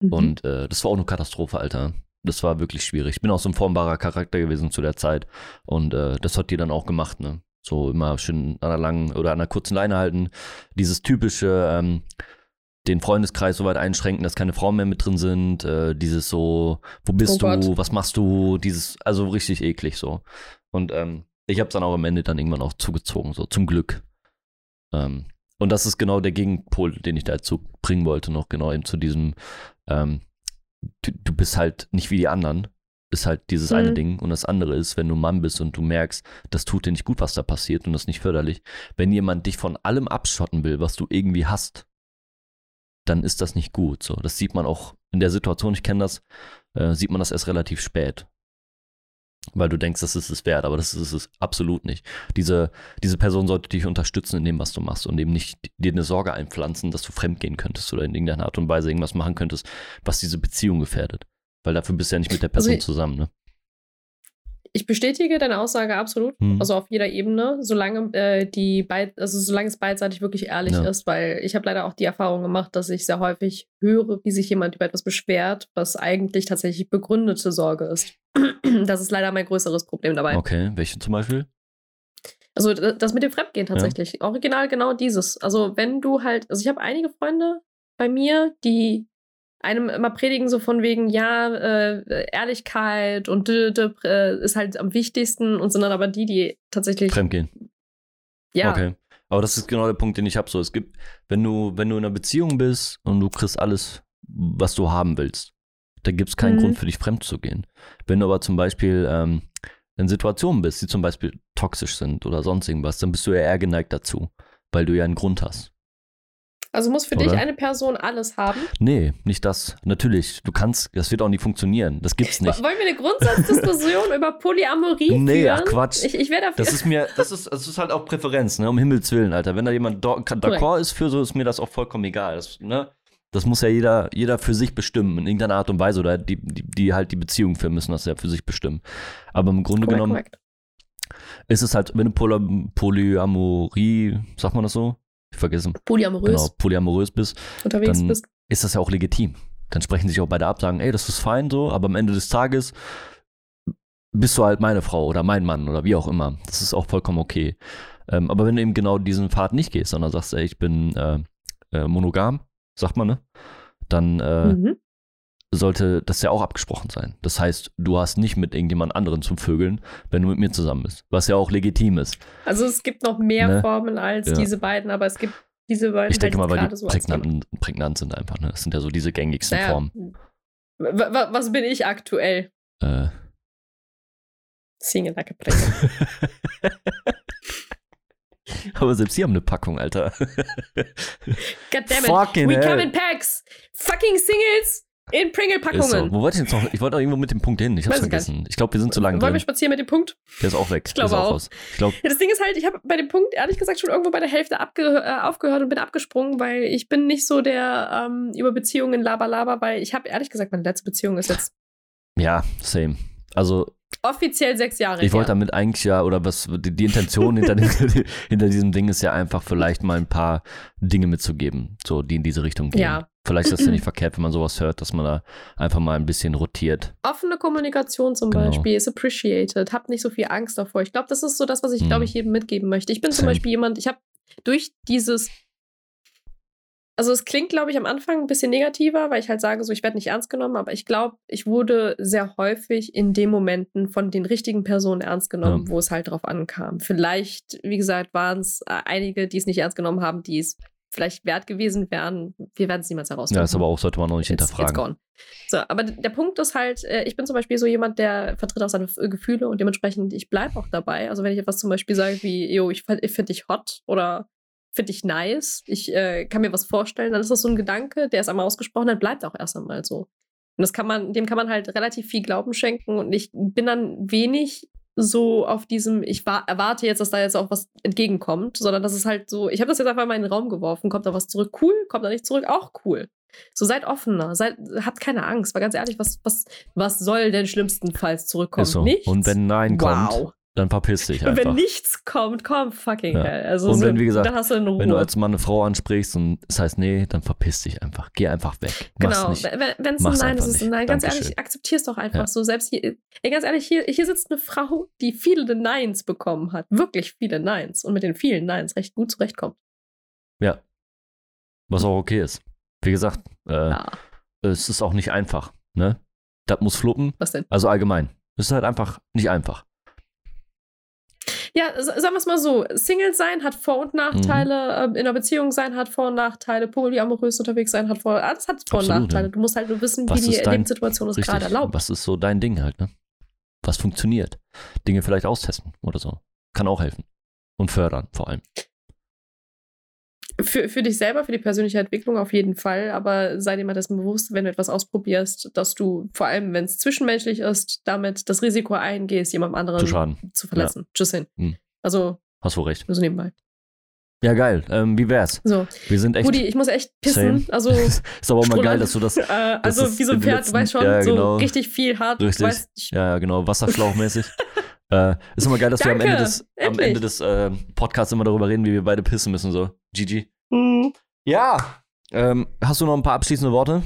Mhm. Und äh, das war auch eine Katastrophe, Alter. Das war wirklich schwierig. Ich bin auch so ein formbarer Charakter gewesen zu der Zeit. Und äh, das hat die dann auch gemacht, ne? So immer schön an einer langen oder an einer kurzen Leine halten. Dieses typische, ähm, den Freundeskreis so weit einschränken, dass keine Frauen mehr mit drin sind. Äh, dieses so, wo bist Oh du, Gott. was machst du? Dieses, also richtig eklig so. Und ähm, ich habe es dann auch am Ende dann irgendwann auch zugezogen, so zum Glück. Ähm, und das ist genau der Gegenpol, den ich dazu bringen wollte, noch genau eben zu diesem, ähm, du, du bist halt nicht wie die anderen, ist halt dieses Mhm. eine Ding. Und das andere ist, wenn du Mann bist und du merkst, das tut dir nicht gut, was da passiert und das ist nicht förderlich. Wenn jemand dich von allem abschotten will, was du irgendwie hast, dann ist das nicht gut. So, das sieht man auch in der Situation, ich kenne das, äh, sieht man das erst relativ spät. Weil du denkst, das ist es wert, aber das ist es absolut nicht. Diese, diese Person sollte dich unterstützen in dem, was du machst und eben nicht dir eine Sorge einpflanzen, dass du fremdgehen könntest oder in irgendeiner Art und Weise irgendwas machen könntest, was diese Beziehung gefährdet. Weil dafür bist du ja nicht mit der Also Person ich- zusammen, ne? Ich bestätige deine Aussage absolut, Hm. also auf jeder Ebene, solange äh, die beid, also solange es beidseitig wirklich ehrlich Ja. ist, weil ich habe leider auch die Erfahrung gemacht, dass ich sehr häufig höre, wie sich jemand über etwas beschwert, was eigentlich tatsächlich begründete Sorge ist. Das ist leider mein größeres Problem dabei. Okay, welche zum Beispiel? Also das mit dem Fremdgehen tatsächlich. Original genau dieses. Also wenn du halt, also ich habe einige Freunde bei mir, die einem immer predigen so von wegen, ja, äh, Ehrlichkeit und d -d äh, ist halt am wichtigsten und sind dann aber die, die tatsächlich, Fremdgehen. ja, Okay. Aber das ist genau der Punkt, den ich habe. So, es gibt, wenn du, wenn du in einer Beziehung bist und du kriegst alles, was du haben willst, da gibt es keinen Mhm. Grund für dich fremd zu gehen. Wenn du aber zum Beispiel ähm, in Situationen bist, die zum Beispiel toxisch sind oder sonst irgendwas, dann bist du ja eher geneigt dazu, weil du ja einen Grund hast. Also muss für Oder? dich eine Person alles haben. Nee, nicht das. Natürlich, du kannst, das wird auch nicht funktionieren. Das gibt's nicht. Wollen wir eine Grundsatzdiskussion über Polyamorie Nee, führen? ach Quatsch. Ich, ich wäre dafür. Das ist mir, das ist, das ist halt auch Präferenz, ne? Um Himmels Willen, Alter. Wenn da jemand d'accord ist für so, ist mir das auch vollkommen egal. Das, ne? das muss ja jeder, jeder für sich bestimmen, in irgendeiner Art und Weise. Oder die, die, die halt die Beziehung führen müssen das ja für sich bestimmen. Aber im Grunde korrekt, genommen korrekt. ist es halt, wenn du Poly Polyamorie, sagt man das so? Ich vergesse. Polyamorös Genau, polyamorös bist, unterwegs dann- bist. ist das ja auch legitim. Dann sprechen sich auch beide ab, sagen, ey, das ist fein so, aber am Ende des Tages bist du halt meine Frau oder mein Mann oder wie auch immer. Das ist auch vollkommen okay. Ähm, aber wenn du eben genau diesen Pfad nicht gehst, sondern sagst, ey, ich bin äh, äh, monogam, sagt man, ne? Dann äh, Mhm. Sollte das ja auch abgesprochen sein. Das heißt, du hast nicht mit irgendjemand anderen zum Vögeln, wenn du mit mir zusammen bist. Was ja auch legitim ist. Also es gibt noch mehr Ne? Formen als Ja. diese beiden, aber es gibt diese beiden Ich denke mal, weil die so prägnant, prägnant sind einfach. Ne? Das sind ja so diese gängigsten Naja, Formen. wa- was bin ich aktuell? Äh, Single like a aber selbst die haben eine Packung, Alter. God damn it. Fucking We hell. come in packs. Fucking Singles in Ist so. Pringle-Packungen. Wo wollte ich jetzt noch? Ich wollte auch irgendwo mit dem Punkt hin. Ich hab's Weiß vergessen. Ich glaube, wir sind zu lang Wollen wir drin. spazieren mit dem Punkt? Der ist auch weg. Ich glaube auch. raus. Ich glaube, Ja, das Ding ist halt, ich habe bei dem Punkt ehrlich gesagt schon irgendwo bei der Hälfte äh, aufgehört und bin abgesprungen, weil ich bin nicht so der ähm, über Beziehungen laber laber, weil ich habe ehrlich gesagt, meine letzte Beziehung ist jetzt ja, same. Also offiziell sechs Jahre Ich wollte her. damit eigentlich ja, oder was, die, die Intention hinter, hinter diesem Ding ist ja einfach vielleicht mal ein paar Dinge mitzugeben, so die in diese Richtung gehen. Ja. Vielleicht ist das ja nicht verkehrt, wenn man sowas hört, dass man da einfach mal ein bisschen rotiert. Offene Kommunikation zum Genau. Beispiel ist appreciated. Habt nicht so viel Angst davor. Ich glaube, das ist so das, was ich, Mhm. glaube ich, jedem mitgeben möchte. Ich bin zum Same. Beispiel jemand, ich habe durch dieses also es klingt, glaube ich, am Anfang ein bisschen negativer, weil ich halt sage, so ich werde nicht ernst genommen, aber ich glaube, ich wurde sehr häufig in den Momenten von den richtigen Personen ernst genommen, Ja. wo es halt drauf ankam. Vielleicht, wie gesagt, waren es äh, einige, die es nicht ernst genommen haben, die es vielleicht wert gewesen wären. Wir werden es niemals herausfinden. Ja, ist aber auch, sollte man noch nicht It's- it's hinterfragen. gone. So, aber der Punkt ist halt, äh, ich bin zum Beispiel so jemand, der vertritt auch seine F- Gefühle und dementsprechend, ich bleibe auch dabei. Also wenn ich etwas zum Beispiel sage wie, yo, ich finde dich hot oder finde dich nice, ich äh, kann mir was vorstellen, dann ist das so ein Gedanke, der ist einmal ausgesprochen, dann bleibt auch erst einmal so. Und das kann man, dem kann man halt relativ viel Glauben schenken und ich bin dann wenig so auf diesem, ich wa- erwarte jetzt, dass da jetzt auch was entgegenkommt, sondern das ist halt so, ich habe das jetzt einfach mal in den Raum geworfen, kommt da was zurück, cool, kommt da nicht zurück, auch cool. So seid offener, seid, habt keine Angst, weil ganz ehrlich, was, was, was soll denn schlimmstenfalls zurückkommen? Ist so. Nichts. Und wenn Nein kommt, wow. Dann verpiss dich Und einfach. wenn nichts kommt, komm fucking Ja. hell. Also Und so, wenn, wie gesagt. Wenn du als Mann eine Frau ansprichst und es heißt nee, dann verpiss dich einfach. Geh einfach weg. Mach's Genau, wenn es ein Nein ist, ist es ein. Nein. Ganz Dankeschön. ehrlich, akzeptier's doch einfach Ja. so. Selbst hier, ey, ganz ehrlich, hier, hier sitzt eine Frau, die viele Neins bekommen hat. Wirklich viele Neins. Und mit den vielen Neins recht gut zurechtkommt. Ja. Was auch okay ist. Wie gesagt, äh, Ja, es ist auch nicht einfach. Ne? Das muss fluppen. was denn? Also allgemein. Es ist halt einfach nicht einfach. Ja, sagen wir es mal so. Single sein hat Vor- und Nachteile. Mhm. ähm, In einer Beziehung sein hat Vor- und Nachteile. Polyamorös unterwegs sein hat Vor- Alles hat Vor- und Absolut, Nachteile. ja. Du musst halt nur wissen, Was wie die dein- Lebenssituation es gerade erlaubt. Was ist so dein Ding halt, ne? Was funktioniert? Dinge vielleicht austesten oder so. Kann auch helfen. Und fördern vor allem. Für, für dich selber, für die persönliche Entwicklung auf jeden Fall, aber sei dir mal dessen bewusst, wenn du etwas ausprobierst, dass du, vor allem wenn es zwischenmenschlich ist, damit das Risiko eingehst, jemandem anderen Zu schaden. zu verletzen. Tschüss hin. Hm. Also, Hast du recht. nur so nebenbei. Ja, geil. Ähm, wie wär's? So, Wir sind echt. Rudi, ich muss echt pissen. Same. Also, ist aber auch mal geil, dass du das. äh, also wie so ein Pferd, letzten- du weißt schon, ja, so genau. richtig viel hart. Richtig. Weißt, Ja, ja, genau. Wasserschlauchmäßig. äh, ist immer geil, dass wir am Danke, Ende des, am. Ende des äh, Podcasts immer darüber reden, wie wir beide pissen müssen. So. GG. Hm. Ja. Ähm, hast du noch ein paar abschließende Worte?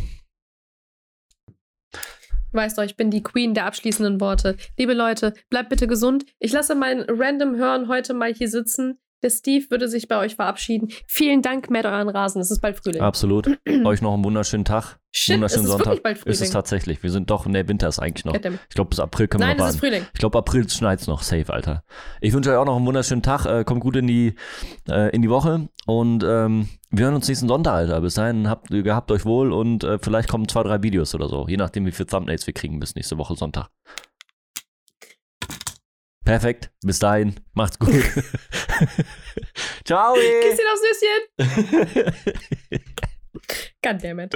Weißt du, ich bin die Queen der abschließenden Worte. Liebe Leute, bleibt bitte gesund. Ich lasse mein random Hören heute mal hier sitzen. Der Steve würde sich bei euch verabschieden. Vielen Dank, mäht euren Rasen. Es ist bald Frühling. Absolut. Euch noch einen wunderschönen Tag. Shit, es wunderschönen ist Sonntag. wirklich bald Frühling. Ist es tatsächlich. Wir sind doch, ne, Winter ist eigentlich noch. Ich glaube, bis April können Nein, wir noch es ist warten. Frühling. Ich glaube, April schneit's noch. Safe, Alter. Ich wünsche euch auch noch einen wunderschönen Tag. Äh, kommt gut in die, äh, in die Woche. Und ähm, wir hören uns nächsten Sonntag, Alter. Bis dahin habt, gehabt euch wohl und äh, vielleicht kommen zwei, drei Videos oder so. Je nachdem, wie viele Thumbnails wir kriegen bis nächste Woche Sonntag. Perfekt. Bis dahin. Macht's gut. Ciao. Küsschen aufs Nüsschen. Goddammit.